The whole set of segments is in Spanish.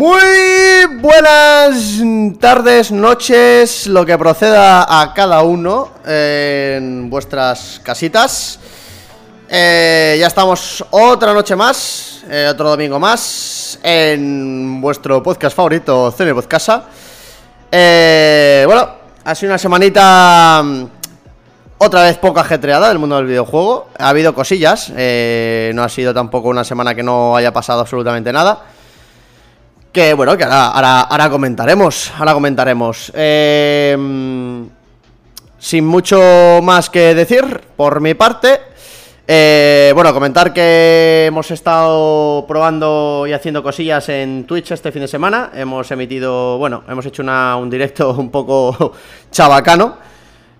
Muy buenas tardes, noches, lo que proceda a cada uno en vuestras casitas. Eh, ya estamos otra noche más, eh, otro domingo más, en vuestro podcast favorito, Cine Podcast. Eh, bueno, ha sido una semanita mm, otra vez poco ajetreada del mundo del videojuego. Ha habido cosillas, no ha sido tampoco una semana que no haya pasado absolutamente nada. Que bueno, que ahora, ahora, ahora comentaremos. Ahora comentaremos. Mm, sin mucho más que decir, por mi parte. eh, bueno, comentar que hemos estado probando y haciendo cosillas en Twitch este fin de semana. Hemos emitido, bueno, hemos hecho una- un directo un poco chabacano.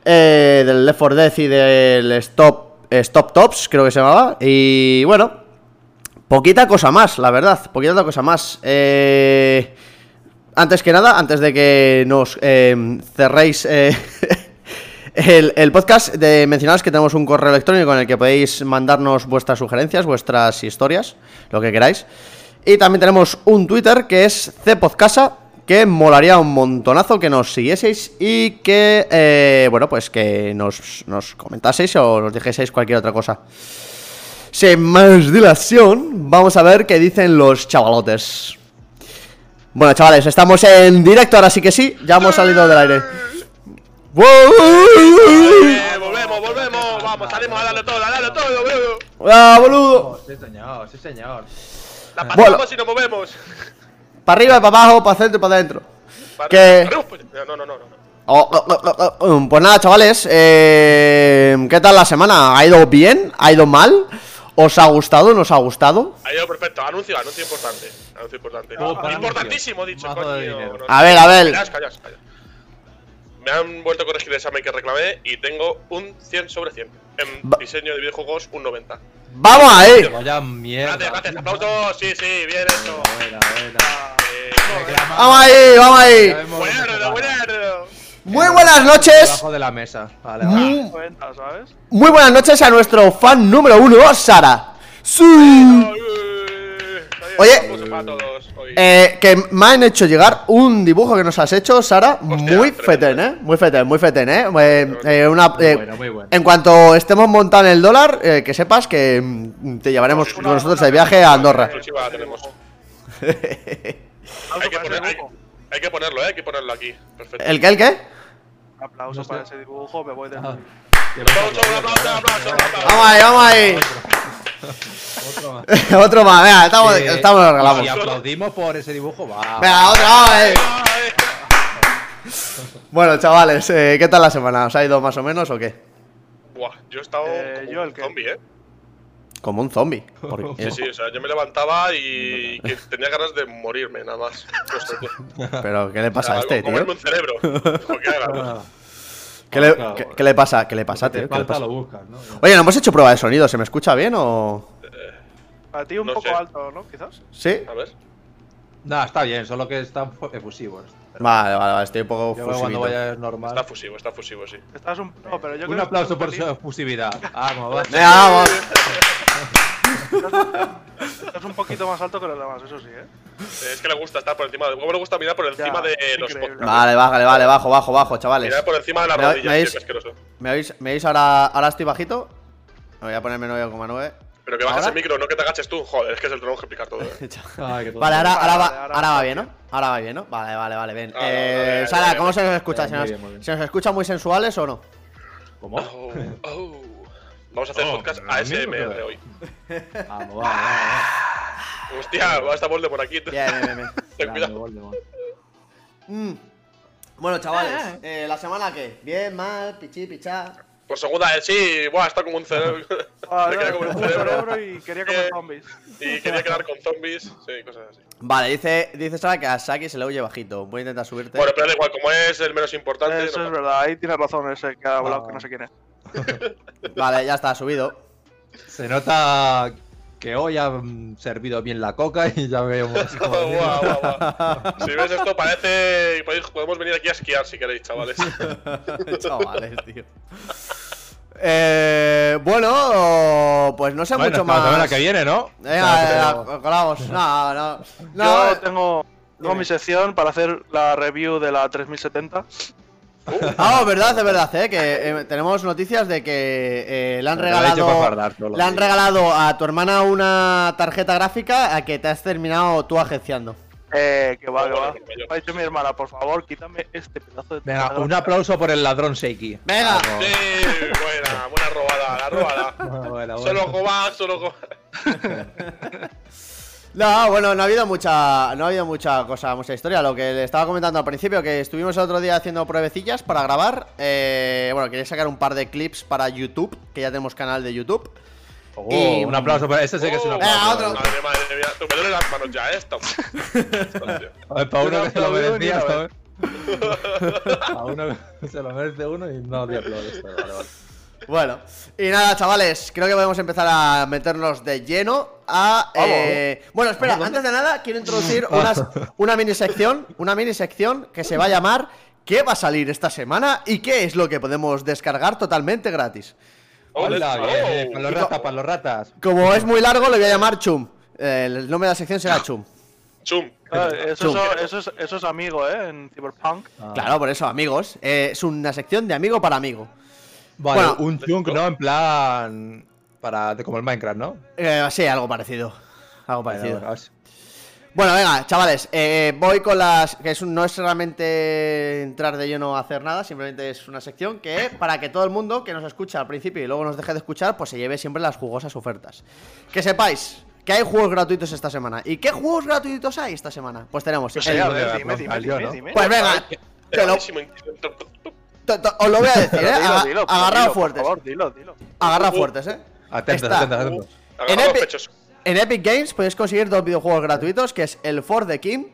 eh, del Left 4 Dead y del Stop, Stop Tops, creo que se llamaba. Y bueno, Poquita cosa más, la verdad, poquita cosa más. Eh, antes que nada, antes de que nos eh, cerréis eh, el, podcast, de mencionaros que tenemos un correo electrónico en el que podéis mandarnos vuestras sugerencias, vuestras historias, lo que queráis. Y también tenemos un Twitter que es Cepodcasa, que molaría un montonazo que nos siguieseis y que, eh, bueno, pues que nos, nos comentaseis o nos dijeseis cualquier otra cosa. Sin más dilación, vamos a ver qué dicen los chavalotes. Bueno, chavales, estamos en directo, ahora sí que sí, ya hemos salido del aire. Eh, volvemos, volvemos, vamos, salimos a darle todo, a darle todo, boludo. ¡Ah, boludo! Oh, sí, señor, sí, señor. La Bueno. pasamos y nos movemos. Para arriba, para abajo, para centro y para adentro. No, no, no, no. no. Oh, oh, oh, oh, oh, Pues nada, chavales, eh, ¿qué tal la semana? ¿Ha ido bien? ¿Ha ido mal? ¿Os ha gustado? ¿Nos ha gustado? Ha ido perfecto, anuncio, anuncio importante. Anuncio importante. Oh, Importantísimo, dicho, coño. no, A ver, a ver. Callas, callas, callas. Me han vuelto a corregir el examen que reclamé y tengo un 100 sobre 100. En Va- diseño de videojuegos, un 90. ¡Vamos ahí! Vaya mierda. Gracias, gracias, aplausos. Sí, sí, bien hecho. Buena, buena. Eh, ¡Vamos ahí! ¡Vamos ahí! Buenardo, buenardo. Muy buenas noches. Debajo de la mesa. Vale, vale. Cuenta, ¿sabes? Muy buenas noches a nuestro fan número uno, Sara. Sí. Oye. Hoy. Eh, que me han hecho llegar un dibujo que nos has hecho, Sara, muy fetén, ¿eh? Muy fetén, muy fetén, ¿eh? Eh, eh, una, Muy eh, bueno, muy bueno. En cuanto estemos montando el dólar, eh, que sepas que mm, te llevaremos con nosotros de viaje a Andorra. Exclusiva la tenemos. Algo Hay que, poner- hay-. Hay que ponerlo, eh, hay que ponerlo aquí. Perfecto. ¿El qué, el qué? Un aplauso No sé. para ese dibujo, me voy de Ah, que Un aplauso, un aplauso, un aplauso, un aplauso. Vamos ahí, vamos ahí. Otro más. Otro más, venga, estamos, Eh, estamos lo regalamos. Si aplaudimos por ese dibujo, va. Venga, otro, vamos ahí. Bueno, chavales, eh, ¿qué tal la semana? ¿Os ha ido más o menos o qué? Buah, yo he estado Eh, como yo un el que- zombie, eh. Como un zombie. Sí, sí, o sea, yo me levantaba y que tenía ganas de morirme, nada más. ¿Pero qué le pasa a O sea, este, tío? comerme un cerebro. ¿Por qué le, Claro. qué- qué le pasa? ¿Qué le pasa, Te tío? ¿Qué le falta pasa? lo buscas, ¿no? Oye, ¿no hemos hecho prueba de sonido? ¿Se me escucha bien o...? Para ti un No poco sé. alto, ¿no? Quizás. ¿Sí? A ver. Nah, está bien, solo que están fu- Vale, vale, vale, estoy un poco Yo cuando vaya es normal. Está fusivo, está fusivo, sí. Estás un. No, pero yo Un creo aplauso que por su efusividad. Ah, como va. Venga, vamos. Estás un poquito más alto que los demás, eso sí, ¿eh? Es que le gusta estar por encima de. ¿Cómo le gusta mirar por encima Ya, de los podcasts? Vale, vale, vale, bajo, bajo, bajo, chavales. Mirar por encima de la ¿Me- rodilla, me veis? ¿Me oís, ¿Me oís ahora, ahora estoy bajito? Me voy a ponerme 9,9. Pero que bajes ¿Ahora? el micro, no que te agaches tú. Joder, es que es el tenemos que explicar todo, eh. Vale, ahora, ahora, va, ahora ahora va va bien, ¿no? Ahora va bien, ¿no? Vale, vale, vale, bien. Vale, Eh, Sara, vale, ¿cómo se nos escucha? Bien, ¿Se nos, bien. ¿Se nos escucha muy sensuales o no? ¿Cómo? Oh, oh. Vamos a hacer Oh, podcast ASMR hoy. Vamos, vale, vale. Hostia, va a estar de por aquí. Bien, bien, bien, bien. Ten cuidado. Voldemort. Mm. Bueno, chavales, eh, ¿la semana qué? Bien, mal, pichi, pichá. Por segunda vez, sí, buah, está como un cerebro. Ah, Me quería no, comer un cerebro y quería comer Eh, zombies. y quería quedar con zombies. Sí, cosas así. Vale, dice, dice Sara que a Saki se le oye bajito. Voy a intentar subirte. Bueno, pero da igual, como es el menos importante. Eso no es pasa. verdad, ahí tienes razón ese que ha hablado Ah. que no sé quién es. Vale, ya está, subido. Se nota que hoy han servido bien la coca y ya vemos. cómo. Si ves esto, parece. podéis- Podemos venir aquí a esquiar si queréis, chavales. chavales, tío. Eh, bueno, pues no sé Bueno, mucho la más. semana que viene, ¿no? Colamos. No, no. No, Yo tengo, Tengo mi sección para hacer la review de la 3070. Ah, verdad, es verdad, ¿eh? que eh, tenemos noticias de que eh, le han regalado guardar le han regalado a tu hermana una tarjeta gráfica a que te has terminado tú agenciando. Eh, que va, que va. Ha dicho mi hermana, por favor, quítame este pedazo de. Venga, un aplauso por el ladrón Seiki. Venga. Vamos. Sí, buena, buena robada, la robada. Bueno, bueno. Solo Kovac, solo Kovac. No, bueno, no ha habido mucha no ha habido mucha cosa, mucha historia. Lo que le estaba comentando al principio, que estuvimos el otro día haciendo pruebecillas para grabar. Eh, bueno, quería sacar un par de clips para YouTube, que ya tenemos canal de YouTube. Oh, Y- un aplauso para este sé que es un Oh, aplauso. Madre, madre mía, tú me duelen las manos ya, esto. A ver, para uno que se lo merecía, una ¿sabes? A uno que se lo merece uno y no le aplaudes. Vale, vale. Bueno, y nada, chavales, creo que podemos empezar a meternos de lleno a... eh, Bueno, espera, antes de nada, quiero introducir unas- una mini sección, una mini sección que se va a llamar ¿Qué va a salir esta semana y qué es lo que podemos descargar totalmente gratis? Hola, bien, bien, para los ratas, para los ratas. Como es muy largo, le voy a llamar Chum. Eh, el nombre de la sección será Chum. Chum. Ah, eso, Chum. eso, eso es, eso es amigo, ¿eh? En Cyberpunk. Ah. Claro, por eso, amigos. eh, es una sección de amigo para amigo. Vale, Bueno. un chunk, ¿no? En plan. Para, de como el Minecraft, ¿no? Eh, sí, algo parecido. Algo parecido. Bueno, venga, chavales, eh, voy con las... que es un- no es realmente entrar de lleno a hacer nada, simplemente es una sección que para que todo el mundo que nos escucha al principio y luego nos deje de escuchar, pues se lleve siempre las jugosas ofertas. Que sepáis que hay juegos gratuitos esta semana. ¿Y qué juegos gratuitos hay esta semana? Pues tenemos... Pues venga, que lo- Buenísimo. to- to- os lo voy a decir, ¿eh? Dilo, Aga- dilo, dilo, fuertes. Por favor, dilo, dilo. Agarraos fuertes, ¿eh? Atentos, atentos, atentos. Agarra En los Epic- pechos. En Epic Games podéis conseguir dos videojuegos gratuitos, que es el For the King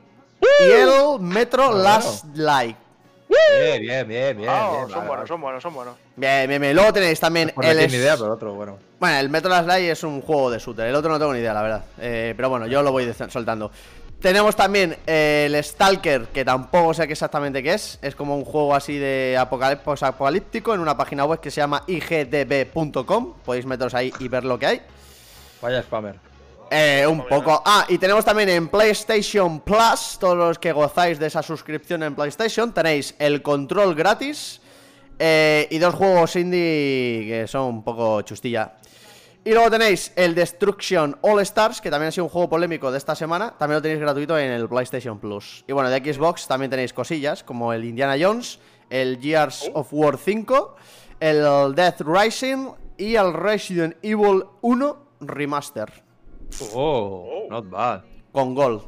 y el Metro. Last Light. Bien, bien, bien, bien. Bien, son vale, buenos, vale. son buenos, son buenos. Bien, bien, bien. Luego tenéis también Pues no el... tengo ni idea, pero otro, bueno. Bueno, el Metro Last Light es un juego de shooter. El otro no tengo ni idea, la verdad. Eh, pero bueno, yo lo voy soltando. Tenemos también eh, el Stalker, que tampoco sé qué exactamente qué es. Es como un juego así de apocalíptico en una página web que se llama igdb.com. Podéis meteros ahí y ver lo que hay. Vaya spammer. Eh, un poco. Ah, y tenemos también en PlayStation Plus, todos los que gozáis de esa suscripción en PlayStation, tenéis el control gratis eh, y dos juegos indie que son un poco chustilla. Y luego tenéis el Destruction All Stars, que también ha sido un juego polémico de esta semana, también lo tenéis gratuito en el PlayStation Plus. Y bueno, de Xbox también tenéis cosillas como el Indiana Jones, el Gears of War 5, el Death Rising y el Resident Evil 1 Remaster Oh, not bad. con Gold.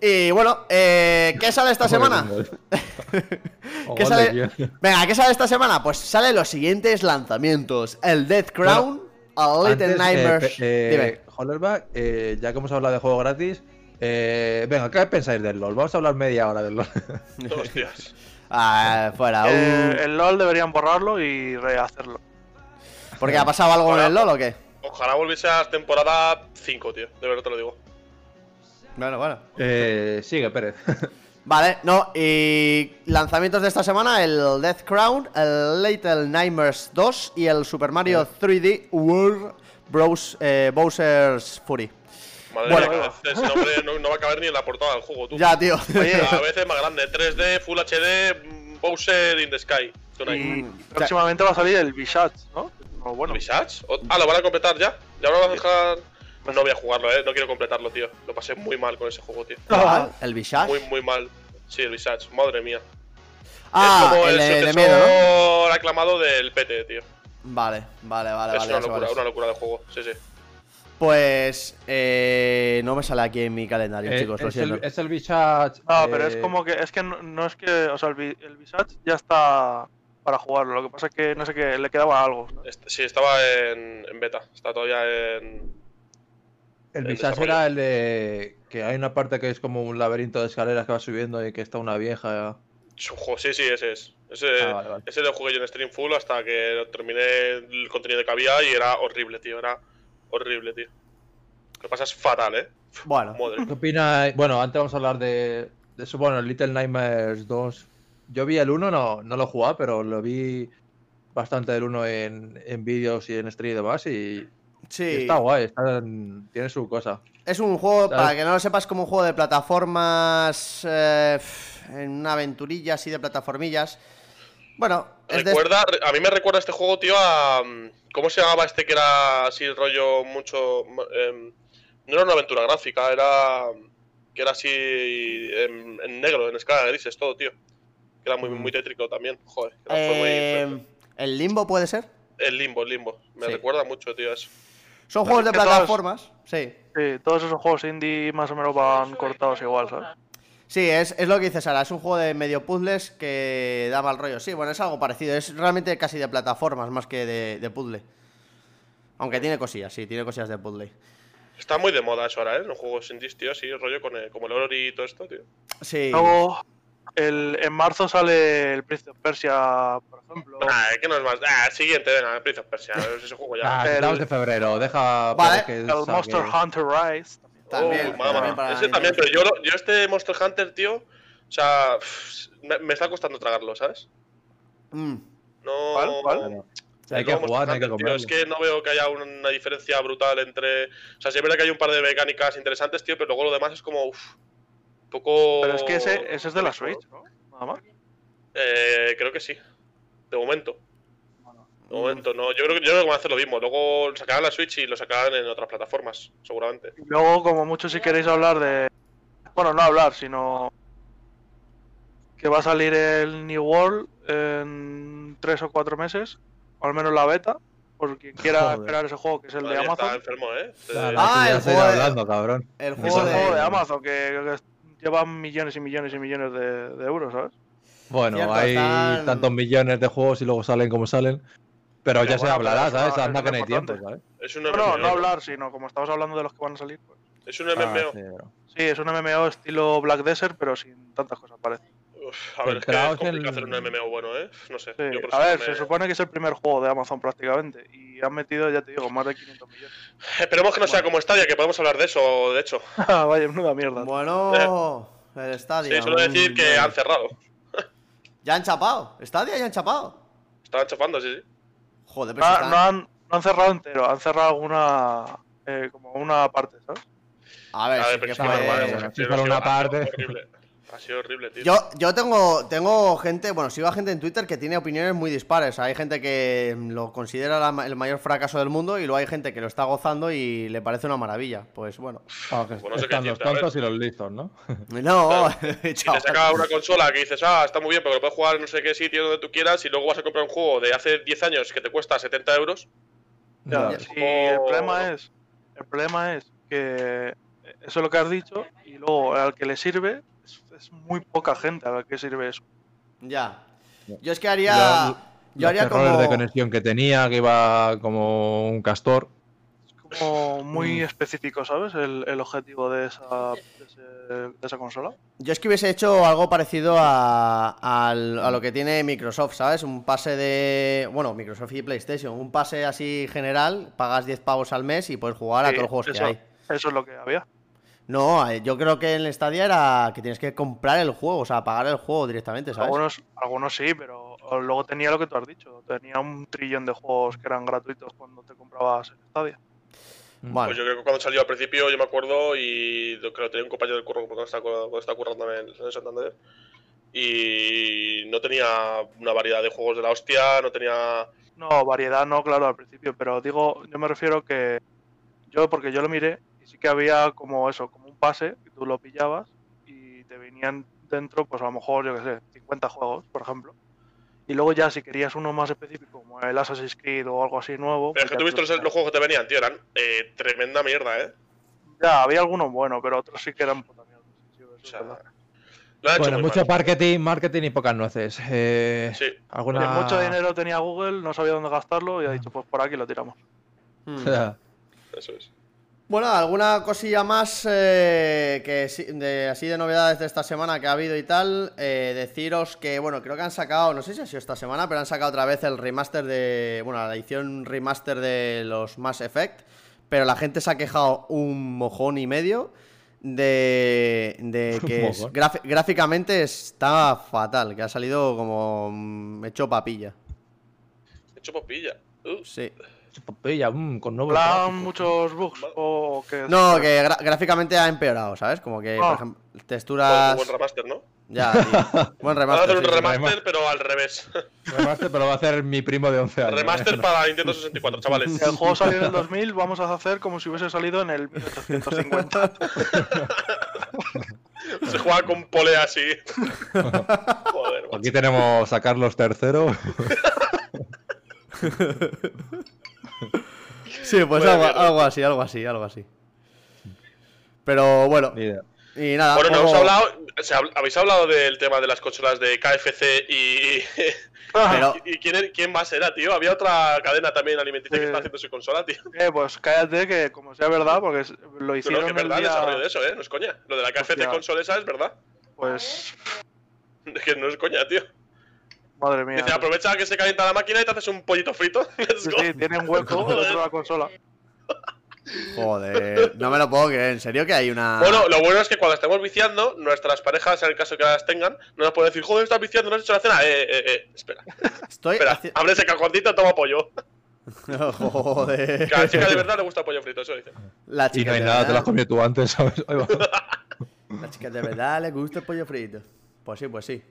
Y bueno, eh, ¿qué sale esta semana? ¿Qué gol sale? Venga, ¿qué sale esta semana? Pues salen los siguientes lanzamientos: el Death Crown, a Little Antes, eh, Nightmares. eh, Hollerback, eh, ya que hemos hablado de juego gratis, eh, venga, ¿qué pensáis del LOL? Vamos a hablar media hora del LOL. Hostias. Ah, fuera. uh, Eh, el LOL deberían borrarlo y rehacerlo. ¿Porque ha pasado algo con el LOL o qué? Ojalá volviese a temporada 5, tío. De verdad te lo digo. Bueno, bueno. eh, sigue, Pérez. Vale, no, y lanzamientos de esta semana: el Death Crown, el Little Nightmares 2 y el Super Mario 3D World Bros, eh, Bowser's Fury. Madre Bueno. mía, ese nombre no, no va a caber ni en la portada del juego, tú. Ya, tío. Oye, Cada vez es más grande. 3D, Full HD, Bowser in the Sky. Y Mm, próximamente va a salir el Visage, ¿no? Bueno. ¿Visage? O- Ah, lo van a completar ya. Ya lo van a dejar. No voy a jugarlo, eh. No quiero completarlo, tío. Lo pasé muy mal con ese juego, tío. ¿Cuál? ¿El Visage? Muy, muy mal. Sí, el Visage. Madre mía. Ah, es como el, el, de- de sucesor miedo, ¿no? aclamado del PT, tío. Vale, vale, vale, es vale. una locura, una locura de juego. Sí, sí. Pues eh, no me sale aquí en mi calendario, Eh, chicos, lo es, siento. el, es el Visage. No, pero es eh, como que. Es que no, no es que. O sea, el, el Visage ya está para jugarlo. Lo que pasa es que no sé qué, le quedaba algo. ¿no? Este- sí, estaba en, en beta. Está todavía en. El Visage era el de. Que hay una parte que es como un laberinto de escaleras que va subiendo y que está una vieja. Sí, sí, ese es. Ese, Ah, vale, vale. ese lo jugué yo en Stream Full hasta que terminé el contenido que había y era horrible, tío. Era horrible, tío. Lo que pasa es fatal, eh. Bueno, Madre. ¿Qué opinas? Bueno, antes vamos a hablar de, de eso. Bueno, Little Nightmares 2. Yo vi el 1, no, no lo he jugado, pero lo vi bastante del 1 en, en vídeos y en stream y demás. Y Sí. Y Está guay, está- tiene su cosa. Es un juego, ¿Sabes? para que no lo sepas, como un juego de plataformas. eh, en una aventurilla así de plataformillas. Bueno, es de- Recuerda, a mí me recuerda este juego, tío, a. mm, ¿Cómo se llamaba este que era así rollo mucho. em, no era una aventura gráfica, era. Que era así. En, en negro, en escala de grises, todo, tío. Que era muy, muy tétrico también, joder. que era- fue muy- eh, ¿El limbo puede ser? El limbo, el limbo. Me Sí. recuerda mucho, tío, a eso. Son juegos de todos- plataformas. Sí. Sí, todos esos juegos indie más o menos van cortados igual, ¿sabes? Sí, es, es lo que dice Sara, es un juego de medio puzzles que da mal rollo. Sí, bueno, es algo parecido, es realmente casi de plataformas más que de, de puzzle. Aunque tiene cosillas, sí, tiene cosillas de puzzle. Está muy de moda eso ahora, ¿eh? Los juegos indies, tío, así, rollo con el- como el Ori y todo esto, tío. Sí. Luego, el, en marzo sale el Prince of Persia, por ejemplo. Ah, que no es más. Ah, siguiente, venga, Prince of Persia. ese juego ya. Ah, el- estamos de febrero, deja Vale. que el saque- Monster Hunter Rise. también. Oh, mamá. también para Ese también, pero yo, lo- yo este Monster Hunter, tío, o sea, pff, me, me está costando tragarlo, ¿sabes? Mm. No. ¿Cuál? El hay que jugar, hay que comerlo. Es que no veo que haya una diferencia brutal entre. O sea, sí es verdad que hay un par de mecánicas interesantes, tío, pero luego lo demás es como. Uf, un poco. Pero es que ese, ese es de la Switch, ¿no? Nada más. Eh, creo que sí. De momento. De momento, no. Yo creo, que- yo creo que van a hacer lo mismo. Luego sacarán la Switch y lo sacarán en otras plataformas, seguramente. Y luego, como mucho, si queréis hablar de. Bueno, no hablar, sino. Que va a salir el New World en tres o cuatro meses, o al menos la beta, por quien quiera Joder. esperar ese juego, que es el de Todavía está Amazon. enfermo, ¿eh? Ah, el juego de- hablando, cabrón. El Es juego el de... juego de Amazon, que, que lleva millones y millones y millones de, de euros, ¿sabes? Bueno, Cierto, hay están- tantos millones de juegos y luego salen como salen. Pero ya se bueno, hablará, es ¿sabes? una- Anda es que no hay tiempo. ¿sabes? Es un No, MMO. no, hablar, sino como estamos hablando de los que van a salir. Pues. Es un MMO. Ah. Sí, es un MMO estilo Black Desert, pero sin tantas cosas, parece. Uf, a ver, es que es complicado hacer un MMO bueno, ¿eh? No sé. Sí, yo por eso A ver, no se supone que es el primer juego de Amazon prácticamente. Y han metido, ya te digo, más de 500 millones. Esperemos que no sea como Stadia, que podemos hablar de eso, de hecho. Vaya, menuda mierda. Bueno, el Stadia. Sí, solo decir que bueno. han cerrado. Ya han chapado. Stadia ya han chapado. Estaban chafando, sí, sí. Joder, No, pero si no están- han, no han cerrado entero, han cerrado alguna. eh, como una parte, ¿sabes? A ver, A ver, pero que fue- ha por sido- una parte. horrible. Ha sido horrible, tío. Yo, yo tengo, tengo gente, bueno, sigo a gente en Twitter que tiene opiniones muy dispares. Hay gente que lo considera la el mayor fracaso del mundo y luego hay gente que lo está gozando y le parece una maravilla. Pues bueno. Ah, que no sé qué están los tontos y los listos, ¿no? No, Y te saca una consola que dices, ah, está muy bien, pero lo puedes jugar en no sé qué sitio donde tú quieras y luego vas a comprar un juego de hace 10 años que te cuesta 70 euros. Ya, y el problema es. El problema es que. Eso es lo que has dicho. Y luego al que le sirve. Es, es muy poca gente a la que sirve eso. Ya. Yo es que haría. Yo los haría errores como. de conexión que tenía, que iba como un castor. Es como muy Mm. específico, ¿sabes? El, el objetivo de esa, de, ese- de esa consola. Yo es que hubiese hecho algo parecido a, al- a lo que tiene Microsoft, ¿sabes? Un pase de. Bueno, Microsoft y PlayStation. Un pase así general, pagas 10 pavos al mes y puedes jugar a todos los juegos eso, que hay. Eso es lo que había. No, eh, yo creo que en el Stadia era que tienes que comprar el juego, o sea, pagar el juego directamente, ¿sabes? Algunos, algunos sí, pero luego tenía lo que tú has dicho. Tenía un trillón de juegos que eran gratuitos cuando te comprabas el Stadia. Bueno, Pues yo creo que cuando salió al principio, yo me acuerdo, y lo- que lo tenía un compañero del curro cuando estaba, cuando estaba currando en, en Santander. Y no tenía una variedad de juegos de la hostia, no tenía. No, variedad no, claro, al principio, pero digo, yo me refiero que yo, porque yo lo miré, sí que había como eso, como un pase, que tú lo pillabas y te venían dentro, pues a lo mejor, yo qué sé, 50 juegos, por ejemplo. Y luego ya si querías uno más específico, como el Assassin's Creed o algo así nuevo... Pero es pues que ya tú te viste lo los, los juegos que te venían, tío, eran eh, tremenda mierda, ¿eh? Ya, había algunos buenos, pero otros sí que eran puta mierda. Sí, O sea, lo hecho Bueno, mucho mal. marketing, marketing y pocas nueces. Eh, Sí. ¿Alguna... Mucho dinero tenía Google, no sabía dónde gastarlo y ha dicho, pues por aquí lo tiramos. hmm. Eso es. Bueno, alguna cosilla más eh, que de, así de novedades de esta semana que ha habido y tal. eh, deciros que, bueno, creo que han sacado, no sé si ha sido esta semana, pero han sacado otra vez el remaster de. Bueno, la edición remaster de los Mass Effect. Pero la gente se ha quejado un mojón y medio de, de que es- gráficamente está fatal, que ha salido como mm, hecho papilla. He hecho popilla. Uh, Sí. Papilla, mm, con nuevos ¿Plan gráficos. muchos bugs o qué? No, que gráficamente ha empeorado, ¿sabes? Como que, por Ah. ejemplo, texturas. buen remaster, ¿no? Ya, tío. Buen Van a hacer remaster. un sí. remaster, remaster. pero al revés. Remaster, pero va a hacer mi primo de 11 años. Remaster para Nintendo 64, chavales. Si el juego salió en el 2000, vamos a hacer como si hubiese salido en el 1850. Se juega con polea así. Joder. Aquí tenemos a Carlos III. Sí, pues algo, así, algo así, algo así. Pero bueno, Ni idea. y nada. Bueno, no hablado. ¿Habéis hablado del tema de las consolas de KFC y. Pero, ¿Y quién, er- quién más era, tío? Había otra cadena también alimenticia que está haciendo su consola, tío. Eh, pues cállate que como sea verdad, porque lo Pero no, hicieron que es verdad el desarrollo de eso, ¿eh? No es coña. Lo de la KFC Hostia. console esa es verdad. Pues, Es que no es coña, tío. Madre mía. Dice, aprovecha que se calienta la máquina y te haces un pollito frito. Sí, sí, tiene un hueco dentro de la consola. joder, no me lo puedo creer. ¿En serio que hay una. Bueno, lo bueno es que cuando estemos viciando, nuestras parejas, en el caso que las tengan, no nos pueden decir, joder, estás viciando, no has hecho la cena. Eh, eh, eh, espera, estoy. espera. haci- Abre ese cajoncito, toma pollo. joder. Que a la chica de verdad le gusta el pollo frito, eso dice. La Y chica no hay de nada, te lo has comido tú antes, ¿sabes? Ahí va. La chica de verdad le gusta el pollo frito. Pues sí, pues sí.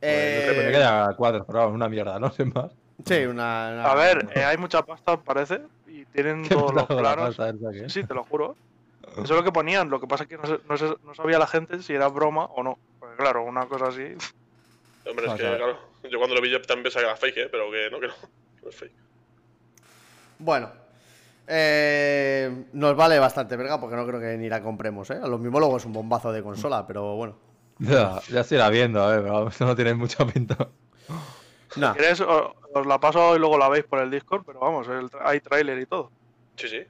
Pues, no sé, pensé Eh, que haya cuadros, pero vamos, una mierda, no sé más. sí, una. una- A ver, eh, hay mucha pasta, parece, y tienen todos los planos. pasta. Sí, te lo juro. Eso es lo que ponían, lo que pasa es que no, no sabía la gente si era broma o no. Porque claro, una cosa así... Hombre, es que, claro, yo cuando lo vi yo también pensaba que era fake, ¿eh? Pero que no, que no. que no es fake. Bueno. Eh, nos vale bastante verga porque no creo que ni la compremos, ¿eh? A lo mismo luego es un bombazo de consola, pero bueno. Ya, ya se irá viendo, a ver, pero no tiene mucha pinta. No. ¿Quieres? O- Os la paso y luego la veis por el Discord, pero vamos, el hay tráiler y todo. Sí, sí.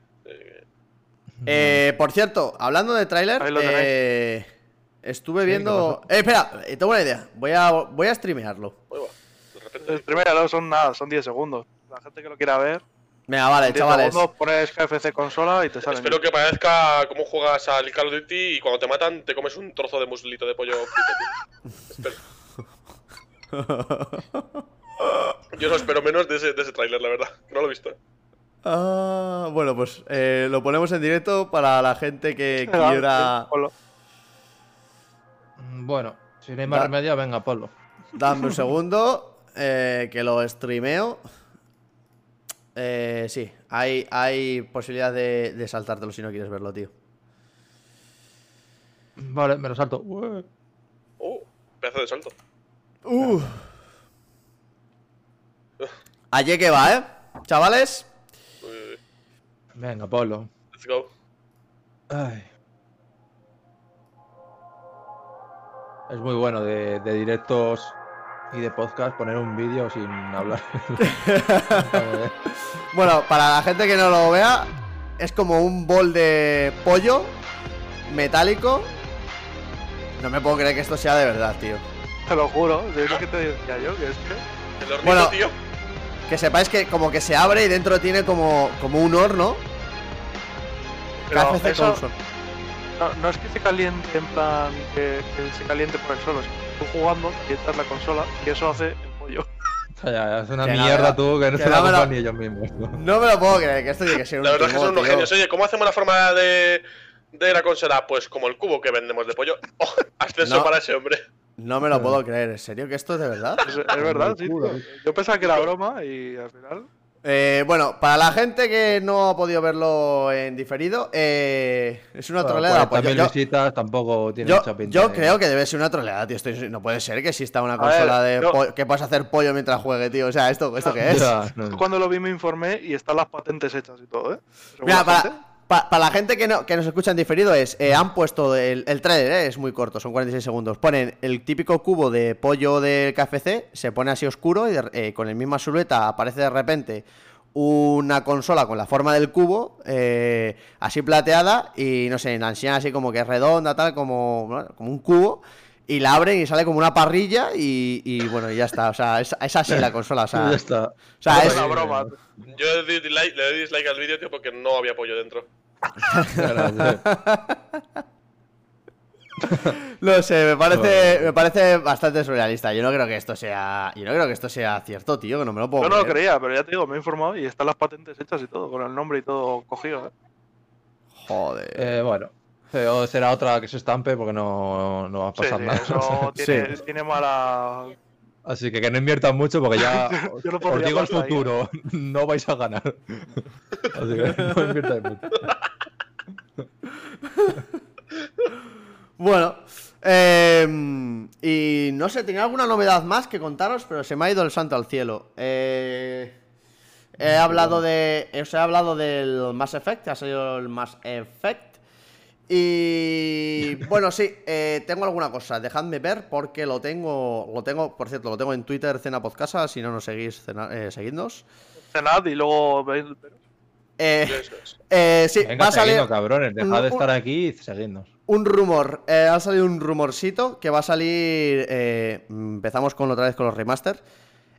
Eh, por cierto, hablando de tráiler, eh, estuve viendo. Eh, espera, eh, tengo una idea. Voy a, voy a streamearlo. va. De repente. El primero no son nada, son 10 segundos. La gente que lo quiera ver, Venga, vale, 10 chavales. segundos, pones KFC consola y te sale. Espero que parezca cómo juegas al Call of Duty y cuando te matan te comes un trozo de muslito de pollo. Espero. Yo no espero menos de ese, de ese tráiler, la verdad. No lo he visto. Ah, bueno, pues eh, lo ponemos en directo para la gente que Venga, quiera. Mm, Bueno, si no hay más Da- remedio, venga, ponlo. Dame un segundo, eh, que lo streameo. Eh, sí, hay, hay posibilidad de, de saltártelo si no quieres verlo, tío. Vale, me lo salto. Ué. Oh, pedazo de salto. Uh. Allí que va, ¿eh? Chavales. Uy, uy, uy. Venga, ponlo. Let's go. Ay. Es muy bueno de, de directos y de podcast poner un vídeo sin hablar. Bueno, para la gente que no lo vea, es como un bol de pollo metálico. No me puedo creer que esto sea de verdad, tío. Te lo juro, es lo que te decía yo, que es que. El hornito, Bueno. tío. Que sepáis que como que se abre y dentro tiene como, como un horno. Pero eso-. No, no es que se caliente en plan que, que se caliente por el que tú jugando calientas la consola y eso hace el pollo. Ya, ya, es una Que mierda tú que no que se la compran ni ellos mismos. ¿no? Me lo puedo creer, que esto tiene que ser un La verdad es que son unos genios. Oye, ¿cómo hacemos la forma de, de la consola? Pues como el cubo que vendemos de pollo. Oh, ascenso No. para ese hombre. No me lo puedo creer, ¿en serio? ¿Que esto es de verdad? Es, es verdad, sí. Yo pensaba que era broma y al final. Eh, bueno, para la gente que no ha podido verlo en diferido, eh, es una troleada. Pues yo, 40.000 yo- visitas tampoco tiene yo- mucha pinta. yo creo que debe ser una troleada, tío. Estoy- no puede ser que exista una A consola ver, de yo- que puedas hacer pollo mientras juegue, tío. O sea, ¿esto, esto qué es? Ya, no. Yo cuando lo vi me informé y están las patentes hechas y todo, ¿eh? Mira, la para, pa- la gente que, no, que nos escucha en diferido es, eh, han puesto el, el trailer, eh, es muy corto, son 46 segundos. Ponen el típico cubo de pollo del KFC, se pone así oscuro y eh, con la misma silueta aparece de repente una consola con la forma del cubo, eh, así plateada y no sé, la enseñan así como que es redonda, tal, como, como un cubo. Y la abren y sale como una parrilla y, y bueno, y ya está. O sea, es, es así la consola. O sea, Ya está. o sea, Es una broma. Yo le di dislike, le di dislike al vídeo, tío, porque no había pollo dentro. No sé, me parece, me parece bastante surrealista. Yo no creo que esto sea. Yo no creo que esto sea cierto, tío, que no me lo puedo Yo no lo creía, pero ya te digo, me he informado y están las patentes hechas y todo, con el nombre y todo cogido. ¿eh? Joder. Eh, bueno, o será otra que se estampe porque no, no va a pasar sí, nada. eso tiene, Sí. tiene mala. Así que que no inviertan mucho porque ya os, Yo no os digo el ahí, ¿eh? futuro, no vais a ganar. Así que no inviertáis mucho. Bueno, eh, y no sé, tenía alguna novedad más que contaros, pero se me ha ido el santo al cielo. Eh, he hablado de. Os he hablado del Mass Effect, ha salido el Mass Effect. Y bueno, sí, eh, tengo alguna cosa. Dejadme ver porque lo tengo. Lo tengo, por cierto, lo tengo en Twitter, Cena Podcasa. Si no nos seguís, cena- eh, seguidnos. Cenad y luego veis. Eh, eh, sí, Venga, va a salir. cabrones, dejad de estar aquí y seguidnos. Un rumor, eh, ha salido un rumorcito que va a salir. eh, empezamos con otra vez con los remaster.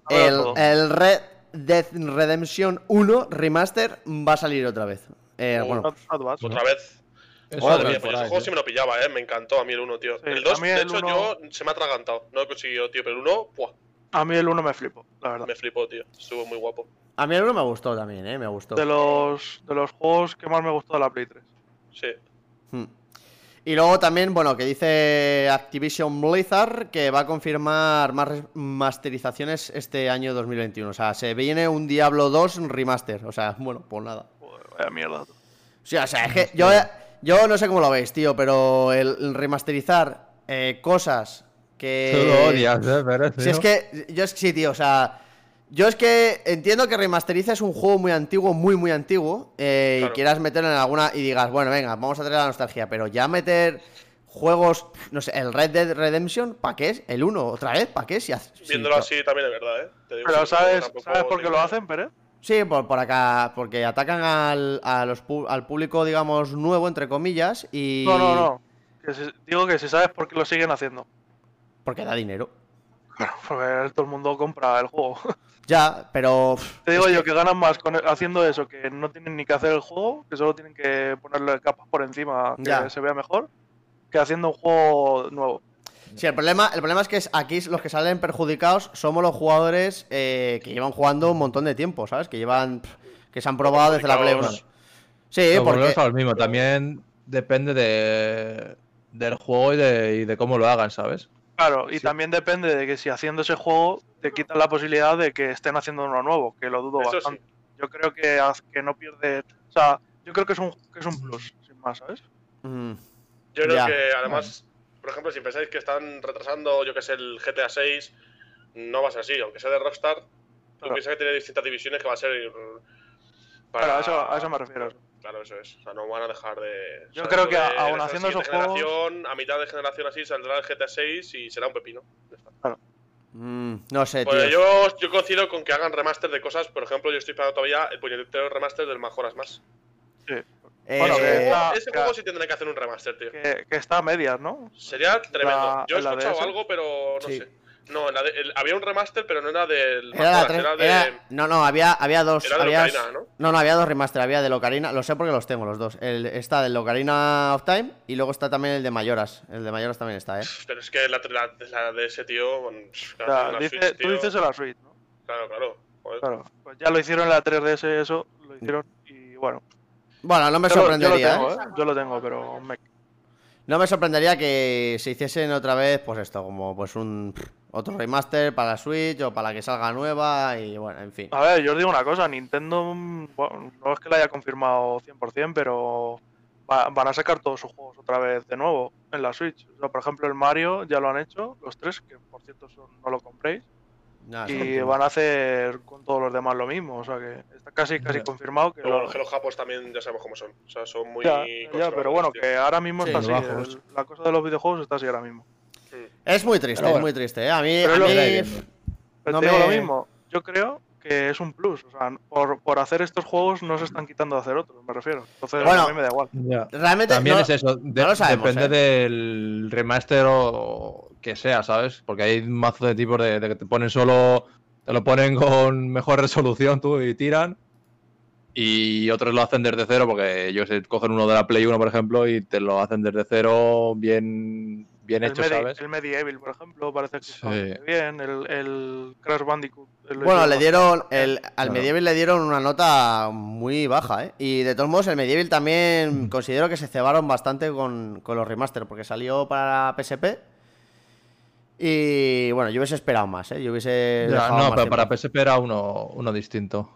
El, el Red Dead Redemption 1 remaster va a salir otra vez. Eh, bueno. Otra vez. Madre mía, por pues ese juego sí me lo pillaba, eh. Me encantó a mí el 1, tío. Sí, el a 2, mí de hecho, uno- yo se me ha atragantado. No lo he conseguido, tío. Pero el 1, ¡buah! A mí el 1 me flipó, la verdad. Me flipó, tío. Estuvo muy guapo. a mí el 1 me gustó también, eh, me gustó. De los, de los juegos que más me gustó de la Play 3. Sí. Hmm. Y luego también, bueno, que dice Activision Blizzard que va a confirmar más masterizaciones este año 2021. O sea, se viene un Diablo 2 remaster. O sea, bueno, pues nada. Joder, vaya mierda. Sí, o sea, es que yo, yo no sé cómo lo veis, tío, pero el, remasterizar eh, cosas que. Tú lo odias, eh, pero Si es que. Yo es sí, tío, o sea. Yo es que entiendo que remasterices un juego muy antiguo, muy, muy antiguo, eh, y quieras meterlo en alguna. y digas, bueno, venga, vamos a traer la nostalgia, pero ya meter juegos. no sé, el Red Dead Redemption, ¿para qué es? ¿El 1 otra vez? ¿Para qué? Si hace- sí, Viéndolo claro. así también es verdad, eh. Te digo, Pero ¿sabes, ¿sabes por qué lo hacen, Pérez? Sí, por, por acá, porque atacan al, a los, pu- al público, digamos, nuevo, entre comillas, y... No, no, no. Que si- digo que si sabes por qué lo siguen haciendo. Porque da dinero. Claro, porque todo el mundo compra el juego. Ya, pero... Te digo yo que- que ganan más con haciendo eso, que no tienen ni que hacer el juego, que solo tienen que ponerle capas por encima que Ya. se vea mejor, que haciendo un juego nuevo. Sí, el problema, el problema es que es- aquí los que salen perjudicados somos los jugadores eh, que llevan jugando un montón de tiempo, ¿sabes? Que llevan... que se han probado desde la Play 1. Perjudicados. Sí, Pero porque... volvemos a lo mismo, también depende de, del juego y de, y de cómo lo hagan, ¿sabes? Claro, y Sí. también depende de que si haciendo ese juego te quitan la posibilidad de que estén haciendo uno nuevo, que lo dudo Eso bastante. Yo creo que, que no pierde. O sea, yo creo que es un, que es un plus, sin más, ¿sabes? Mm, Yo creo Ya. que además, por ejemplo, si pensáis que están retrasando, yo que sé, el GTA 6, no va a ser así, aunque sea de Rockstar. Tú Claro. piensas que tiene distintas divisiones que va a ser. eh, Claro, a eso, a eso me refiero. Claro, eso es. O sea, no van a dejar de. Yo o sea, creo que de aún haciendo esos juegos- generación, A mitad de generación así saldrá el GTA 6 y será un pepino. Está. mm, no sé, tío. Pues yo, yo coincido con que hagan remaster de cosas. Por ejemplo, yo estoy esperando todavía el puñetero remaster del Majoras Más. Sí. Eh, Bueno, ese que juego, está- ese que- juego sí tendrán que hacer un remaster, tío. Que, que está a medias, ¿no? Sería tremendo. La- Yo he escuchado DS. algo, pero no Sí. sé. No, la de- el- había un remaster, pero no era del Era la Majoras, tres- era de. era- No, no, había, había dos. Era de había- Ocarina, ¿no? no, no, había dos remaster. Había de Locarina, lo sé porque los tengo los dos. El, está del Locarina of Time y luego está también el de Mayoras. El de Mayoras también está, ¿eh? Pero es que la, la- la de ese tío. claro, dice- Switch, tú tío. dices en la Switch, ¿no? Claro, claro. Joder. Claro. Pues ya lo hicieron en la 3DS, eso, lo hicieron y bueno. Bueno, no me Yo lo, yo lo sorprendería, tengo, ¿eh? ¿eh? Yo lo tengo, pero me- No me sorprendería que se hiciesen otra vez, pues esto, como pues un otro remaster para la Switch o para la que salga nueva y bueno, en fin. A ver, yo os digo una cosa, Nintendo, mm, bueno, no es que lo haya confirmado 100%, pero va- van a sacar todos sus juegos otra vez de nuevo en la Switch. O sea, por ejemplo, el Mario ya lo han hecho, los tres, que por cierto son- no lo compréis, Y van a hacer con todos los demás lo mismo. O sea, que está casi casi confirmado que lo- los Japos también ya sabemos cómo son. O sea, son muy. Ya, ya, pero bueno, que ahora mismo Sí, está así. el- la cosa de los videojuegos está así ahora mismo. Es muy triste, es muy triste, ¿eh? A mí, Pero a lo- mí, Pero No te digo me- lo mismo, yo creo que es un plus. O sea, por, por hacer estos juegos no se están quitando de hacer otros, me refiero. Entonces Bueno, a mí me da igual. realmente También no- es eso, de- no lo sabemos, depende ¿eh? del remaster o que sea, ¿sabes? Porque hay un mazo de tipos de, de que te ponen solo, te lo ponen con mejor resolución tú y tiran. Y otros lo hacen desde cero, porque yo sé, cogen uno de la Play 1, por ejemplo, y te lo hacen desde cero bien, bien El, hecho, Medi- ¿sabes? el Medieval, por ejemplo, parece que está Sí. bastante bien. El, el Crash Bandicoot. el- Bueno, le dieron. El, al Claro. Medieval le dieron una nota muy baja, ¿eh? Y de todos modos, el Medieval también considero que se cebaron bastante con, con los remaster, porque salió para PSP. Y bueno, yo hubiese esperado más, ¿eh? Yo hubiese. Ya, no, más pero para. PSP era uno, uno distinto.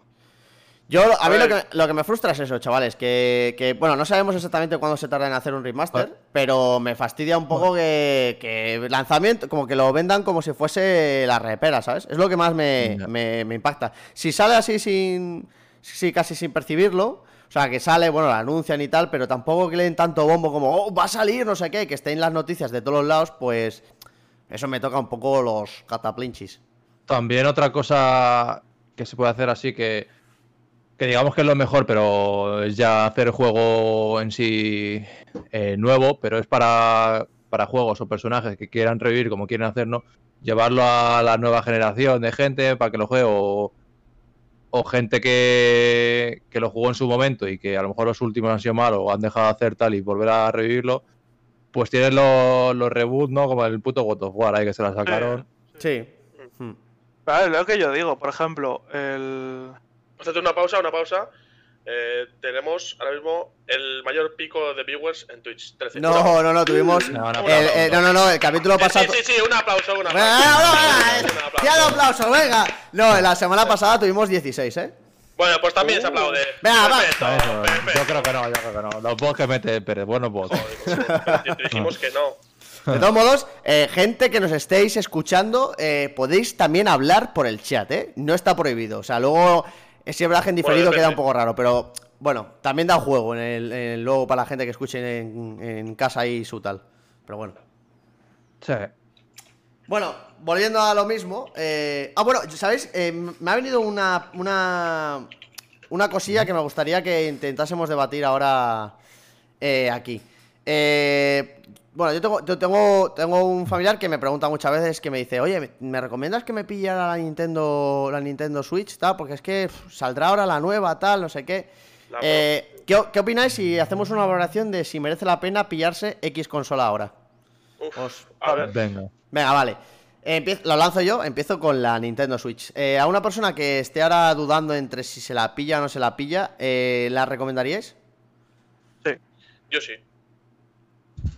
Yo, a mí lo que, lo que me frustra es eso, chavales, que, que, bueno, no sabemos exactamente cuándo se tarda en hacer un remaster, pero me fastidia un poco que, que lanzamiento, como que lo vendan como si fuese la repera, ¿sabes? Es lo que más me, me- me impacta. Si sale así sin, sí, casi sin percibirlo, o sea, que sale, bueno, lo anuncian y tal, pero tampoco que le den tanto bombo como, oh, va a salir, no sé qué, que esté en las noticias de todos los lados, pues eso me toca un poco los cataplinchis. También otra cosa que se puede hacer así que, que digamos que es lo mejor, pero es ya hacer el juego en sí eh, nuevo, pero es para, para juegos o personajes que quieran revivir como quieren hacerlo, llevarlo a la nueva generación de gente para que lo juegue o, gente que, que lo jugó en su momento y que a lo mejor los últimos han sido malos o han dejado de hacer tal y volver a revivirlo, pues tienes los, los reboots, ¿no? Como el puto God of War ahí que se la sacaron. Sí. Hmm. Vale, lo que yo digo, por ejemplo, el. Hacete una pausa, una pausa. Eh, tenemos ahora mismo el mayor pico de viewers en Twitch. 13. No, no, no, tuvimos. No, no, el- eh, no, no, no, el capítulo Sí, pasado. sí, sí, sí, un aplauso, un aplauso. venga, venga, Un venga, aplauso. ya de aplauso, venga. No, la semana pasada tuvimos 16, ¿eh? Bueno, pues también se aplaude. Venga, va. Perfecto, Eso, yo creo que no, yo creo que no. Los bots que mete Pérez, buenos bots. Joder, pues, te- te dijimos que no. De todos modos, eh, gente que nos estéis escuchando, eh, podéis también hablar por el chat, ¿eh? No está prohibido. O sea, luego, eh, si hablaje en diferido Bueno, queda un poco raro, pero bueno, también da juego en el, en el- luego para la gente que escuche en, en casa y su tal. Pero bueno. Sí. Bueno, volviendo a lo mismo. eh, Ah, bueno, ¿sabéis? Eh, me ha venido una, una, una cosilla que me gustaría que intentásemos debatir ahora eh, aquí. Eh, bueno, yo tengo, yo tengo, tengo un familiar que me pregunta muchas veces que me dice, oye, ¿me- ¿me recomiendas que me pillara la Nintendo, la Nintendo Switch? Tal, porque es que saldrá ahora la nueva, tal, no sé qué. Eh, ¿qué, qué opináis si hacemos una valoración de si merece la pena pillarse X consola ahora? Uf, Os- a ver. Venga. Venga, vale. Lo lanzo yo, empiezo con la Nintendo Switch. Eh, a una persona que esté ahora dudando entre si se la pilla o no se la pilla, eh, ¿la recomendaríais? Sí. Yo sí.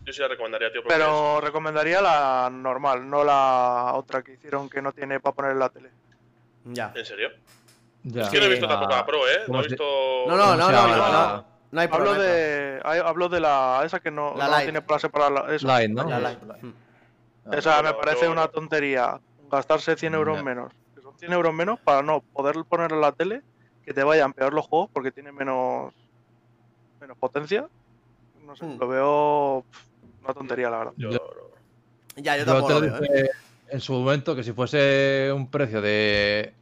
Yo sí la recomendaría, tío. Pero recomendaría la normal, no la otra que hicieron que no tiene para poner en la tele. Ya. ¿En serio? Ya. Es que no he visto Ah, tampoco la Pro, ¿eh? No ¿cómo he visto. No, no, no, no, no, llama? no, no hay Hablo problema. de, hay- hablo de la esa que no, La no tiene para separar la, esa. Lite, ¿no? La Lite. Mm. Esa me parece una tontería. Gastarse 100 euros menos. Que son 100 euros menos para no poder poner en la tele que te vayan peor los juegos porque tiene menos menos potencia. No sé, Hmm. lo veo una tontería, la verdad. Yo, Ya, yo Yo tampoco te lo veo, ¿eh? en su momento que si fuese un precio de,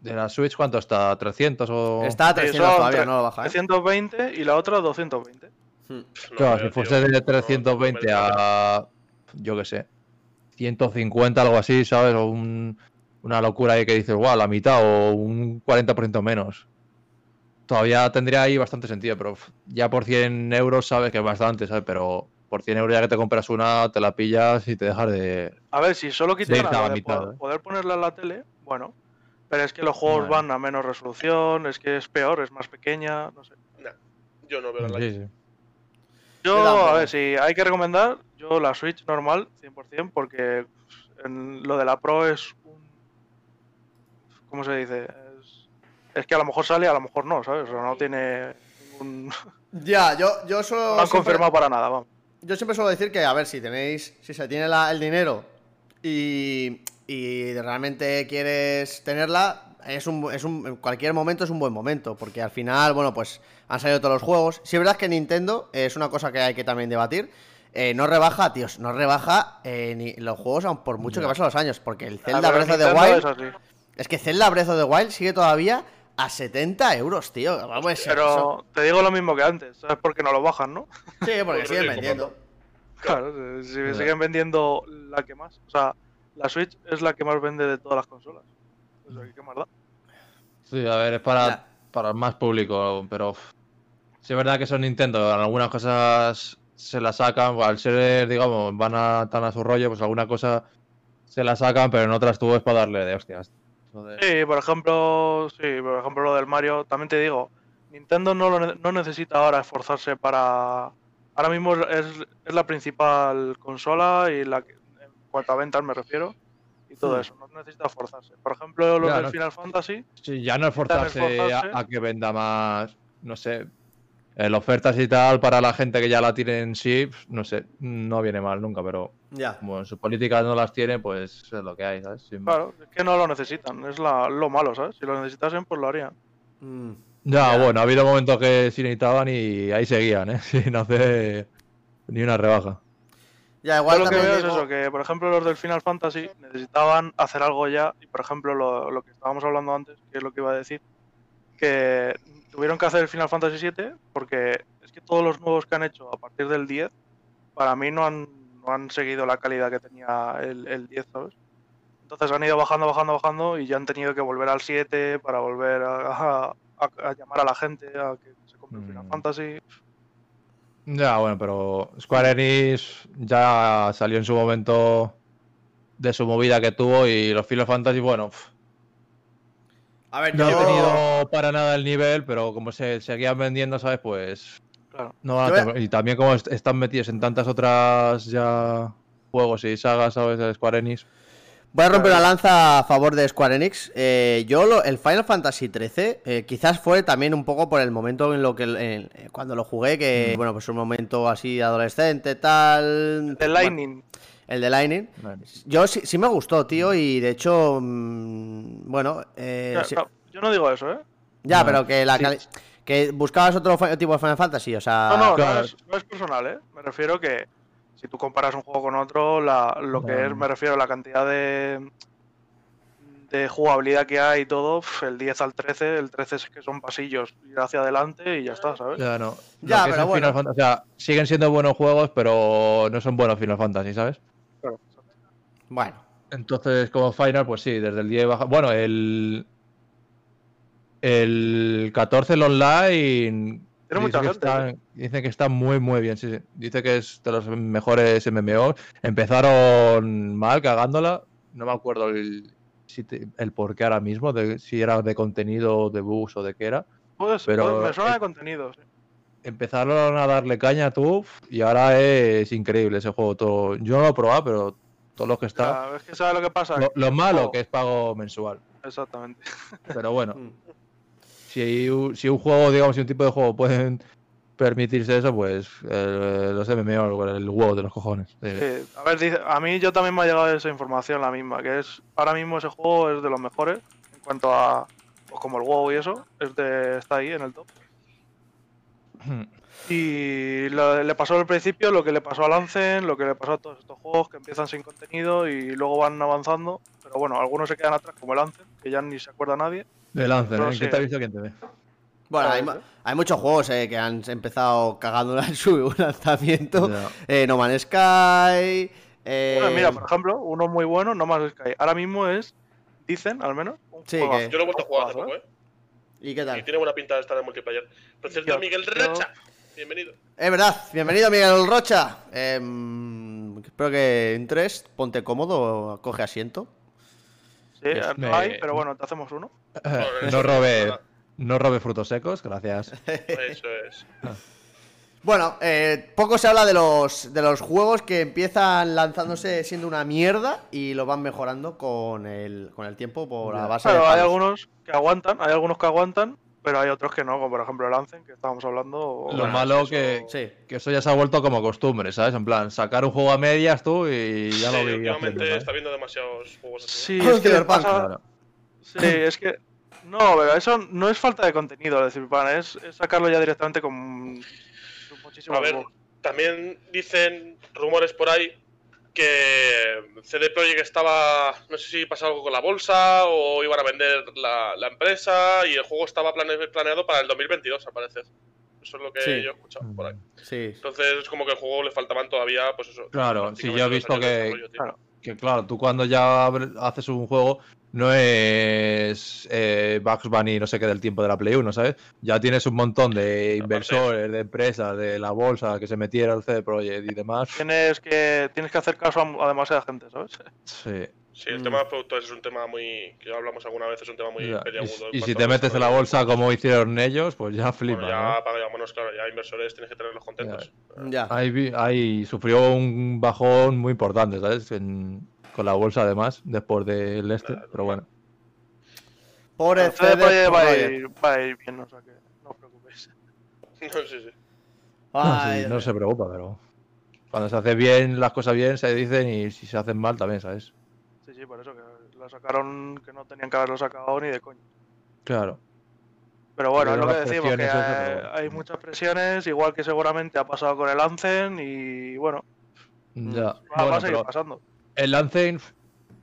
de la Switch, ¿cuánto está? ¿300 o...? Está a Sí, 300 son todavía, no lo baja, ¿eh? 320 y la otra 220. Mm. no Claro, si fuese tío. de No, 320 no a... Yo qué sé. 150, algo así, ¿sabes? O un- una locura ahí que dices, guau, la mitad o un 40% menos. Todavía tendría ahí bastante sentido, pero ya por 100 euros sabes que es bastante, ¿sabes? Pero por 100 euros ya que te compras una, te la pillas y te dejas de... A ver, si solo lo la mitad, poder, ¿eh? poder ponerla en la tele, bueno. Pero es que los juegos van a menos resolución, es que es peor, es más pequeña, no sé. Nah, yo no veo la Sí, sí. Yo, a ver, si hay que recomendar, yo la Switch normal, 100%, porque en lo de la Pro es un... ¿Cómo se dice? Es, es que a lo mejor sale, a lo mejor no, ¿sabes? O sea, no tiene ningún... Ya, yo, yo solo. No han siempre- confirmado para nada, vamos. Yo siempre suelo decir que, a ver, si tenéis, si se tiene la- el dinero y, y realmente quieres tenerla, es un, es un, en cualquier momento es un buen momento, porque al final, bueno, pues han salido todos los juegos. Si es verdad que Nintendo eh, es una cosa que hay que también debatir. eh, no rebaja, tíos, no rebaja eh, ni los juegos, aun por mucho que pasen los años, porque el Zelda Ah, pero Breath of the Wild es que Zelda Breath of the Wild sigue todavía a 70 euros, tío. Vamos, eso- Pero te digo lo mismo que antes, ¿sabes? Porque no lo bajan, ¿no? Sí, porque siguen sí, vendiendo. Claro, si siguen vendiendo la que más. O sea, la Switch es la que más vende de todas las consolas. O sea, ¿qué más da? Sí, a ver, es para para más público, pero sí es verdad que son Nintendo, en algunas cosas se la sacan, al ser, digamos, van a, tan a su rollo, pues alguna cosa se la sacan, pero en otras tú es para darle de hostias. Sí, por ejemplo, sí, por ejemplo lo del Mario, también te digo, Nintendo no, lo ne- no necesita ahora esforzarse para... Ahora mismo es, es la principal consola y la que, en cuanto a ventas me refiero, y todo Hmm. eso, no necesita esforzarse. Por ejemplo, los Ya, del no- Final Fantasy, Sí, ya no esforzarse esforzarse. A, a que venda más, no sé, eh, ofertas y tal para la gente que ya la tiene en sí, no sé, no viene mal nunca, pero Ya. como en sus políticas no las tiene, pues es lo que hay, ¿sabes? Sin más. claro, es que no lo necesitan, es la- lo malo, ¿sabes? Si lo necesitasen, pues lo harían. Mm. Ya, Ya. bueno, ha habido momentos que sí necesitaban y ahí seguían, ¿eh? Sin hacer ni una rebaja. Ya, Yo igual lo que veo es digo- eso, que por ejemplo los del Final Fantasy necesitaban hacer algo ya, y por ejemplo lo, lo que estábamos hablando antes, que es lo que iba a decir, que tuvieron que hacer el Final Fantasy VII porque es que todos los nuevos que han hecho a partir del 10, para mí no han, no han seguido la calidad que tenía el, el 10, ¿sabes? Entonces han ido bajando, bajando, bajando y ya han tenido que volver al 7 para volver a, a- a llamar a la gente a que se compre el Final Mm. Fantasy. Ya, bueno, pero Square Enix ya salió en su momento de su movida que tuvo y los Final Fantasy, bueno, A ver, no yo... he tenido para nada el nivel, pero como se seguían vendiendo, ¿sabes? Pues Claro. no Yo Y también como est- están metidos en tantas otras ya juegos y sagas, ¿sabes? De Square Enix. Voy a romper una lanza a favor de Square Enix. Eh, yo, lo- el Final Fantasy XIII, eh, quizás fue también un poco por el momento en lo que. eh, cuando lo jugué, que, Mm. bueno, pues un momento así adolescente, tal. The Lightning. El de Lightning. Yo sí, sí me gustó, tío, y de hecho. mm, bueno, eh, sí- yo no digo eso, ¿eh? ya, No, pero que la sí. cali- Que buscabas otro tipo de Final Fantasy, o sea. No, no, claro. no, es, no es personal, ¿eh? Me refiero que si tú comparas un juego con otro, la, lo que es, me refiero a la cantidad de, de jugabilidad que hay y todo, el 10 al 13, el 13 es que son pasillos, ir hacia adelante y ya está, ¿sabes? Ya no. Ya, pero bueno. Final Fantasy- o sea, siguen siendo buenos juegos, pero no son buenos Final Fantasy, ¿sabes? Claro. Bueno. Entonces, como Final, pues sí, desde el 10 baja. Bueno, el. El 14, el online. Tiene dice mucha que gente, está- Dice que está muy, muy bien, sí, sí. Dice que es de los mejores MMO. Empezaron mal, cagándola. No me acuerdo el, por qué ahora mismo, de, si era de contenido, de bugs o de qué era. Pues, Pero- pues me suena de contenido, sí. Empezaron a darle caña a TUF y ahora es increíble ese juego. Todo. Yo no lo he probado, pero todos los que está. es que lo que pasa. Lo, lo malo juego- que es pago mensual. Exactamente. Pero bueno, Mm. Si, un- si un juego, digamos, si un tipo de juego pueden permitirse eso, pues eh, los MMO, el huevo de los cojones. Sí, a ver, dice- a mí yo también me ha llegado esa información la misma, que es ahora mismo ese juego es de los mejores en cuanto a pues como el WoW y eso, es de, está ahí en el top. Y lo- le pasó al principio lo que le pasó a Lancen, lo que le pasó a todos estos juegos que empiezan sin contenido y luego van avanzando. Pero bueno, algunos se quedan atrás, como el Lancen, que ya ni se acuerda nadie. De Lancen, No ¿eh? ¿Qué te ha visto quién te ve? Bueno, hay, muchos juegos eh, que han empezado cagándola en su lanzamiento. Eh, no Man's Sky. eh, Bueno, mira, por ejemplo, uno muy bueno, No Más Sky. Ahora mismo es, dicen al menos, un Sí, que- Yo lo he vuelto a jugar hace poco, ¿eh? ¿Y qué Y tal? tiene buena pinta de estar en multiplayer. Por cierto, Yo- Miguel Racha. Bienvenido. Es verdad, bienvenido Miguel Rocha. Em, espero que entres, ponte cómodo, coge asiento. Sí, no hay, pero bueno, te hacemos uno. No robe, no robe frutos secos, gracias. Eso es. Bueno, eh, poco se habla de los, de los juegos que empiezan lanzándose siendo una mierda y lo van mejorando con el, con el tiempo por la base de Claro, hay algunos que aguantan, hay algunos que aguantan, pero hay otros que no, como por ejemplo el Lancen, que estábamos hablando. Lo bueno, malo eso- que, Sí. que eso ya se ha vuelto como costumbre, ¿sabes? En plan, sacar un juego a medias tú y ya Sí, lo vi últimamente haciendo, está viendo demasiados juegos así. Sí, Juegos es que Cyberpunk, pasa- Claro. Sí, es que. No, pero eso no es falta de contenido, es decir, pan, es, es sacarlo ya directamente con muchísimo A ver, también dicen rumores por ahí que CD Projekt estaba, no sé si pasa algo con la bolsa o iban a vender la, la empresa y el juego estaba plane- planeado para el 2022, al parecer. Eso es lo que Sí. yo he escuchado por ahí. Sí. Entonces es como que al juego le faltaban todavía, pues eso. Claro, sí, yo he visto de que- claro. Que claro, tú cuando ya haces un juego no es eh, Bugs Bunny no sé qué del tiempo de la Play 1, ¿sabes? Ya tienes un montón de inversores, de empresas, de la bolsa que se metiera el CD Projekt y demás. Tienes que, tienes que hacer caso a, a demasiada gente, ¿sabes? Sí. Sí, el Mm. tema de productores es un tema muy. que ya hablamos alguna vez, es un tema muy Ya. Y, y si te metes en la bolsa como hicieron ellos, pues ya flipa. Bueno, ya, ¿no? para, ya, bueno, claro, ya inversores tienes que tenerlos contentos. Ya. Ahí, sufrió un bajón muy importante, ¿sabes? En- con la bolsa además, después del este, pero bueno. Pobre El CD CD Projekt va, a ir, va a ir bien, o sea que no os preocupéis. No, sí, sí. Ay, Sí, no se preocupa, pero cuando se hace bien las cosas bien se dicen y si se hacen mal también, ¿sabes? Sí, sí, por eso que lo sacaron, que no tenían que haberlo sacado ni de coño. Claro. Pero bueno, es lo que decimos, que eso, hay, pero- hay muchas presiones, igual que seguramente ha pasado con el Anzen y bueno, Ya. va, a seguir pero pasando. El Lancing,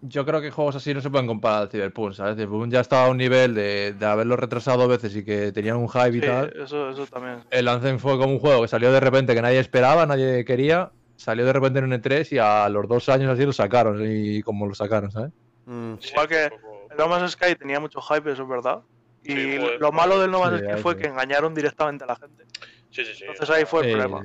yo creo que juegos así no se pueden comparar al Cyberpunk, ¿sabes? Cyberpunk ya estaba a un nivel de, de haberlo retrasado dos veces y que tenían un hype y Sí, tal. eso, eso también. El Lancing fue como un juego que salió de repente que nadie esperaba, nadie quería. Salió de repente en un E3 y a los dos años así lo sacaron. Y como lo sacaron, ¿sabes? Mm. Sí, Igual que poco- El No Man's Sky tenía mucho hype, eso es verdad. Y Sí, lo malo del No Man's Sí, Sky fue sí. que engañaron directamente a la gente. Sí, sí, sí. Entonces ahí fue el problema.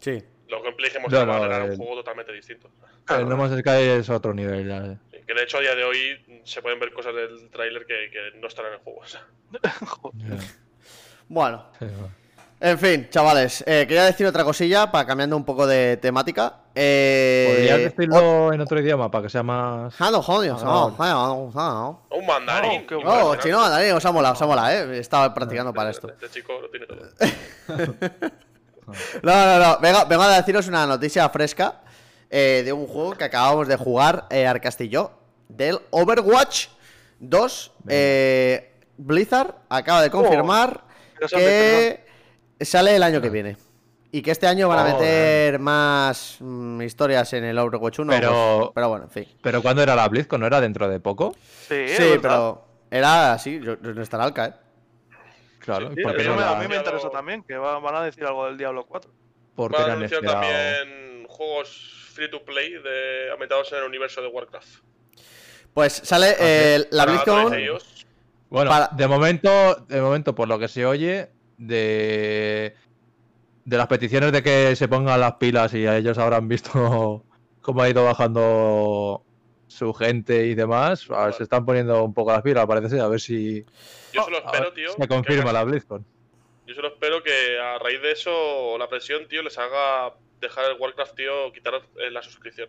Sí. Lo que dijimos No, no, era un el- juego totalmente distinto. el No Man's Sky es otro nivel. ya. Sí, Que de hecho a día de hoy se pueden ver cosas del tráiler que, que no están en el juego. o sea. Ya. Bueno, Sí, bueno. en fin, chavales, eh, quería decir otra cosilla para cambiando un poco de temática. Eh, Podrías decirlo en otro idioma para que sea más. No, no, no. Un mandarín. Oh, Oh, chino, Dani, os ha molado, os ha molado, eh. Estaba practicando para esto. Este chico lo tiene todo. No, no, no. Vengo, vengo a deciros una noticia fresca eh, de un juego que acabamos de jugar, eh, Arcastillo, del Overwatch 2. Eh, Blizzard acaba de confirmar Interesante, que sale el año que viene. Y que este año van a Oh, meter más mm, historias en el Overwatch 1. Pero- pues, pero bueno, en fin. Pero ¿cuándo era la BlizzCon? ¿No era dentro de poco? Sí, Sí, pero era así, no está el Alca, ¿eh? Claro. Sí, A ¿Por mí, no me, la- a mí me Diablo- interesa también, que va- van a decir algo del Diablo 4. por qué Van a han anunciar esperado? también juegos free to play de, ambientados en el universo de Warcraft. Pues sale eh, la BlizzCon. Bueno, Para- de momento, de momento, por lo que se oye, de, de las peticiones de que se pongan las pilas y a ellos habrán visto cómo ha ido bajando su gente y demás, a ver, se están poniendo un poco las pilas, parece ser, a ver si yo solo espero, ver tío. se confirma que- la BlizzCon. Yo solo espero que a raíz de eso, la presión, tío, les haga dejar el Warcraft, tío, quitar eh, la suscripción.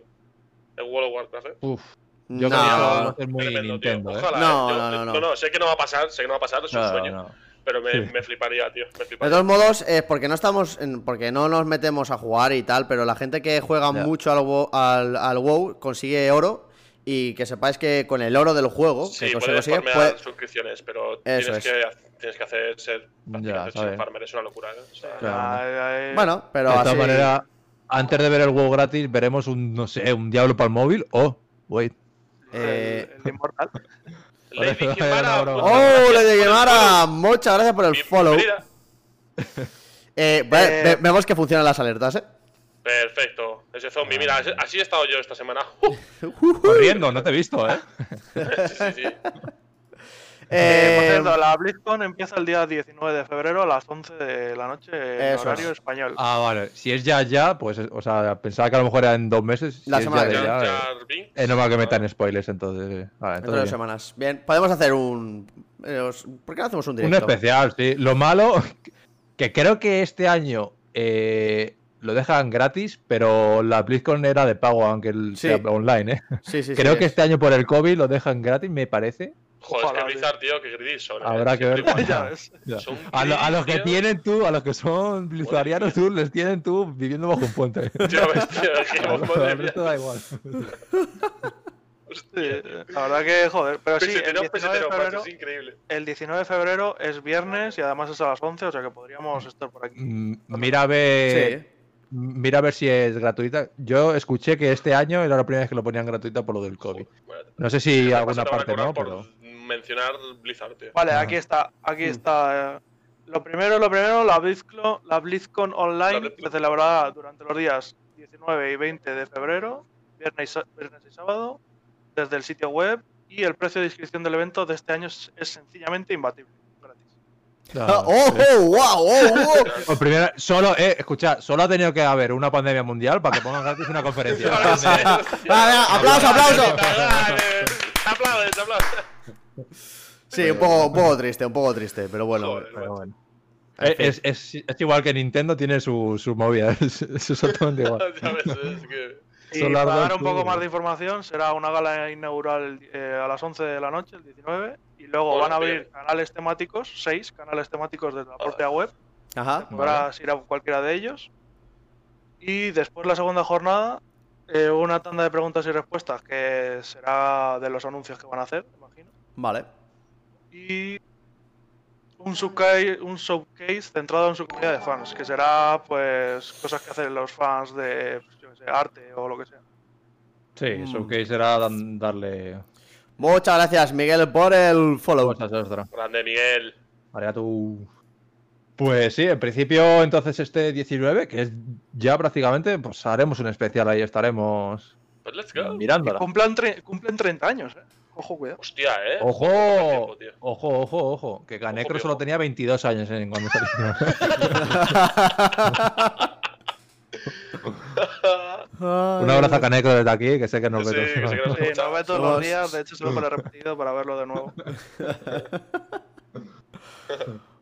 El World of Warcraft, eh. Uf, yo No. creo que ser muy Tremendo, tío. Nintendo, ¿eh? Ojalá, No, eh. Yo- no, no, no, no. sé que no va a pasar, sé que no va a pasar, es un sueño. no. Pero me, Sí. me fliparía, tío. Me De fliparía. todos modos, es porque no estamos, en- porque no nos metemos a jugar y tal, pero la gente que juega Ya. mucho al al, al WoW consigue oro y que sepáis que con el oro del juego Sí, que se puedes consigue, farmear puede- suscripciones, pero Eso tienes, es. que, tienes que hacer ser Ya, farmer, es una locura, ¿eh? O sea, Claro. Ay, ay, bueno, pero de todas así maneras, antes de ver el WoW gratis, veremos un, no sé, un Diablo para el móvil o, wait, eh, el, el Inmortal. Lady muchas ¡Oh, Lady Guevara! Muchas gracias por el follow. Eh, ve- Eh, ve- vemos que funcionan las alertas, ¿eh? Perfecto, ese zombie. Mira, así- he estado yo esta semana. corriendo, no te he visto, ¿eh? sí, sí, sí. Eh, por Eh, cierto, la BlizzCon empieza el día 19 de febrero a las 11 de la noche en horario es. español. Ah, vale. Si es ya, ya, pues, o sea, pensaba que a lo mejor era en dos meses. Si La es semana ya que viene. ya, Jar eh, eh, no me que metan spoilers, entonces. Vale, entonces dos semanas. Bien, podemos hacer un. ¿Por qué no hacemos un bien. Un directo? especial, sí. Lo malo, que creo que este año eh, lo dejan gratis, pero la BlizzCon era de pago, aunque el Sí. sea online, ¿eh? Sí, sí, sí. creo que es. este año por el COVID lo dejan gratis, me parece. Joder, es que Blizzard, tío, que gris son. eh. Habrá que ver. Ya ves. Ya. A, lo- a los que tío. tienen tú, a los que son blizzardianos tú, les tienen tú viviendo bajo un puente. Tío, ves, tío, que, da igual. Sí, la verdad que, joder, pero sí, el Pesetero, 19 de febrero, es increíble. el 19 de febrero es viernes y además es a las 11, o sea que podríamos estar por aquí. Mm, Mira a ver. Sí. Mira a ver si es gratuita. Yo escuché que este año era la primera vez que lo ponían gratuita por lo del COVID. No sé si alguna parte no, por pero. mencionar Blizzard, tío. Vale, Ah. aquí está, aquí Mm. está. eh, Lo primero, lo primero, la BlizzCon, la BlizzCon La Online BlizzCon. se celebrará durante los días 19 y 20 de febrero, viernes y, viernes y sábado, desde el sitio web Y el precio de inscripción del evento de este año es, es sencillamente imbatible. ¡Oh, oh, wow! Oh, oh. Pues primero, solo, eh, escucha, solo ha tenido que haber una pandemia mundial para que pongan gratis una conferencia. Sí. Venga, aplauso, aplauso. Aplaudes, aplaudes. Sí, un poco, un poco triste, un poco triste, pero bueno. Joder, Pero bueno. En Eh. Es, es- es igual que Nintendo tiene su, su movida, es, es exactamente igual. Ya ves, es que. Y para dar un poco más de información, será una gala inaugural eh, a las 11 de la noche, el 19, y luego van a abrir canales temáticos, seis canales temáticos de la propia web, Ajá. podrás ir a cualquiera de ellos. Y después la segunda jornada, eh, una tanda de preguntas y respuestas que será de los anuncios que van a hacer, imagino. Vale. Y un showcase, un showcase centrado en su comunidad de fans, que será pues cosas que hacen los fans de pues, sé, arte o lo que sea. Sí, Mm. eso que será dan- darle Muchas gracias, Miguel, por el follow. cosas extra. Grande Miguel. Haría tu. Pues sí, en principio, entonces este 19, que es ya prácticamente, pues haremos un especial ahí, estaremos Pues let's go. mirándola. Cumplan, tre- cumplen 30 años, eh. Ojo, cuidado. Hostia, eh. Ojo, tiempo, tío. ojo, ojo, ojo, que Canecro Ojo, solo viejo. tenía 22 años en cuando salió. Un abrazo a Canecro desde aquí, que sé que nos Sí, ve que sé que nos Sí, nos ve todos los días, de hecho se lo pone repetido para verlo de nuevo.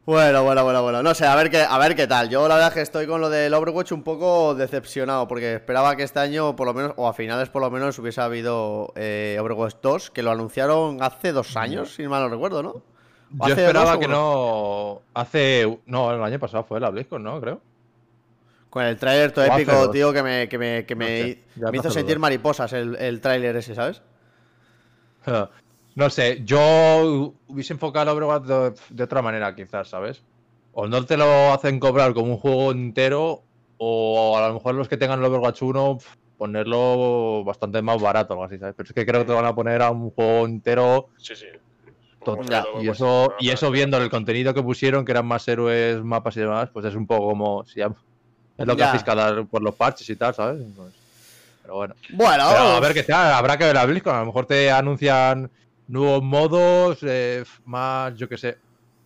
Bueno, bueno, bueno, bueno. No sé, a ver qué, a ver qué tal. Yo la verdad es que estoy con lo del Overwatch un poco decepcionado, porque esperaba que este año, por lo menos, o a finales por lo menos, hubiese habido eh, Overwatch 2, que lo anunciaron hace dos años, si mal no recuerdo, ¿no? ¿O Yo hace esperaba dos que uno? no. Hace. No, el año pasado fue la BlizzCon, ¿no? Creo. Con el tráiler todo épico, dos. tío, que me, que me, que No me, sé, hizo sentir mariposas el, el tráiler ese, ¿sabes? No sé, yo hubiese enfocado el Overwatch de, de otra manera, quizás, ¿sabes? O no te lo hacen cobrar como un juego entero, o a lo mejor los que tengan el Overwatch 1, pf, ponerlo bastante más barato o algo así, ¿sabes? Pero es que creo que te van a poner a un juego entero Sí, sí. total. Y eso, y eso viendo el contenido que pusieron, que eran más héroes, mapas y demás, pues es un poco como. si ya- es lo que Ya. hacéis cada por los parches y tal, ¿sabes? Pues, pero bueno. Bueno, Pero a ver qué tal, habrá que ver la BlizzCon. A lo mejor te anuncian nuevos modos, eh, más, yo qué sé.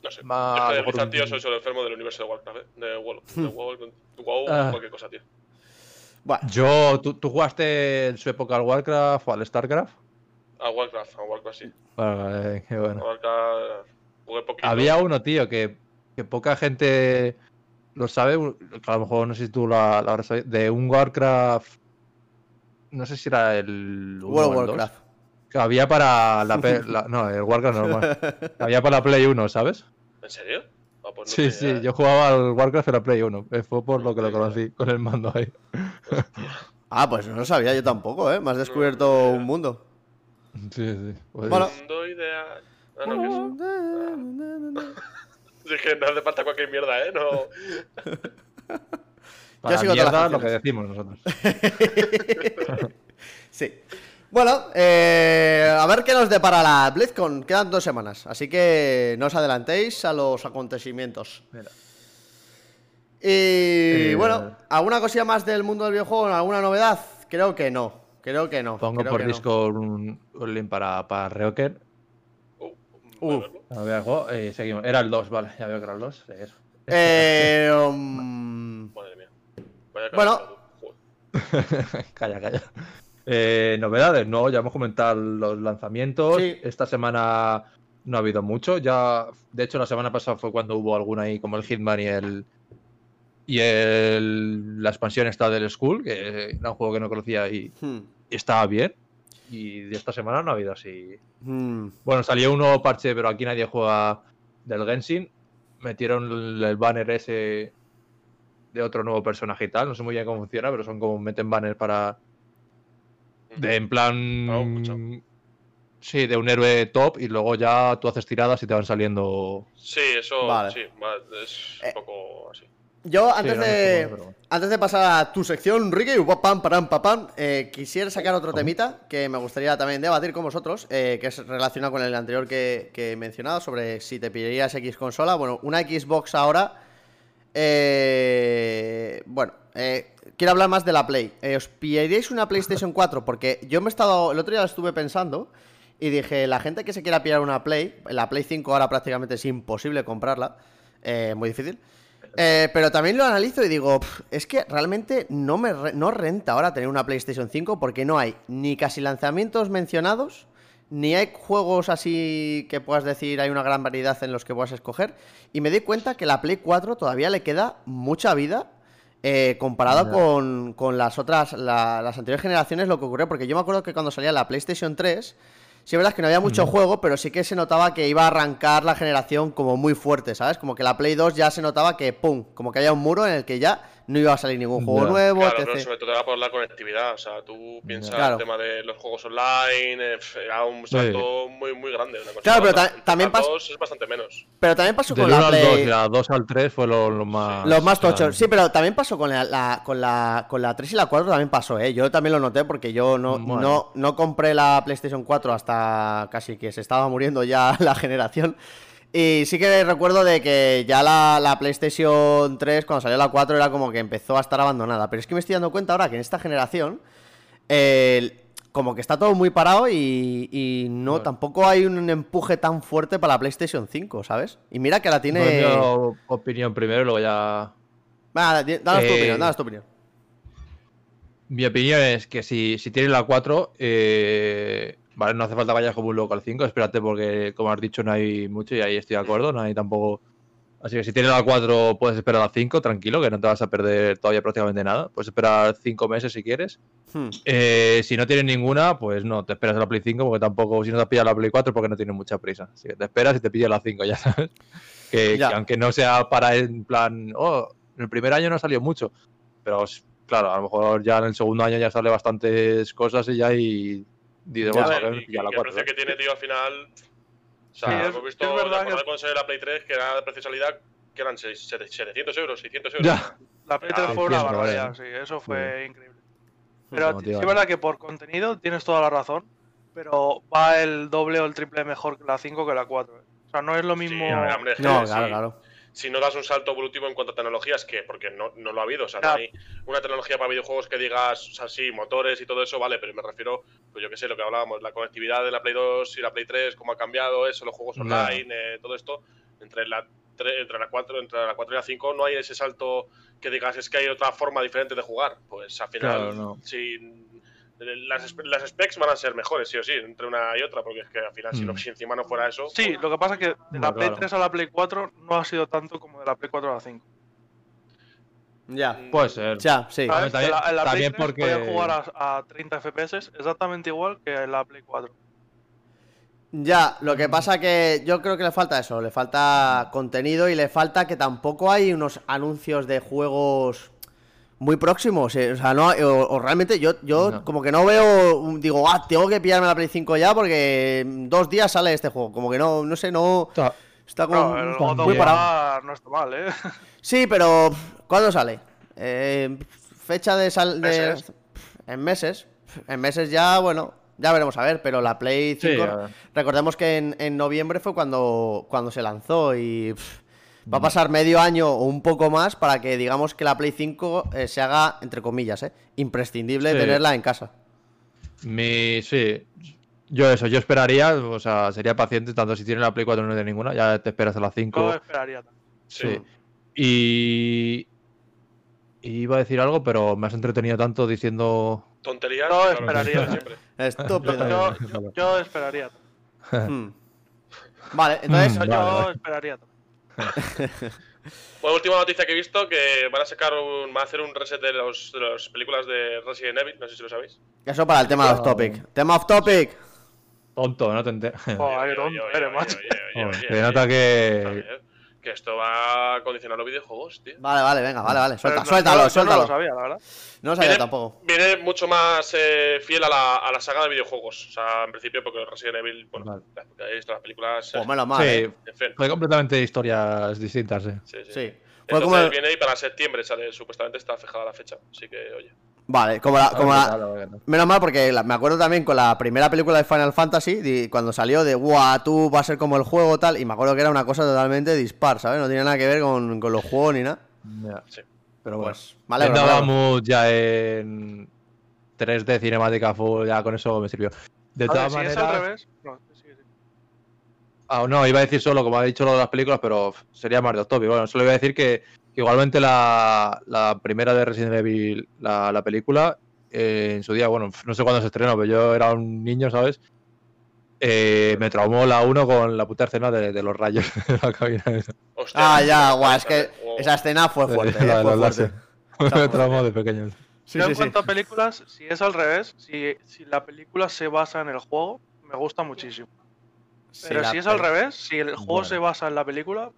No sé. más- Yo a es que mejor quizá, un- tío, soy solo enfermo del universo de Warcraft, ¿eh? De WoW. De WoW, WoW Ah. cualquier cosa, tío. bueno, Yo, ¿tú, tú jugaste en su época al Warcraft o al StarCraft? A Warcraft, a Warcraft sí. Vale, qué A bueno. Warcraft jugué poquito. Había uno, tío, que, que poca gente lo sabe, que a lo mejor no sé si tú lo, lo habrás sabido, de un Warcraft, no sé si era el World Warcraft. que había para la, la- no, el Warcraft normal, había para la Play 1, ¿sabes? ¿En serio? Ah, pues no Sí, sí, idea. yo jugaba al Warcraft en la Play 1, eh, fue por lo que lo conocí, con el mando ahí. Ah, pues no lo sabía yo tampoco, ¿eh? Me has descubierto No, un mundo. Sí, sí. pues- Bueno. Mundo ideal. Ah, no, que que no hace falta cualquier mierda, ¿eh? No. para sigo todas las mierda lo que decimos nosotros. Sí. Bueno, eh, a ver qué nos depara la BlizzCon. Quedan dos semanas, así que no os adelantéis a los acontecimientos. Mira. Y Eh, bueno, ¿alguna cosilla más del mundo del videojuego? ¿Alguna novedad? Creo que no. Creo que no. Pongo creo por no. Discord un, un link para, para Reoker. Juego, eh, seguimos. Era el 2, vale, ya veo que era el 2. eso. Eh, um, Madre mía. Vaya Bueno. calla, calla. Eh, novedades, no, ya hemos comentado los lanzamientos. Sí. Esta semana no ha habido mucho. Ya, de hecho, la semana pasada fue cuando hubo alguna ahí, como el Hitman y el. Y el, la expansión esta del School, que era un juego que no conocía y, hmm, y estaba bien. Y de esta semana no ha habido así. hmm. Bueno, salió un nuevo parche, pero aquí nadie juega del Genshin. Metieron el, banner ese de otro nuevo personaje y tal. No sé muy bien cómo funciona, pero son como meten banners para. De en plan. Sí, de un héroe top y luego ya tú haces tiradas y te van saliendo. Sí, eso. Vale. Sí, va- es Eh, un poco así. Yo, antes de. Antes de pasar a tu sección, Ricky, pam, param, papam, eh, quisiera sacar otro temita que me gustaría también debatir con vosotros, eh, que es relacionado con el anterior que, que he mencionado, sobre si te pillarías X consola. Bueno, una Xbox ahora. eh, bueno, eh, quiero hablar más de la Play. Eh, ¿Os pillaríais una PlayStation 4? Porque yo me he estado. El otro día lo estuve pensando. Y dije, la gente que se quiera pillar una Play, la Play 5 ahora prácticamente es imposible comprarla, eh, muy difícil. Eh, pero también lo analizo y digo, "Pf, es que realmente no me re- no renta ahora tener una PlayStation 5 porque no hay ni casi lanzamientos mencionados, ni hay juegos así que puedas decir hay una gran variedad en los que puedas escoger. Y me di cuenta que la Play 4 todavía le queda mucha vida eh, comparado con, con las otras, la- las anteriores generaciones, lo que ocurrió. Porque yo me acuerdo que cuando salía la PlayStation 3, sí es verdad que no había mucho juego, pero sí que se notaba que iba a arrancar la generación como muy fuerte, ¿sabes? Como que la Play 2 ya se notaba que, ¡pum! Como que había un muro en el que ya no iba a salir ningún juego Ya. nuevo, Claro, etc. pero sobre todo era por la conectividad. O sea, tú piensas Claro. el tema de los juegos online, eh, era un salto muy, muy grande. Una cosa Claro, pero ta- Entre también las pas- dos es bastante menos. Pero también pasó Del con 1 la al 2 Play... y la 2 al 3 fue lo, lo más. Los más tochos, grande. sí, pero también pasó con la, la- con la con la 3 y la 4 también pasó, ¿eh? Yo también lo noté porque yo no, Bueno. no, no compré la PlayStation 4 hasta casi que se estaba muriendo ya la generación. Y sí que recuerdo de que ya la, la PlayStation 3, cuando salió la 4, era como que empezó a estar abandonada. Pero es que me estoy dando cuenta ahora que en esta generación, como que está todo muy parado y, y no, tampoco hay un empuje tan fuerte para la PlayStation 5, ¿sabes? Y mira que la tiene... Bueno, opinión primero y luego ya. Vale, danos tu Eh, opinión, danos tu opinión. Mi opinión es que si, si tienes la 4, eh, vale, no hace falta que vayas como un loco al 5, espérate porque, como has dicho, no hay mucho y ahí estoy de acuerdo, no hay tampoco... Así que si tienes la 4 puedes esperar a 5, tranquilo, que no te vas a perder todavía prácticamente nada. Puedes esperar 5 meses si quieres. Hmm. Eh, si no tienes ninguna, pues no, te esperas a la Play 5 porque tampoco, si no te pillas la Play 4 porque no tienes mucha prisa. Así que te esperas y te pillas la 5, ya sabes. Que, Ya. que aunque no sea para en plan, oh, en el primer año no salió mucho, pero claro, a lo mejor ya en el segundo año ya sale bastantes cosas y ya y dices, Ya, bueno, A ver, ¿para qué me y- y la el 4? precio que tiene, tío, al final. O sea, Sí, es- hemos visto es verdad la que- cuando salió la Play 3, que era de precio de salida, que eran seis- sete- 700 euros, 600 euros. Ya. La Play Ah, 3 fue una barbaridad, vale. sí, eso fue increíble. Como Pero sí es a verdad que por contenido tienes toda la razón, pero va el doble o el triple mejor que la 5 que la 4. ¿eh? O sea, no es lo mismo. Sí, hombre, es que No, claro, claro. Si no das un salto evolutivo en cuanto a tecnologías, que porque no, no lo ha habido, o sea, no hay una tecnología para videojuegos que digas, o sea, sí, motores y todo eso, vale, pero me refiero, pues yo qué sé, lo que hablábamos, la conectividad de la Play 2 y la Play 3, cómo ha cambiado eso, los juegos online, eh, todo esto, entre la, tre- entre, la 4, entre la 4 y la 5 no hay ese salto que digas, es que hay otra forma diferente de jugar. Pues al final, Claro, no. si las, las specs van a ser mejores, sí o sí, entre una y otra, porque es que al final, si, no- Mm. si encima no fuera eso, Sí, lo que pasa es que de la Play claro. 3 a la Play 4 no ha sido tanto como de la Play 4 a la 5. Ya. mm, Puede ser. Ya, sí. También- en la, en la Play también 3 porque- jugar a, a 30 FPS exactamente igual que en la Play 4. Ya, lo que pasa que yo creo que le falta eso, le falta contenido y le falta que tampoco hay unos anuncios de juegos muy próximos, eh, o sea, no, o, o realmente yo, yo No. como que no veo, un- digo, ah, tengo que pillarme la Play 5 ya porque en dos días sale este juego, como que no, no sé, no, Está- está como No, of muy parado. No está mal, ¿eh? Sí, pero ¿cuándo sale? Eh, fecha de sal de Meses. en meses. En meses ya, bueno, ya veremos a ver, pero la Play Sí, 5 a ver. recordemos que en, en noviembre fue cuando cuando se lanzó y pff, va a pasar medio año o un poco más para que digamos que la Play 5 eh, se haga entre comillas, eh, imprescindible Sí. tenerla en casa. Mi, sí. Yo eso, yo esperaría, o sea, sería paciente, tanto si tienes la Play 4 y no tienes ninguna, ya te esperas a las 5. Yo esperaría también. Sí. Y... y Iba a decir algo, pero me has entretenido tanto diciendo... tonterías. No, claro, esperaría. siempre. Estúpido. Yo, yo- yo esperaría. Hmm. Vale, entonces Mm. Yo, Vale, yo vale. esperaría también. Bueno, última noticia que he visto, que van a sacar un, van a hacer un reset de, los, de las películas de Resident Evil, no sé si lo sabéis. eso para el tema off topic. Tema off topic. Tonto, no te enteras. Joder, tonto eres, macho. se nota que... Que esto va a condicionar los videojuegos, tío. Vale, vale, venga, vale, vale, suelta, no- suéltalo, suéltalo. No lo sabía, la verdad. No lo sabía Viene- tampoco. Viene mucho más eh, fiel a la, a la saga de videojuegos. O sea, en principio, porque Resident Evil, bueno, Vale. las, he visto las películas. Pues eh, menos mal, Sí, eh. en fin. fue completamente historias distintas, eh. Sí, sí. Entonces como. viene y para septiembre sale, supuestamente está fijada la fecha. Así que, oye. Vale, como la. Como la- Claro, claro. Menos mal porque la- me acuerdo también con la primera película de Final Fantasy, cuando salió de guau, tú va a ser como el juego tal, y me acuerdo que era una cosa totalmente dispar, ¿sabes? No tiene nada que ver con, con los juegos ni nada. Sí. Pero bueno. Pues, vale, Bahamut ya en 3D cinemática full, ya con eso me sirvió. De todas si maneras. es al revés. No, sí, sí. Ah, no, iba a decir solo, como ha dicho lo de las películas, pero sería más de Octavio. Bueno, solo iba a decir que igualmente la, la primera de Resident Evil, la, la película, eh, en su día, bueno, no sé cuándo se estrenó, pero yo era un niño, ¿sabes? Eh, me traumó la 1 con la puta escena de, de los rayos de la cabina esa. Hostia, Ah, ya, guau, es que oh. esa escena fue fuerte, La eh, fue me traumó de pequeño. Sí, Yo sí, en sí. cuanto a películas, si es al revés, si, si la película se basa en el juego, me gusta muchísimo. Pero si es al revés, si el juego Bueno. se basa en la película,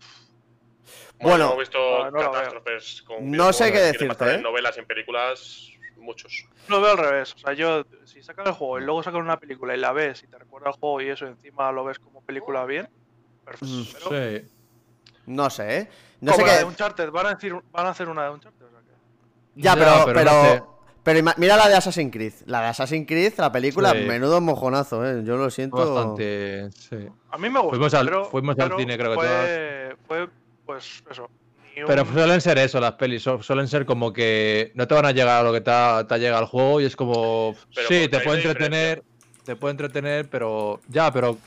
Bueno, hemos visto ah, no lo veo. catástrofes con No sé qué decirte, pasan ¿eh? En novelas, en películas, muchos. lo veo al revés. O sea, yo, si sacan el juego y luego sacan una película y la ves y te recuerda al juego y eso encima lo ves como película bien, perfecto. Mm, Pero, Sí. No sé, ¿eh? No sé qué. de Uncharted, van a, decir, van a hacer una de Uncharted. O sea que... Ya, Ya, pero. pero Pero, sé. mira la de Assassin's Creed. La de Assassin's Creed, la película, Sí. menudo mojonazo, ¿eh? Yo lo siento. Bastante. Sí. A mí me gusta. Fuimos al- pero, fuimos al pero cine, creo que fue, fue, pues eso. Pero suelen ser eso, las pelis. su- Suelen ser como que no te van a llegar a lo que te ha, te ha llegado al juego y es como. Pero sí, te puede entretener. Te puede entretener, pero. Ya, pero.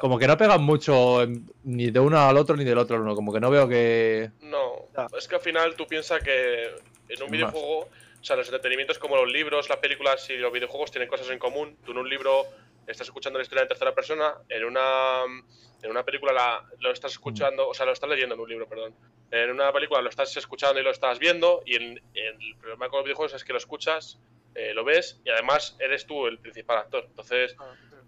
Como que no pegan mucho en- ni de uno al otro ni del otro al uno. Como que no veo que. No, Ya. es que al final tú piensas que en un videojuego, o sea, los entretenimientos como los libros, las películas y los videojuegos tienen cosas en común. Tú en un libro estás escuchando la historia en tercera persona, en una, en una película la- lo estás escuchando, o sea, lo estás leyendo en un libro, perdón. En una película lo estás escuchando y lo estás viendo, y en- en el problema con los videojuegos es que lo escuchas, eh, lo ves, y además eres tú el principal actor. Entonces,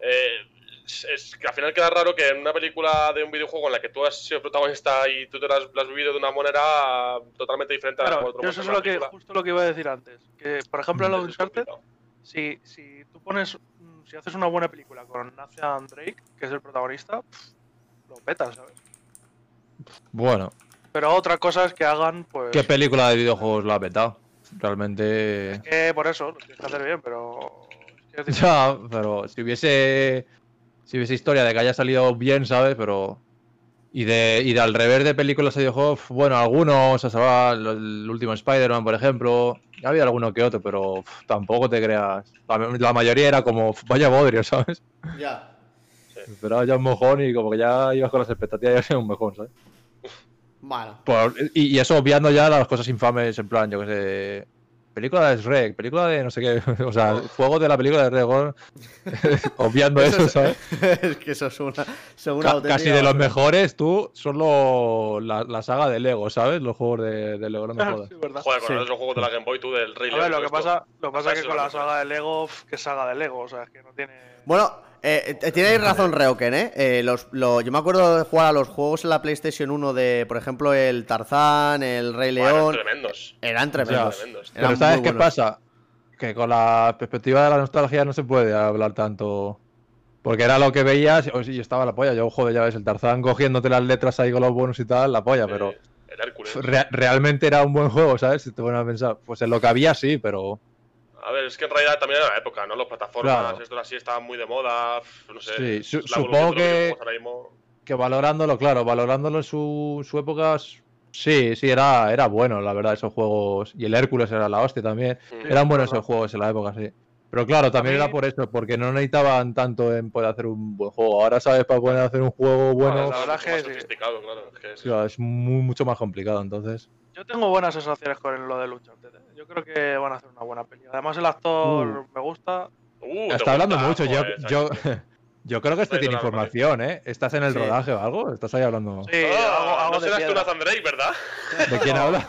eh, es, es que al final queda raro que en una película de un videojuego en la que tú has sido protagonista y tú te lo has, vivido de una manera totalmente diferente a la que otro eso es lo que, justo lo que iba a decir antes. Que, por ejemplo, en la de es Uncharted, si, si tú pones. Si haces una buena película con Nathan Drake, que es el protagonista, pff, lo petas, ¿sabes? Bueno, Pero otra cosa es que hagan, pues. ¿qué película de videojuegos la ha petado? Realmente. que por eso, lo tienes que hacer bien, pero. es que es. Ya, pero si hubiese. Si hubiese historia de que haya salido bien, ¿sabes? Pero. Y de, y de al revés de películas de videojuegos, bueno, algunos, o sea, el último Spider-Man, por ejemplo, había alguno que otro, pero tampoco te creas. La, la mayoría era como, vaya bodrio, ¿sabes? Ya. Esperaba ya un mojón y como que ya ibas con las expectativas de ser un mojón, ¿sabes? Bueno. Por- y, y eso obviando ya las cosas infames, en plan, yo que sé. Película de Shrek, película de no sé qué. O sea, juego de la película de Shrek. obviando Eso eso, es- ¿sabes? es que eso es una. son una casi de los mejores, tú, solo la, la saga de Lego, ¿sabes? Los juegos de, de Lego, no me jodas. Sí. Joder, con Sí. los juegos de la Game Boy, tú del Rey A ver, León, lo que esto. pasa, lo que pasa es que con la saga de Lego, ¿qué saga de Lego? O sea, es que no tiene. Bueno, eh, eh, tenéis razón, Reoken, ¿eh? Eh, los, lo- yo me acuerdo de jugar a los juegos en la PlayStation 1 de, por ejemplo, el Tarzán, el Rey Bueno, León. tremendos. Eran tremendos. tremendos. Eran Pero ¿sabes qué buenos. pasa? Que con la perspectiva de la nostalgia no se puede hablar tanto. Porque era lo que veías, o sí, estaba la polla. Yo, joder, ya ves, el Tarzán cogiéndote las letras ahí con los bonos y tal, la polla, pero Eh, el Hércules. re- realmente era un buen juego, ¿sabes? Si te pones a pensar. Pues en lo que había sí, pero. A ver, es que en realidad también era la época, ¿no? Las plataformas, Claro. esto así estaban muy de moda, no sé. Sí, su- es la supongo que- valorándolo, claro, valorándolo en su, su época, sí, sí, era, era bueno, la verdad, esos juegos. Y el Hércules era la hostia también. Eran buenos esos juegos en la época, sí. Pero claro, también mí- era por eso, porque no necesitaban tanto en poder hacer un buen juego. Ahora, ¿sabes? Para poder hacer un juego bueno, la Estaba verdad mucho que más sí. sofisticado, claro. es que es- claro, es muy, mucho más complicado, entonces. Yo tengo buenas sensaciones con lo de Uncharted. ¿Eh? Yo creo que van a hacer una buena peli. Además, el actor Uh. me gusta. Uh, ¿te Está hablando gusta? mucho, yo, Joder, yo, yo creo que este tiene la información, ¿eh? ¿Estás en el Sí. rodaje o algo? ¿Estás ahí hablando? Sí, Ah, hago, hago no serás tú. Nathan Drake, ¿verdad? ¿De quién habla?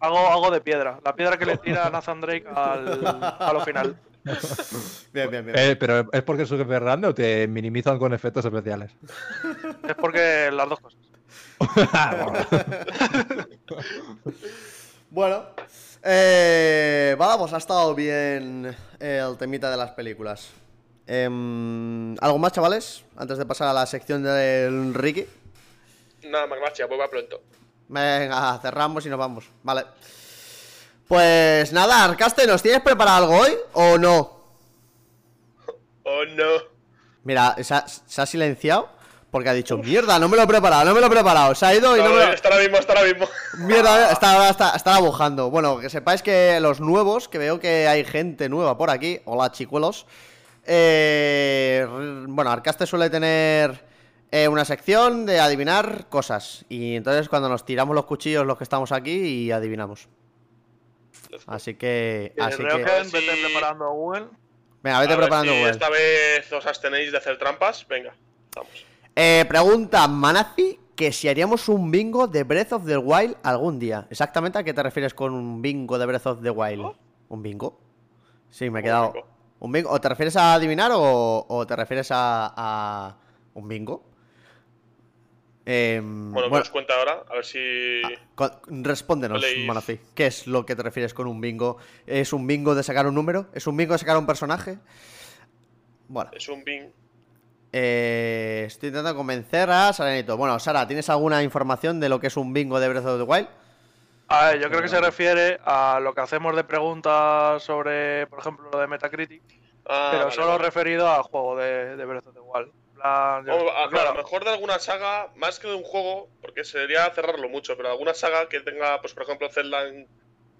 Hago, hago de piedra. La piedra que le tira Nathan Drake al, a lo final. Bien, bien, bien. Eh, ¿Pero es porque su jefe es grande o te minimizan con efectos especiales? Es porque las dos cosas. Bueno, eh, vale, pues ha estado bien el temita de las películas. Em, ¿Algo más, chavales? Antes de pasar a la sección del Ricky. Nada más, gracias, vuelva pronto. Venga, cerramos y nos vamos. Vale. Pues nada, Arcaste, ¿nos tienes preparado algo hoy o no? Oh no. Mira, se ha, se ha silenciado porque ha dicho, mierda, no me lo he preparado, no me lo he preparado. Se ha ido y no, No, me lo... está ahora mismo, está ahora mismo. Mierda, está, está, está bujando. Bueno, que sepáis que los nuevos, que veo que hay gente nueva por aquí. Hola, chicuelos. eh, bueno, Arcaste suele tener eh, una sección de adivinar cosas. Y entonces cuando nos tiramos los cuchillos los que estamos aquí y adivinamos. Así que... Eh, Así que... vete preparando Google. Venga, vete A ver preparando si Google. esta vez os abstenéis de hacer trampas. Venga, vamos. Eh, pregunta Manazi que si haríamos un bingo de Breath of the Wild algún día. Exactamente a qué te refieres con un bingo de Breath of the Wild. ¿Oh? ¿Un bingo? Sí, me he quedado. bingo. ¿Un bingo? ¿O te refieres a adivinar o, o te refieres a, a un bingo? Em, Bueno, bueno, os cuenta ahora, a ver si. con- respóndenos, Leís. Manazi. ¿Qué es lo que te refieres con un bingo? ¿Es un bingo de sacar un número? ¿Es un bingo de sacar un personaje? Bueno. Es un bing. Eh, estoy intentando convencer a Saranito. Bueno, Sara, ¿tienes alguna información de lo que es un bingo de Breath of the Wild? A ver, yo creo que se refiere a lo que hacemos de preguntas sobre, por ejemplo, lo de Metacritic, Ah, pero vale, solo vale. referido al juego de, de Breath of the Wild. Plan, yo- a claro, lo mejor de alguna saga, más que de un juego, porque sería cerrarlo mucho, pero alguna saga que tenga, pues por ejemplo, Zelda en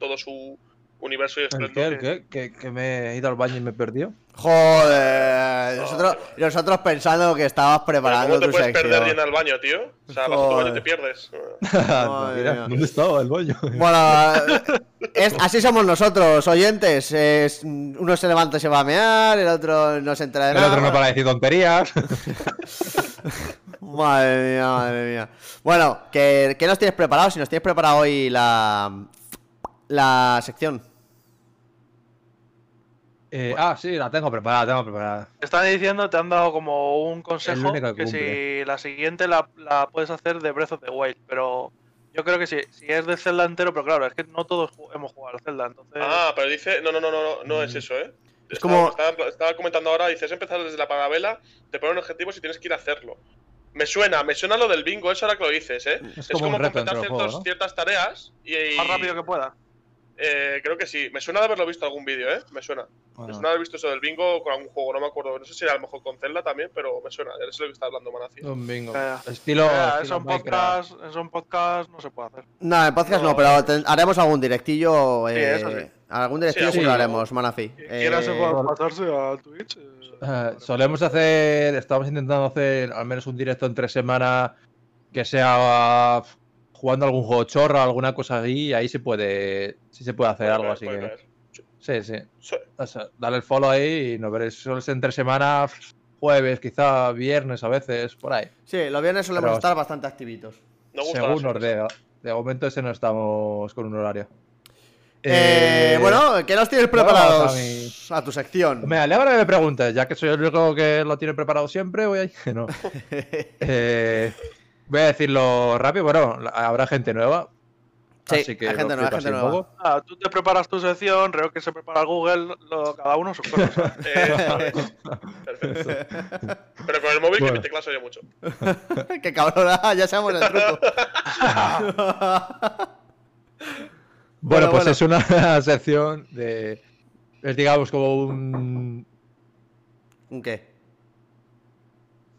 todo su universo y ¿El qué? ¿El qué? ¿Que, que me he ido al baño y me he perdido? Joder, nosotros, nosotros pensando que estabas preparando ¿Cómo te tu puedes perder sección. yendo al baño, tío? O sea, vas a tu baño y te pierdes. Mira. ¿Dónde estaba el baño? Bueno, es- así somos nosotros, oyentes. Es- uno se levanta y se va a mear, el otro no se entera de El nada. otro no para de decir tonterías. Madre mía, madre mía. Bueno, ¿qué, qué nos tienes preparado? Si nos tienes preparado hoy la, la sección. Eh, ah, sí, la tengo preparada, la tengo preparada. te están diciendo, te han dado como un consejo que si la siguiente la, la puedes hacer de Breath of the Wild, pero yo creo que sí, si es de Zelda entero, pero claro, es que no todos hemos jugado al Zelda, entonces... Ah, pero dice. No, no, no, no, no, no es eso, ¿eh? Es Estaba- como- Estaba, estaba comentando ahora, dices empezar desde la parabela, te ponen objetivos y tienes que ir a hacerlo. Me suena, me suena lo del bingo, eso ahora que lo dices, ¿eh? Es como completar dentro del ciertos- juego, ¿no? ciertas tareas y, y- Más rápido que pueda. Eh, creo que sí. Me suena de haberlo visto en algún vídeo, ¿eh? Me suena. Me suena de haber visto eso del bingo con algún juego, no me acuerdo. No sé si era a lo mejor con Zelda también, pero me suena. Eso es lo que está hablando Manaci. Un bingo. Ya, ya. Estilo. Ya, estilo eso en Minecraft. podcast, eso en podcast no se puede hacer. No, en podcast no, No. pero haremos algún directillo. Sí, eh, eso sí. Algún directillo Sí, sí, lo haremos, Manafi. Quien Eh, pasarse a Twitch. eh, Eh, solemos hacer, estamos intentando hacer al menos un directo en tres semanas que sea jugando algún juego chorro, alguna cosa así, ahí se puede, sí se puede hacer Puede algo así que, caer. sí, sí. Sí. O sea, dale el follow ahí y nos veréis. Entre semanas, jueves, quizá viernes a veces, por ahí. Sí, los viernes solemos Pero- estar bastante activitos. No Según nos dé. De momento ese no estamos con un horario. Eh, Eh, bueno, ¿qué nos tienes preparados a mi- a tu sección? Me alegra que me preguntes, ya que soy el único que lo tiene preparado siempre, voy a... No. Eh, voy a decirlo rápido, bueno, habrá gente nueva. Sí, así que gente nueva, gente. Ah, tú te preparas tu sección, creo que se prepara Google, lo- cada uno sus cosas. Es. Perfecto. Pero con el móvil Bueno. que mi tecla se oye mucho. Qué cabrón, ah, ya sabemos el truco. Bueno, Bueno, pues bueno. es una sección de. Es digamos como un. ¿Un qué?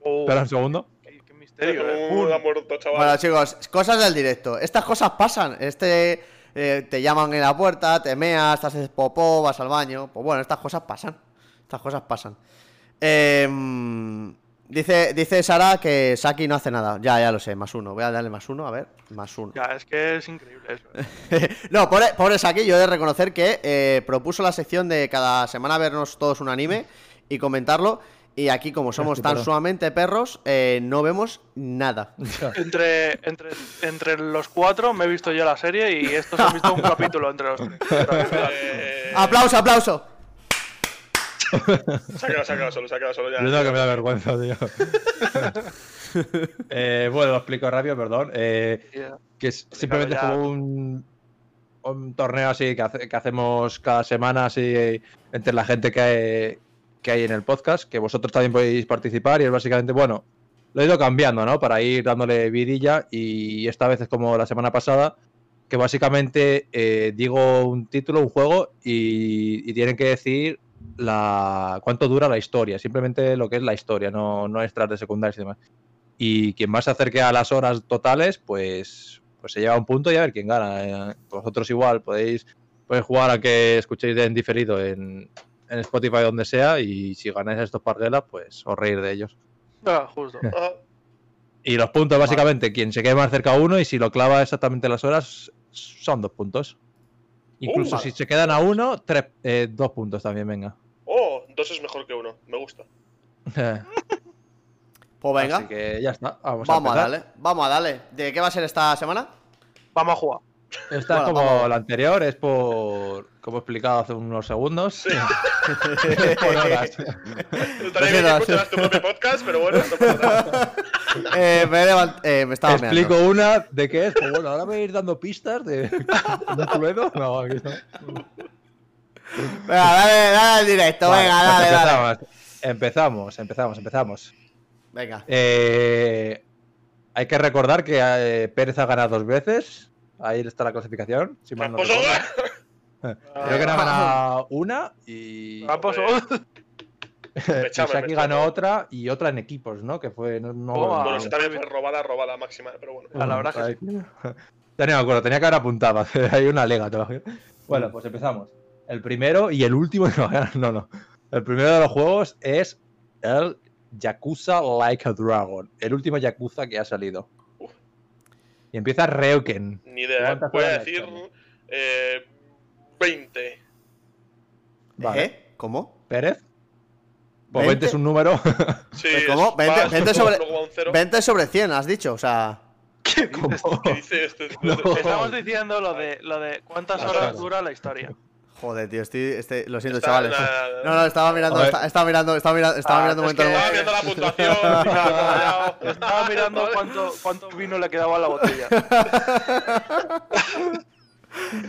Oh, Espera un segundo. Misterio, eh. Un muerto, chaval. Bueno, chicos, cosas del directo. Estas cosas pasan. Este eh, te llaman en la puerta, te meas, te haces popó, vas al baño. Pues bueno, estas cosas pasan. Estas cosas pasan. Em, dice, dice Sara que Saki no hace nada. Ya, ya lo sé, más uno. Voy a darle más uno, a ver. Más uno. Ya, es que es increíble eso. eh. no, pobre, pobre Saki, yo he de reconocer que eh, propuso la sección de cada semana vernos todos un anime y comentarlo. Y aquí, como somos tan sumamente perros, eh, no vemos nada. Entre, entre, entre los cuatro me he visto yo la serie y estos han visto un capítulo entre los tres. Eh, ¡Aplauso, aplauso! Se ha quedado, se ha quedado solo, se ha quedado solo ya. Yo tengo que me da vergüenza, tío. Eh, bueno, lo explico rápido, perdón. Eh, Yeah. que es- simplemente es como un, un torneo así que, hace- que hacemos cada semana así entre la gente que que hay en el podcast, que vosotros también podéis participar y es básicamente, bueno, lo he ido cambiando, ¿no? Para ir dándole vidilla y esta vez es como la semana pasada, que básicamente eh, digo un título, un juego y, tienen que decir la cuánto dura la historia, simplemente lo que es la historia, no, no extras de secundarios y demás. Y quien más se acerque a las horas totales, pues, pues se lleva un punto y a ver quién gana. Eh, Vosotros igual podéis, podéis jugar a que escuchéis en diferido en, en Spotify donde sea y si ganáis estos parguelas, pues os reír de ellos. Ah, justo. Ajá. Y los puntos, básicamente, quien se quede más cerca a uno y si lo clava exactamente las horas, son dos puntos. Incluso Uh. si se quedan a uno, tres, eh, dos puntos también, venga. Oh, dos es mejor que uno. Me gusta. Pues venga, Así que ya está. Vamos, vamos a a, darle, vamos a darle. ¿De qué va a ser esta semana? Vamos a jugar. Esta Bueno, es como vamos. la anterior, es por. Como he explicado hace unos segundos. por horas. Estaría bien que escucharas tu propio podcast, pero bueno, no pasa nada. Eh, me, he levant- eh, me estaba Explico meando. una de qué es. Pues bueno, ahora voy a ir dando pistas de. ¿De Cluedo? No, aquí no. Venga, dale, dale al directo, Vale, venga, pues dale, dale. empezamos. Empezamos, empezamos, empezamos. Venga. Eh, hay que recordar que eh, Pérez ha ganado dos veces. Ahí está la clasificación. Si mal no Creo que ha ganado una y. Saki ganó otra y otra en equipos, ¿no? Que fue. No. Bueno, no- esa también fue robada, robada máxima, pero bueno. A la verdad que Ahí- Ya no me acuerdo, tenía que haber apuntado. Hay una lega todavía. Bueno, pues empezamos. El primero y el último. No, no, no. El primero de los juegos es el Yakuza Like a Dragon. El último Yakuza que ha salido. Y empieza Reuken. Ni idea. ¿Cuántas Voy a decir tiene? eh, 20. Vale. ¿Eh? ¿Cómo? ¿Pérez? Pues 20. 20 es un número. Sí, Pues, ¿cómo? es- 20 va, 20 es- sobre- luego va un cero. 20 sobre 100, has dicho, o sea. ¿Qué. ¿Qué dice este? No. Estamos diciendo lo de, lo de cuántas horas. dura la historia. Joder, tío, estoy, este- lo siento, Está- chavales. na- No, no, estaba mirando, esta- estaba mirando, estaba mirando, estaba Ah, mirando un es momento. que- Estaba viendo la puntuación. callao. Estaba mirando cuánto, cuánto vino le quedaba a la botella.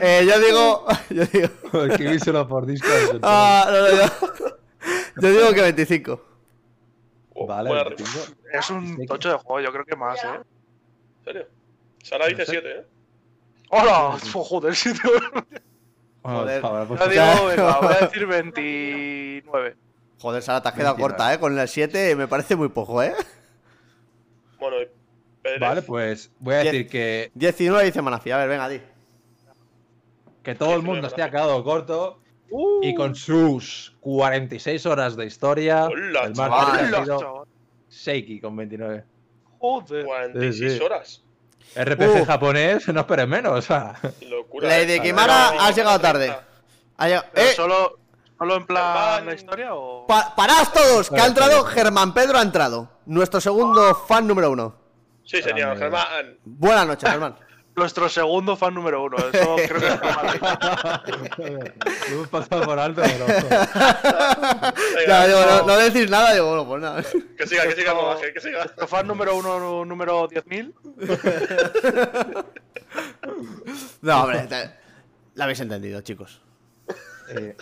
Eh, yo digo, yo digo, Escribíselo por Discord. ah, no, no, yo, yo digo que 25. Oh, Vale, buena 25. rima. Es un tocho de juego, yo creo que más, ¿eh? ¿En serio? Sara dice No sé. 7, ¿eh? ¡Hola! Joder, sitio. Joder. Joder, pues- Ya digo, venga, voy a decir 29. Joder, Sara, te has quedado 29. corta, ¿eh? Con el 7 me parece muy poco, ¿eh? Bueno, Pérez. Vale, pues voy a Diez. decir que, 19 dice Manafi. A ver, venga, di. que todo el mundo esté quedado corto Uh, y con sus 46 horas de historia, Hola, el más ha ¡Hola, sido! Seiki con 29. Joder. 46 Sí, sí. horas. RPG Uh. japonés, no esperes menos. O sea, Locura. Lady ¿eh? Kimara, Pero- has llegado tarde. Ha llegado- ¿Pero ¡Eh! solo, solo en plan la historia o...? Pa- ¡Parad todos! Que ha entrado. Germán Pedro, ha entrado. Nuestro segundo fan número uno. Sí, señor. Germán. Buenas noches, Germán. Nuestro segundo fan número uno. Eso creo que es lo hemos pasado por alto, pero. Venga, Ya, digo, no, no. decís nada, digo, bueno, pues nada. Que siga, que siga que siga. Nuestro fan número uno, número 10.000. No, hombre, te- la habéis entendido, chicos. Eh,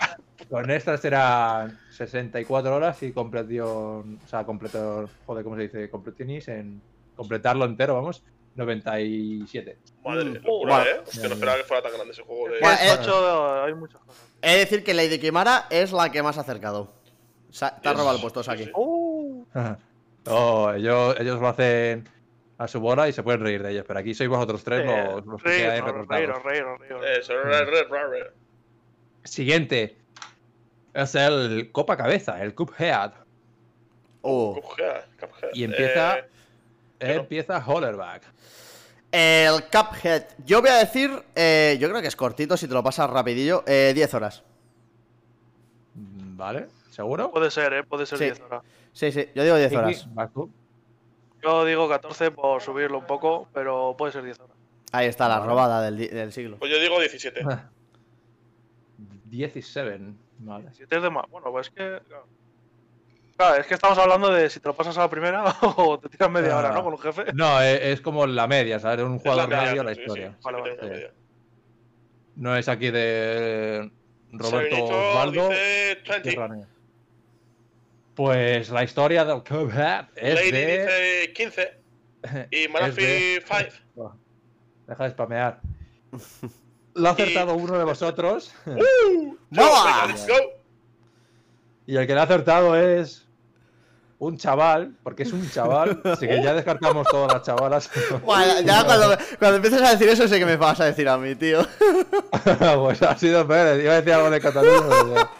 con estas serán 64 horas y completación. O sea, completo. Joder, ¿cómo se dice? Completinis en. Completarlo entero, vamos. 97. Madre, Mm. locura, Vale. ¿eh? Es que no esperaba que fuera tan grande ese juego de. Bueno, Es eh, hay muchas cosas. He de decir que Lady Kimara es la que más ha acercado. Sa- te has Yes. robado el puesto, Saki. sí. Uh, No, ellos, ellos lo hacen a su bola y se pueden reír de ellos, pero aquí sois vosotros tres eh, los, los que reíros, quedáis recortados. re. Siguiente. Es el Copa Cabeza, el Cuphead. Oh. Cuphead, Cuphead. Y empieza. Eh, que no. empieza Hollerback. El Cuphead. Yo voy a decir, eh, yo creo que es cortito si te lo pasas rapidillo. eh, 10 horas. ¿Vale? ¿Seguro? Puede ser, ¿eh? Puede ser Sí. 10 horas. Sí, sí, yo digo 10 Kiki, horas. vas tú. Yo digo 14 por subirlo un poco, pero puede ser 10 horas. Ahí está la robada del, del siglo. Pues yo digo 17. 17. Vale. Si te es de más. Bueno, pues es que. Claro. Claro, es que estamos hablando de si te lo pasas a la primera o te tiras media Ah. hora, ¿no? Con un jefe. No, es, es como la media, ¿sabes? Un Es la jugador media, medio la sí, historia. sí, sí, Vale, vale. Sí. media. No es aquí de Roberto Osvaldo. dice 20. Tierra Negra. Pues la historia del Cuphead es Lady de. dice 15. Y Manafi de- 5. Buah, Deja de spamear. Lo ha acertado uno de vosotros. Let's go. Y el que le ha acertado es. Un chaval, porque es un chaval, así que ya descartamos todas las chavalas. Bueno, ya cuando, cuando empieces a decir eso sé que me vas a decir a mí, tío. pues ha sido Pérez, iba a decir algo de Cataluña.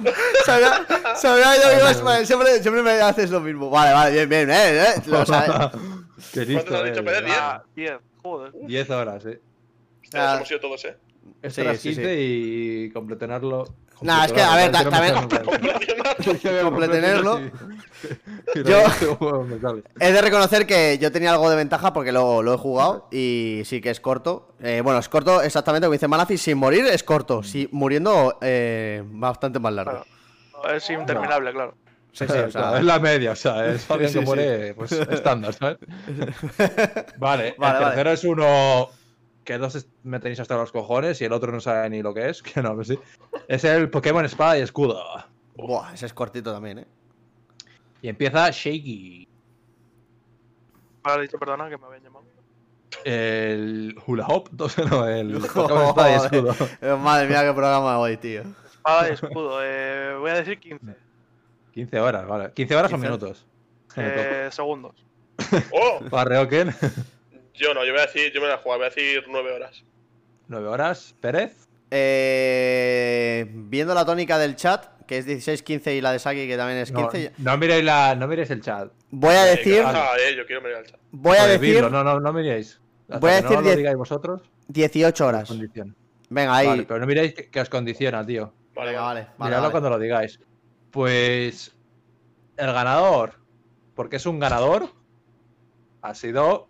Sabía, sabía yo que ibas vale, siempre, siempre me haces lo mismo. Vale, vale, bien, bien, eh, eh. Lo sabes. Qué listo, ¿Cuánto has dicho. Pérez? ¿Diez? Ah, 10, joder. 10 horas, eh. Hostia, Ah. hemos ido todos, eh. Esto Sí, era sí, 15 y completenerlo. Nah, es que, a ver, ta- también- Completenerlo. Yo- He de reconocer que yo tenía algo de ventaja porque lo, lo he jugado y sí que es corto. Eh, bueno, es corto exactamente como dice Malafi. Sin morir es corto. Si muriendo, eh, bastante más largo. Claro. Es interminable, claro. Sí, sí, o sea, es la media, o sea, es alguien sí, que sí. muere pues, estándar, ¿sabes? Vale, Vale, el vale. tercero es uno que dos me tenéis hasta los cojones y el otro no sabe ni lo que es, que no, pues sí. Es el Pokémon Espada y Escudo. buah, ese es cortito también, eh. Y empieza Shaky. Ahora he dicho, perdona, que me habían llamado. El Hula Hop, no, el Pokémon Espada y Escudo. Madre mía, qué programa hoy, tío. Espada y escudo. Eh, voy a decir 15 15 horas, vale. 15 horas o 15. minutos. eh, segundos. ¡Oh! Barreoken, Yo no, yo voy a decir, yo me la juego, voy a decir 9 horas. 9 horas. Pérez, Eh, viendo la tónica del chat, que es 16-15 y la de Saki, que también es no, 15, no miréis la, no miréis el chat. voy a Eh, decir, ah, eh, yo quiero mirar el chat. voy a decir no, no, no miréis. Hasta Voy a decir no lo digáis vosotros. 18 horas. Condición. Venga, ahí. Vale, pero no miréis que, que os condiciona, tío. Vale, Venga, vale. vale, vale, Miradlo vale. cuando lo digáis. Pues el ganador, porque es un ganador, ha sido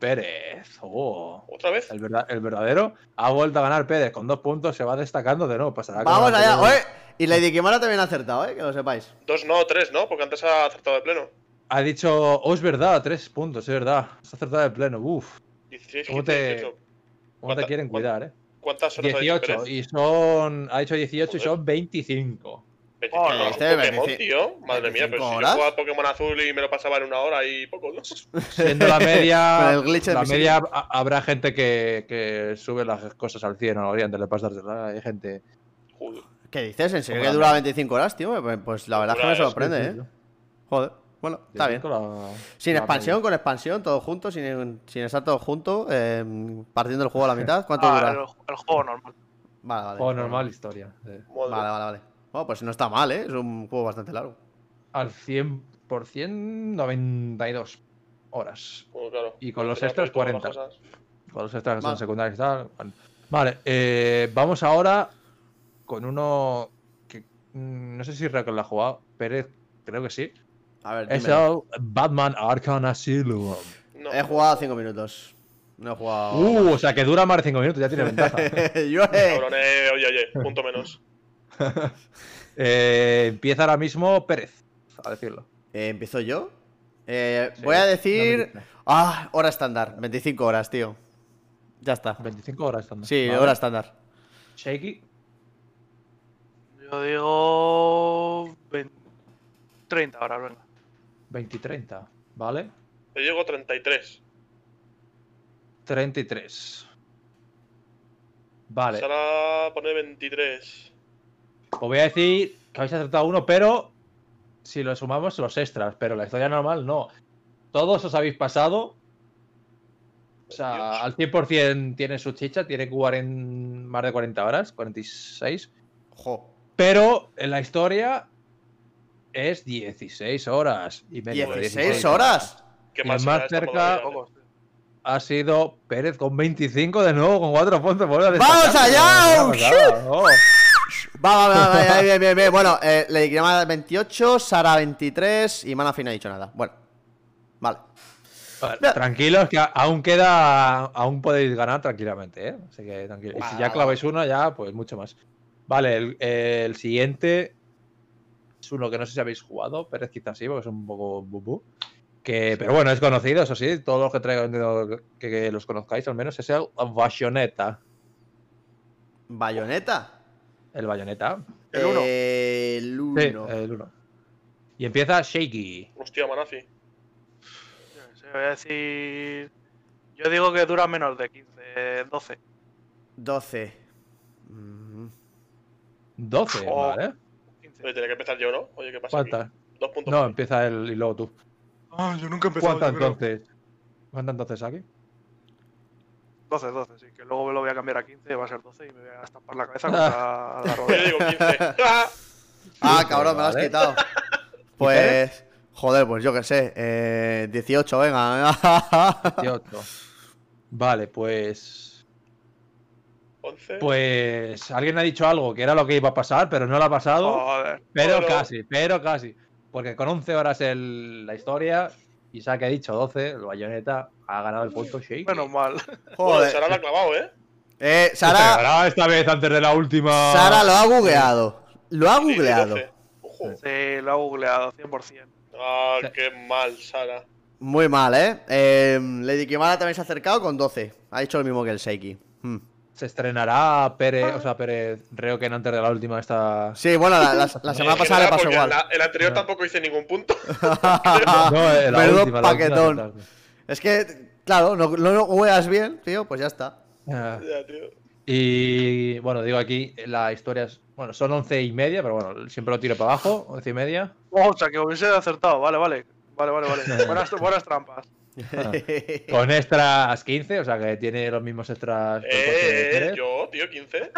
Pérez. Oh, ¿Otra vez? el, verda- el verdadero ha vuelto a ganar Pérez con dos puntos, se va destacando de nuevo. Pasará Vamos allá. anterior. Oye, y Lady Kimara también ha acertado, eh, que lo sepáis. Dos no, tres no, porque antes ha acertado de pleno. Ha dicho, oh, es verdad, tres puntos, es verdad. Se ha acertado de pleno. Uf, 16, ¿Cómo 15, te- 18. cómo te ¿Cuánta- quieren cuidar, eh. ¿Cuántas horas ha dicho 18, Pérez? y son. Ha dicho 18 y son 25. 25 Oh, horas, este, Pokémon, 25 tío. Madre mía, pero 25 si yo jugaba Pokémon azul y me lo pasaba en una hora y poco, ¿no? Siendo la media. El glitch la media ha- habrá gente que, que sube las cosas al 100 o antes de pasársela. Hay gente. Joder. ¿Qué dices? ¿En serio que dura media. 25 horas, tío? Pues- Pues la verdad es que me sorprende, eh. Joder. Bueno, está bien. La- Sin la expansión, media. con expansión, todo junto, sin, sin estar todo junto, eh, partiendo el juego a la mitad. ¿Cuánto Ah, dura? el, el juego normal. Vale, vale. Juego normal, historia. sí. Madre. Vale, vale, vale. Bueno, pues no está mal, ¿eh? Es un juego bastante largo. Al 100%, 92 horas. Bueno, claro. Y con los extras, todas las 40. cosas. Con los extras que Vale. son secundarios y tal. bueno. Vale, eh, vamos ahora con uno que mm, no sé si Raquel la ha jugado. Pérez, creo que sí. A ver, Es el Batman Arkham Asylum. No. He jugado 5 minutos. No he jugado. Uh, o sea que dura más de 5 minutos, ya tiene ventaja. Yo, eh. Cabrón, eh, oye, oye, punto menos. Eh, empieza ahora mismo Pérez, a decirlo. Eh, ¿Empiezo yo? Eh, Sí, voy a no me decir. Ah, hora estándar. 25 horas, tío. Ya está. 25 horas estando. Sí, Vale. hora estándar. Shaky, Yo digo. 20 30 horas, venga. 20 y 30. ¿Vale? Yo llego 33. 33. Vale. Sara pone 23. Os voy a decir que habéis acertado uno, pero si lo sumamos los extras, pero la historia normal no. Todos os habéis pasado. O sea, al 100% tiene su chicha, tiene que jugar en más de 40 horas, 46. Jo. Pero en la historia es 16 horas y media. 16 horas. ¿Qué Y más el más cerca-. Ha sido Pérez con 25 de nuevo, con 4 puntos. ¡Vamos allá! Vamos allá. Va, va, va, bien, bien, bien. Bueno, eh, Lady Crema 28, Sara 23 y Manafi no ha dicho nada. Bueno. Vale. Tranquilos, que aún queda. Aún podéis ganar tranquilamente, ¿eh? Así que tranquilos. Y si ya claváis uno, ya, pues mucho más. Vale, el, el siguiente es uno que no sé si habéis jugado. Pérez quizás sí, porque es un poco bubú. Que, pero bueno, es conocido, eso sí. Todos los que traigo que, que los conozcáis, al menos, es el Bayonetta. ¿Bayoneta? El Bayonetta. El uno. Eh, el Sí, 1. el uno. Y empieza Shaky. Hostia, Manafi. Sé, voy a decir. Yo digo que dura menos de 15, 12. 12. Mm, 12, Oh. ¿vale? 15. Oye, tenía que empezar yo, ¿no? Oye, ¿qué pasa? ¿Cuántas? Dos puntos. No, empieza él y luego tú. Ah, yo nunca he empezado. ¿Cuánto yo creo. entonces? ¿Cuánto entonces aquí? 12, 12, sí, que luego lo voy a cambiar a 15, va a ser 12 y me voy a estampar la cabeza contra la Yo rodilla. digo 15. Ah, cabrón, me lo has quitado. Pues. Joder, pues yo qué sé. Eh, 18, venga. 18. Vale, pues. 11. Pues alguien ha dicho algo que era lo que iba a pasar, pero no lo ha pasado. Joder. pero bueno. casi, pero casi. Porque con 11 horas el- la historia, Isaac ha dicho 12, el bayoneta ha ganado el punto Shake. Menos mal. Joder, Sara la ha clavado, ¿eh? Eh, Sara, esta vez antes de la última. Sara lo ha googleado. Lo ha googleado. 12. Ojo. Sí, lo ha googleado 100%. Ah, qué mal, Sara. Muy mal, ¿eh? eh Lady Kimara también se ha acercado con 12. Ha dicho lo mismo que el Seiki. Hmm. Se estrenará Pérez, o sea, Pérez Reuken antes de la última esta. Sí, bueno, la, la- la semana pasada le pasó igual. la- el anterior No. tampoco hice ningún punto. No, la Menudo última, la última, paquetón. última. Es que, claro, no, no lo juegas bien, tío, pues ya está. Ah. ya, tío. Y bueno, digo aquí, la historia es. Bueno, son once y media, pero bueno, siempre lo tiro para abajo, once y media. Oh, o sea, que hubiese acertado. Vale, vale. Vale, vale, vale. Buenas, buenas trampas. Con extras 15, o sea que tiene los mismos extras. Eh, eh, yo, tío, 15.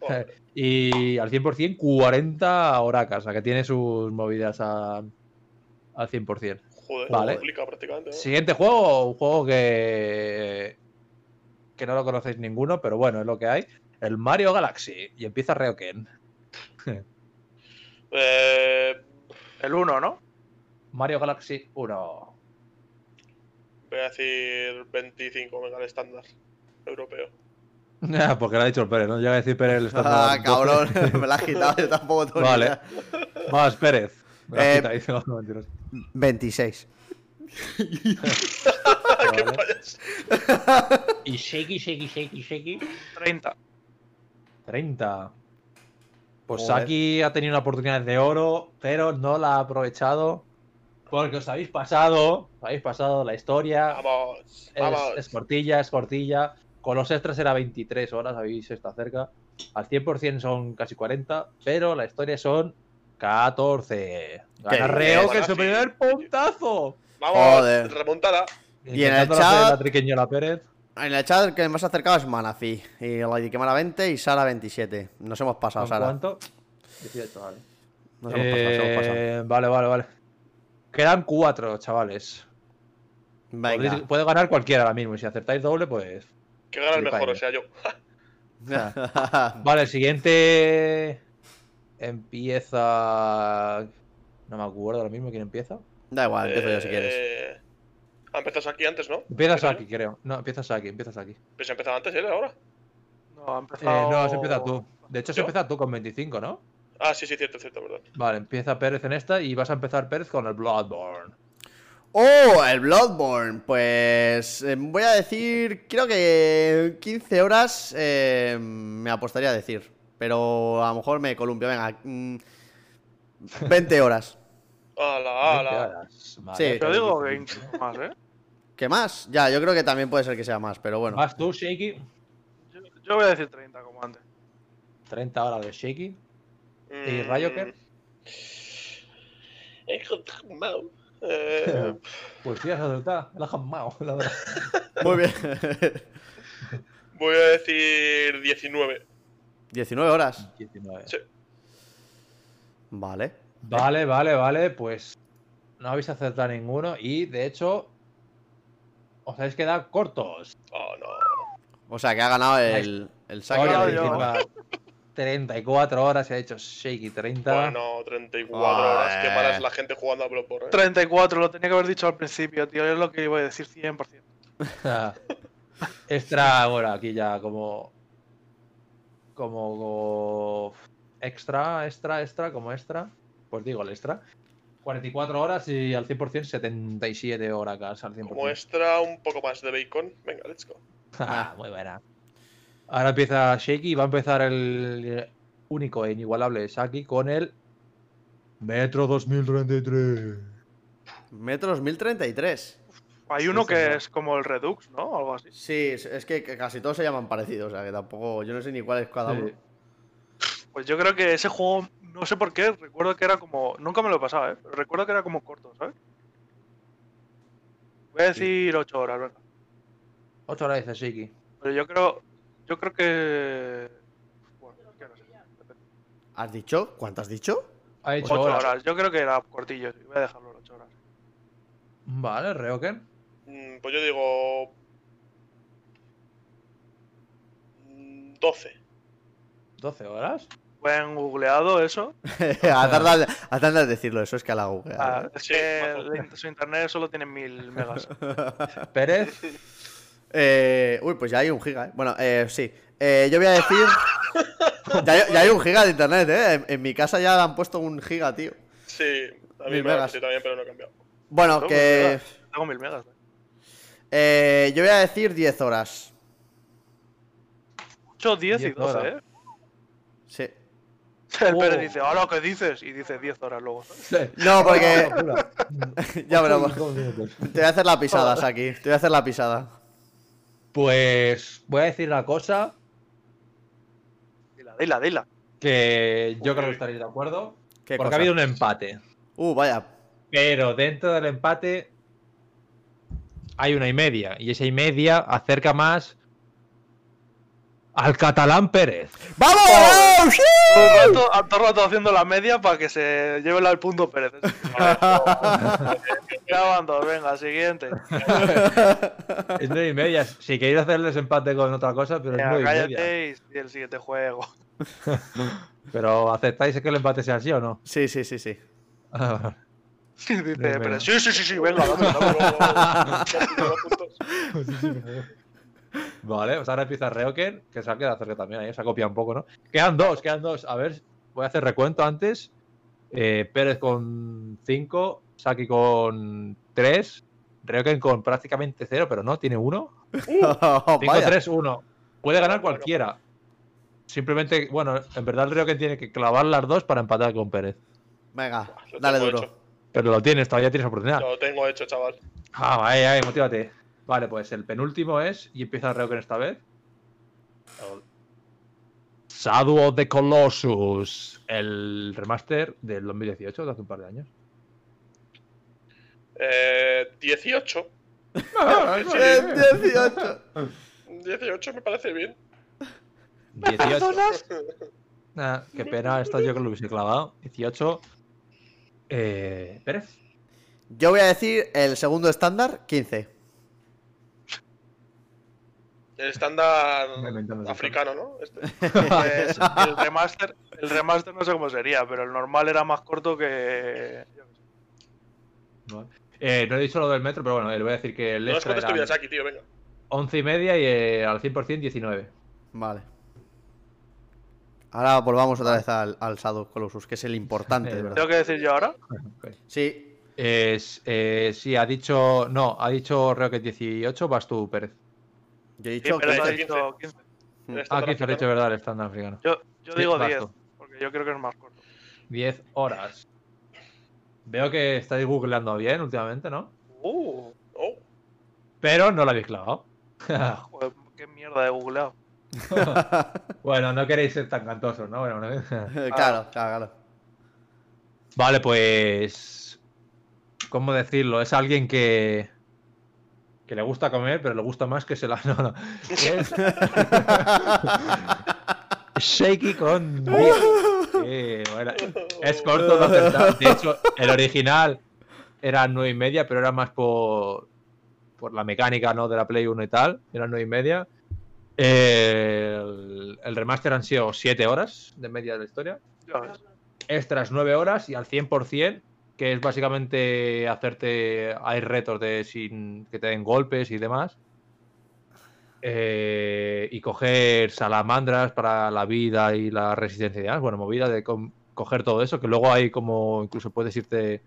Joder. Y al 100% 40 horacas, o sea que tiene sus movidas a- al 100%. Joder, Vale. complica prácticamente. ¿no? Siguiente juego, un juego que. que no lo conocéis ninguno, pero bueno, es lo que hay. El Mario Galaxy. Y empieza Ryoken. Eh, El 1, ¿no? Mario Galaxy 1. voy a decir 25, venga, el estándar europeo. Porque lo ha dicho el Pérez, ¿no? Llega a decir Pérez el Ah, estándar 12. cabrón, me la has quitado, yo tampoco tengo Vale. Más Pérez. Me has Eh, quitado, dice, no, mentiroso. 26. ¡Qué Vale. payas! Y shaky, shaky, shaky, shaky. 30. 30. Pues Joder. Saki ha tenido una oportunidad de oro, pero no la ha aprovechado. Porque os habéis pasado, os habéis pasado la historia. Vamos, Es, vamos. es cortilla, es cortilla. Con los extras era 23 horas, habéis estado cerca. Al 100% son casi 40, pero la historia son 14. Gana ¿Qué Reo que es su primer puntazo. Vamos, Joder. remontada. Y en el chat- la Pérez. En el chat el que más acercado es Manafi. Y Lady Kimara 20 y Sara 27. Nos hemos pasado, ¿Con Sara. cuánto? 18, vale. Nos hemos pasado, nos hemos pasado. Eh, Vale, vale, vale. Quedan cuatro, chavales. Venga. Podéis- Puede ganar cualquiera ahora mismo. Y si acertáis doble, pues. Que gana el mejor, ahí. o sea, yo. Vale, el siguiente. Empieza. No me acuerdo ahora mismo quién empieza. da igual, empiezo yo si quieres. Eh, Ha empezado aquí antes, ¿no? Empieza Creo. Saki, creo. No, empieza Saki, empieza Saki. Pues ha empezado antes él ahora. No, ha Eh, empezado. no, se empieza tú. De hecho, se ¿Yo? empieza tú con 25, ¿no? Ah, sí, sí, cierto, cierto, verdad. Vale, empieza Pérez en esta y vas a empezar Pérez con el Bloodborne. ¡Oh! El Bloodborne. Pues eh, voy a decir, creo que 15 horas eh, me apostaría a decir. Pero a lo mejor me columpio. Venga, mm, 20 horas. ¡Hala, 20 hala! horas. Vale, Sí. Yo digo que 25. incluso más, ¿eh? ¿Qué más? Ya, yo creo que también puede ser que sea más, pero bueno. Vas tú, Shaky. Yo, yo voy a decir 30 como antes. 30 horas de Shaky. ¿Y Mm. Rayo qué? He. Eh, Pues sí, has acertado. La jamao, la verdad. Muy bien. voy a decir 19. 19 horas. 19. Sí. Vale. Vale, vale, vale. Pues no habéis acertado ninguno. Y de hecho, os habéis quedado cortos. Oh, no. O sea, que ha ganado el, el saque. Encima. 34 horas se ha hecho Shaky 30. Bueno, 34 horas. Qué Joder. mala es la gente jugando a Bloodborne. ¿eh? 34, lo tenía que haber dicho al principio, tío. Es lo que iba a decir 100%. extra, bueno, aquí ya como. Como. extra, extra, extra, como extra. Pues digo el extra. 44 horas y al 100% 77 horas al 100%. Como extra, un poco más de bacon. Venga, let's go. Ah, muy buena. Ahora empieza Shaky y va a empezar el único e inigualable Saki con el Metro 2033. Metros 1033. Hay uno Sí, que es como el Redux, ¿no? O algo así. Sí, es- que casi todos se llaman parecidos. O sea, que tampoco. Yo no sé ni cuál es cada Sí. uno. Pues yo creo que ese juego no sé por qué, recuerdo que era como. Nunca me lo he pasado, ¿eh? Pero recuerdo que era como corto, ¿sabes? Voy a decir 8 horas, venga. 8 horas dice Shiki. Pero yo creo. Yo creo que. Bueno, que no sé. ¿Has dicho? ¿Cuánto has dicho? Ha dicho Ocho horas. horas. Yo creo que era cortillo. sí, Voy a dejarlo en 8 horas. Vale, Reoken. Mm, Pues yo digo. mm, 12. 12 horas. Buen googleado eso. a tardar a tardar decirlo, eso es que a la Google. Ah, es que la- su internet solo tiene 1000 megas. Pérez. Eh, uy, pues ya hay un giga, ¿eh? Bueno, eh, sí. Eh, yo voy a decir. ya, hay, ya hay un giga de internet, ¿eh? En, en mi casa ya han puesto un giga, tío. Sí, a mí Mil me megas. puse también, pero no he cambiado. Bueno, No, que. Tengo 1000 megas. ¿Eh? yo voy a decir 10 horas. 8, 10 y 10 12, horas. ¿eh? Sí. El Oh. Pérez dice, ahora ¿qué dices? Y dice 10 horas luego. No, porque. ya, minutos. Te voy a hacer la pisada, Saki. Te voy a hacer la pisada. Pues voy a decir una cosa Dila, dila, dila. que yo creo que Uy. estaréis de acuerdo. ¿Qué Porque cosa? ha habido un empate. Uh, vaya. Pero dentro del empate hay una y media. Y esa y media acerca más al catalán Pérez. ¡Vamos! Todo el rato, todo el rato haciendo la media para que se lleve el punto Pérez. Ya van dos, venga, siguiente. Es nueve y media. Si queréis hacer el desempate con otra cosa, pero es Venga, nueve y media. cállate y el siguiente juego. Pero ¿aceptáis que el empate sea así o no? Sí, sí, sí, sí. Dice. Pérez, sí, sí, sí, sí, venga, puntos. Vale, pues ahora empieza Reoken, que se ha quedado cerca también ahí, se ha copiado un poco, ¿no? Quedan dos, quedan dos. A ver, voy a hacer recuento antes. Eh, Pérez con 5, Saki con 3, Reoken con prácticamente 0, pero no, tiene 1. Oh, 5, vaya. 3, 1. Puede ganar cualquiera. Simplemente, bueno, en verdad el Reoken tiene que clavar las dos para empatar con Pérez. Venga, dale duro. Pero lo tienes, todavía tienes oportunidad. Lo tengo hecho, chaval. Ah, vaya, vaya, motívate. Vale, pues el penúltimo es, y empieza Reoken esta vez. Shadow of the Colossus, el remaster del 2018, de hace un par de años. Eh, 18. Eh, 18. 18 me parece bien. 18. Ah, qué pena, esta yo que lo hubiese clavado. 18. Eh, Pérez. Yo voy a decir el segundo estándar, 15. El estándar africano, ¿no? Este. El remaster, el remaster no sé cómo sería, pero el normal era más corto que. Eh, no he dicho lo del metro, pero bueno, le voy a decir que el No es extra era estuvieras aquí, tío, venga. 11 y media y eh, al 100% 19. Vale. Ahora volvamos otra vez al, al Shadow Colossus, que es el importante, de verdad. ¿Tengo que decir yo ahora? Sí, Es, eh, sí, ha dicho. No, ha dicho que 18, vas tú, Pérez. yo he Sí, dicho he 15. dicho 15. El Ah, estándar 15, has dicho verdad, el estándar africano. Yo, yo Sí, digo vas 10, tú. porque yo creo que es más corto. 10 horas. Veo que estáis googleando bien últimamente, ¿no? Uh, Oh, Pero no lo habéis clavado. joder, qué mierda de googleado. bueno, no queréis ser tan cantosos, ¿no? Bueno, bueno. claro, claro, claro. Vale, pues. ¿Cómo decirlo? Es alguien que. que le gusta comer, pero le gusta más que se la. No, no. Es. Shaky con. Sí, bueno. Es corto, no. De hecho, el original era 9 y media, pero era más por. por la mecánica, ¿no? De la Play 1 y tal. Era 9 y media. El, el remaster han sido 7 horas de media de la historia extras 9 horas y al 100%, que es básicamente hacerte. Hay retos de sin que te den golpes y demás. Eh, y coger salamandras para la vida y la resistencia y demás. Bueno, movida de coger todo eso, que luego hay como. Incluso puedes irte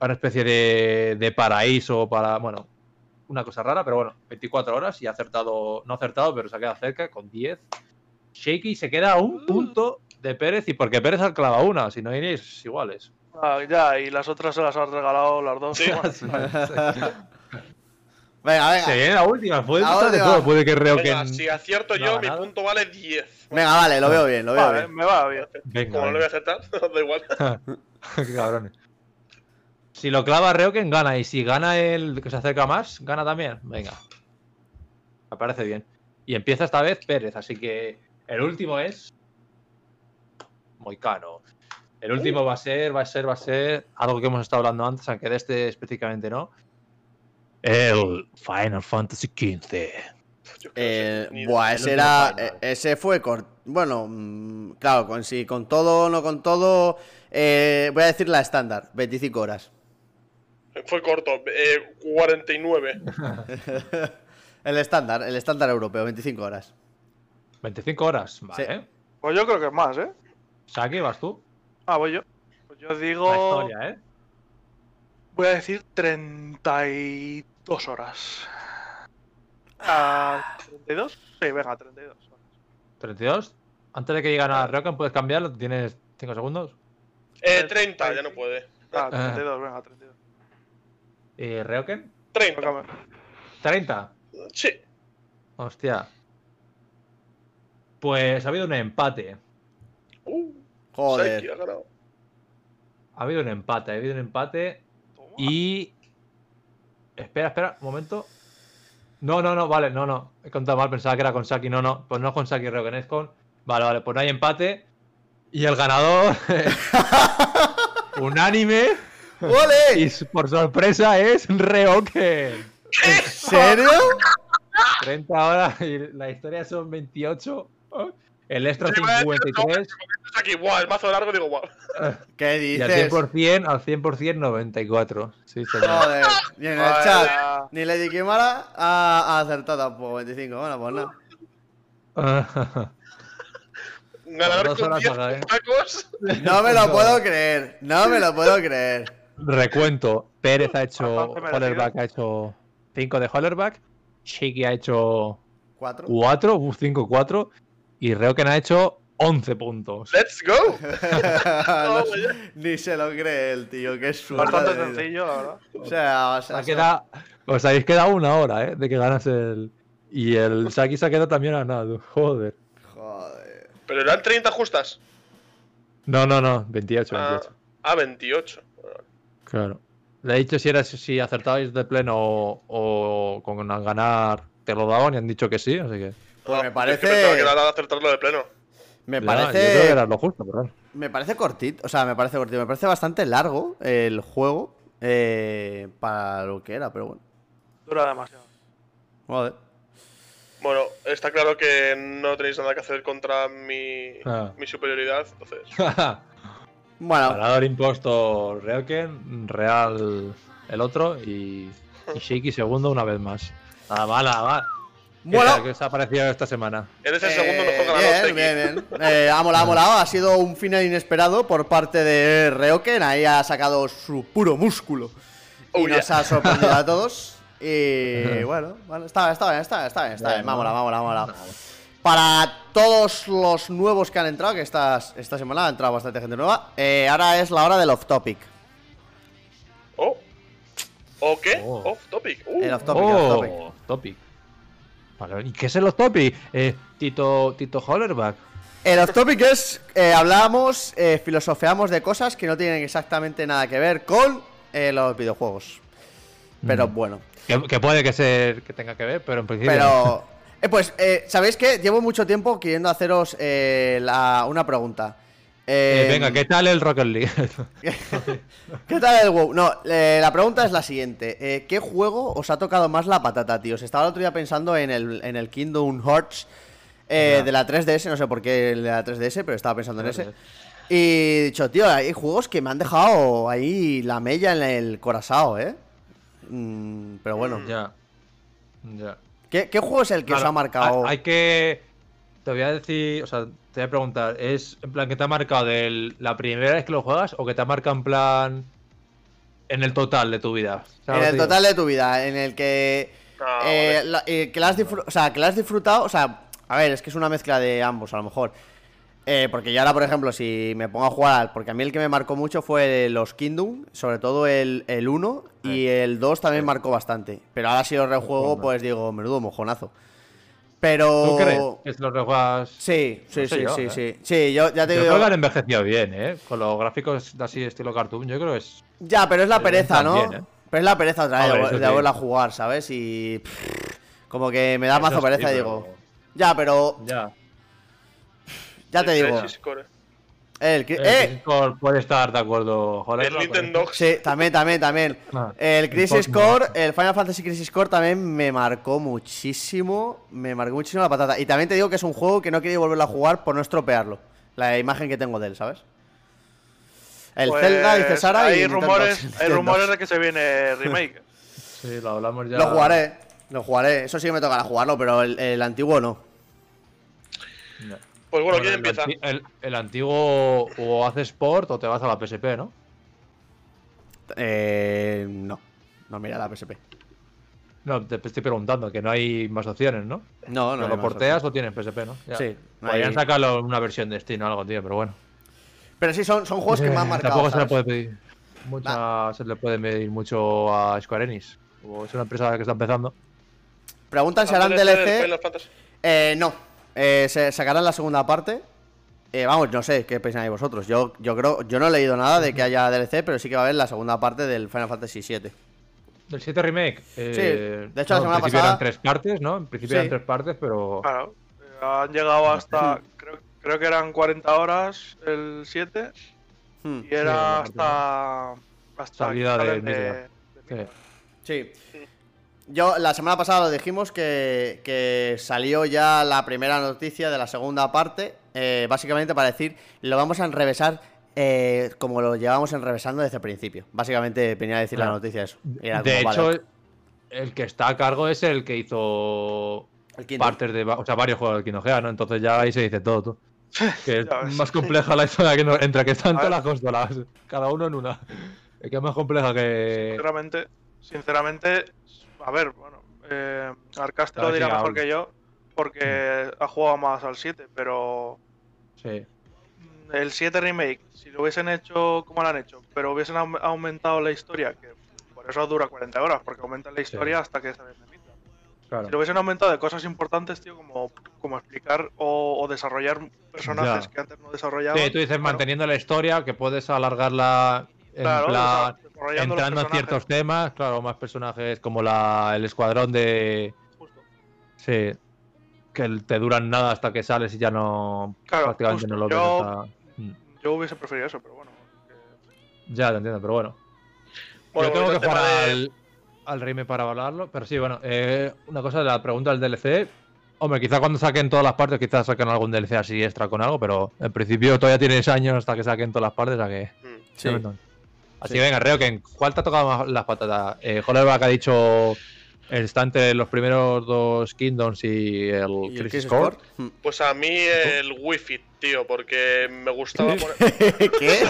a una especie de, de paraíso para. Bueno, una cosa rara, pero bueno, 24 horas y ha acertado. No ha acertado, pero se ha quedado cerca con 10. Shaky se queda a un punto de Pérez y porque Pérez ha clavado una, si no iréis iguales. Ah, ya, y las otras se las has regalado las dos. Sí. Venga, venga. Se viene la última, puede de todo. Puede que Venga, Ryoken. si acierto no yo, mi punto vale 10. Venga, vale, lo veo bien, lo veo Vale, bien. me va bien. Venga, Como no le voy a venga. acertar, da igual. Qué cabrones. Si lo clava Ryoken, gana. Y si gana el que se acerca más, gana también. Venga. Me parece bien. Y empieza esta vez Pérez, así que el último es. Moicano. El último va a ser, va a ser, va a ser algo que hemos estado hablando antes, aunque de este específicamente no. El Final Fantasy XV. Eh, buah, ese era. eh, final. Ese fue corto. Bueno, mm, claro, con si con todo o no con todo. eh, voy a decir la estándar, 25 horas. Fue corto, eh, 49. el estándar, el estándar europeo, 25 horas. 25 horas. Vale. Sí. Pues yo creo que es más, ¿eh? Saki, vas tú. Ah, voy yo. Pues yo digo. La historia, ¿eh? Voy a decir 32 horas. ¿A 32? Sí, venga, 32 horas. 32. Antes de que lleguen a Ryoken, puedes cambiarlo. Tienes 5 segundos. Eh, 30, ya no puede. Ah, 32, venga, 32. ¿Y Ryoken? 30. Tócame. 30. Sí. Hostia. Pues ha habido un empate. Uh, Joder. Ha ganado. Ha habido un empate. Ha habido un empate. Toma. Y. Espera, espera, un momento. No, no, no, vale, no, no. He contado mal, pensaba que era con Saki. No, no, pues no es con Saki Ryoken, es con. Vale, vale, pues no hay empate. Y el ganador. unánime. ¡Ole! Y por sorpresa es Ryoken. ¿En serio? 30 horas y la historia son 28. El extra Sí, vale, 53 Aquí, guau, el mazo largo, digo, guau. ¿Qué y al dices? 100%, al 100% 94. Sí, señor. Joder. Y en el chat, ni Lady Kimara ha, acertado tampoco, 25. Bueno, pues nada. Ganador dos con horas 10 acá, eh. tacos. No me lo puedo creer. No me lo puedo creer. Recuento. Pérez ha hecho. Bastante. Hollerback ha hecho 5 de Hollerback. Shiki ha hecho ¿Cuatro? 4, 5, 4. Y Ryoken ha hecho 11 puntos. Let's go. No, ni se lo cree el tío, qué suerte. Bastante ha tenido. sencillo, la verdad. O sea, o Os, sea, ha quedado- os habéis quedado una hora, ¿eh? De que ganas el. Y el Saki se ha quedado también a nada. Joder. Joder. Pero eran 30 justas. No, no, no. 28, Ah, 28. ah, 28. Claro. Le he dicho si era si acertabais de pleno o, o con ganar te lo daban y han dicho que sí, así que. Pues me es parece- que pensaba que era acertarlo de pleno. Me Ya, Yo creo que parece. era lo justo, perdón. Me parece cortito. O sea, me parece cortito. Me parece bastante largo el juego. eh, para lo que era, pero bueno. Dura demasiado. Joder. Bueno, está claro que no tenéis nada que hacer contra mi, Ah. mi superioridad, entonces. Bueno, Ganador impuesto Ryoken, Real el otro y, y Shiki segundo una vez más. Nada mal, nada mal. ¿Qué Bueno. ¿Qué os ha parecido esta semana? Eres el Eh, segundo mejor ganador. bien, bien, bien. Eh, ha molado, ha molado. Ha sido un final inesperado por parte de Reoken. Ahí ha sacado su puro músculo. Y Oh, nos ha sorprendido a todos. Y bueno, bueno, está, está bien, está, está bien, está bien. Me ha molado, Para todos los nuevos que han entrado, que esta, esta semana ha entrado bastante gente nueva, eh, ahora es la hora del off topic. Oh. ¿O qué? Oh. Off topic. Uh. El off topic, el off topic. Oh, ¿y qué es el off topic? Eh, Tito, Tito Hollerback. El off topic es, eh, hablamos, eh, filosofeamos de cosas que no tienen exactamente nada que ver con eh, los videojuegos. Pero Mm. bueno. Que, que puede que, ser, que tenga que ver, pero en principio. Pero, eh, pues, eh, ¿sabéis qué? Llevo mucho tiempo queriendo haceros eh, la- una pregunta. Eh, Eh, venga, ¿qué tal el Rocket League? ¿Qué tal el WoW? No, la pregunta es la siguiente. ¿Qué juego os ha tocado más la patata, tíos? Estaba el otro día pensando en el, en el Kingdom Hearts de la 3DS, no sé por qué el de la 3DS, pero estaba pensando en ese. 3DS. Y he dicho, tío, hay juegos que me han dejado ahí la mella en el corazón, ¿eh? Mm, pero bueno, ya. Ya. ¿Qué, qué juego es el que os ha marcado? Hay, hay que. Te voy a decir. O sea, te voy a preguntar. ¿Es en plan que te ha marcado de la primera vez que lo juegas o que te ha marcado en plan. En el total de tu vida? En ¿Sabes lo el total de tu vida, en el que. Ah, eh, vale. la- eh, que la has disfrutado. O sea, que la has disfrutado. O sea, a ver, es que es una mezcla de ambos, a lo mejor. Eh, porque yo ahora, por ejemplo, si me pongo a jugar, porque a mí el que me marcó mucho fue los Kingdom, sobre todo el, el 1 y el 2 también marcó bastante. Pero ahora si lo rejuego, pues digo, menudo mojonazo. Pero... ¿Tú crees que si los rejuegas... Sí, sí, No sé sí, yo, sí, ¿eh? sí. Sí, yo ya te Yo digo... creo que han envejecido bien, ¿eh? Con los gráficos así estilo cartoon, yo creo que es... Ya, pero es la pereza, ¿no? ¿eh? Pero es la pereza otra vez de, sí. volverla a jugar, ¿sabes? Y... pff, como que me da Eso mazo sí, pereza y pero- digo... Ya, pero... Ya. Ya te El digo... Crisis Core. El, ¡Eh! Core puede estar de acuerdo, joder. El Nintendo. Sí, también, también, también. Ah, El Crisis Core, el Final Fantasy Crisis Core también me marcó muchísimo. Me marcó muchísimo la patata. Y también te digo que es un juego que no quería volverlo a jugar por no estropearlo. La imagen que tengo de él, ¿sabes? El Pues, Zelda, dice Sara, y hay Nintendo rumores, hay rumores de que se viene remake. Sí, lo hablamos ya. Lo jugaré, lo jugaré. Eso sí que me tocará jugarlo, pero el, el antiguo no. Ya. Pues bueno, ¿quién empieza? anti- El, el antiguo o haces Sport o te vas a la PSP, ¿no? Eh, no. No, mira la PSP. No, te estoy preguntando, que no hay más opciones, ¿no? No, no. Lo porteas o tienes PSP, ¿no? Ya. Sí, no Podrían hay- sacarlo en una versión de Steam o algo, tío, pero bueno. Pero sí, son, son juegos que me han Eh, marcado. Tampoco se le puede pedir. Mucha, se le puede medir mucho a Square Enix. O es una empresa que está empezando. Preguntan si harán ¿Del DLC. Eh, no. Eh, se sacarán la segunda parte. Eh, vamos, no sé qué pensáis vosotros. Yo, yo creo, yo no he leído nada de que haya DLC, pero sí que va a haber la segunda parte del Final Fantasy VII. Del 7 Remake. eh, de hecho, la no, semana en principio pasada- eran tres partes, ¿no? En principio Sí. eran tres partes, pero. Claro. eh, Han llegado hasta. Creo, creo que eran 40 horas el 7 Hmm, y era Sí, hasta. Hasta Salida de Midgar. de- Sí. Sí. Yo la semana pasada lo dijimos que, que salió ya la primera noticia de la segunda parte, eh, básicamente para decir, lo vamos a enrevesar eh, como lo llevamos enrevesando desde el principio. Básicamente venía a decir la noticia eso. Era De como, hecho, vale, el que está a cargo es el que hizo partes de. O sea, varios juegos del Hearts, ¿no? Entonces ya ahí se dice todo, tú. Que es más compleja la historia que no, entre que están todas las consolas, cada uno en una. Es que es más compleja que. Sinceramente, sinceramente, a ver, bueno, eh, Arcaste lo dirá mejor hablo. que yo, porque ha jugado más al 7, pero Sí. el 7 remake, si lo hubiesen hecho como lo han hecho, pero hubiesen aum- aumentado la historia, que por eso dura 40 horas, porque aumentan la historia hasta que se desmemita. Claro. Si lo hubiesen aumentado de cosas importantes, tío, como, como explicar o, o desarrollar personajes Ya. que antes no desarrollaban. Sí, tú dices claro, manteniendo la historia, que puedes alargarla en claro, plan. Entrando en ciertos temas, claro, más personajes como la, el escuadrón de. justo. Sí. Que te duran nada hasta que sales y ya no. Claro, prácticamente justo. no lo ves. Yo- hasta- Mm. Yo hubiese preferido eso, pero bueno. que- Ya, te entiendo, pero bueno. Bueno, Yo tengo que jugar de- al, al para hablarlo, pero sí, bueno, eh, una cosa de la pregunta del DLC. Hombre, quizá cuando saquen todas las partes, quizás saquen algún DLC así extra con algo, pero en principio todavía tienes años hasta que saquen todas las partes, o sea que. Mm. Sí. Así Sí. que venga, Reo, que ¿cuál te ha tocado más las patatas? Eh, Hollerback ha dicho está entre los primeros dos Kingdoms y el, ¿Y el Crisis Crisis Core. Core? Hmm. Pues a mí el Wi-Fi, tío, porque me gustaba poner. ¿Qué?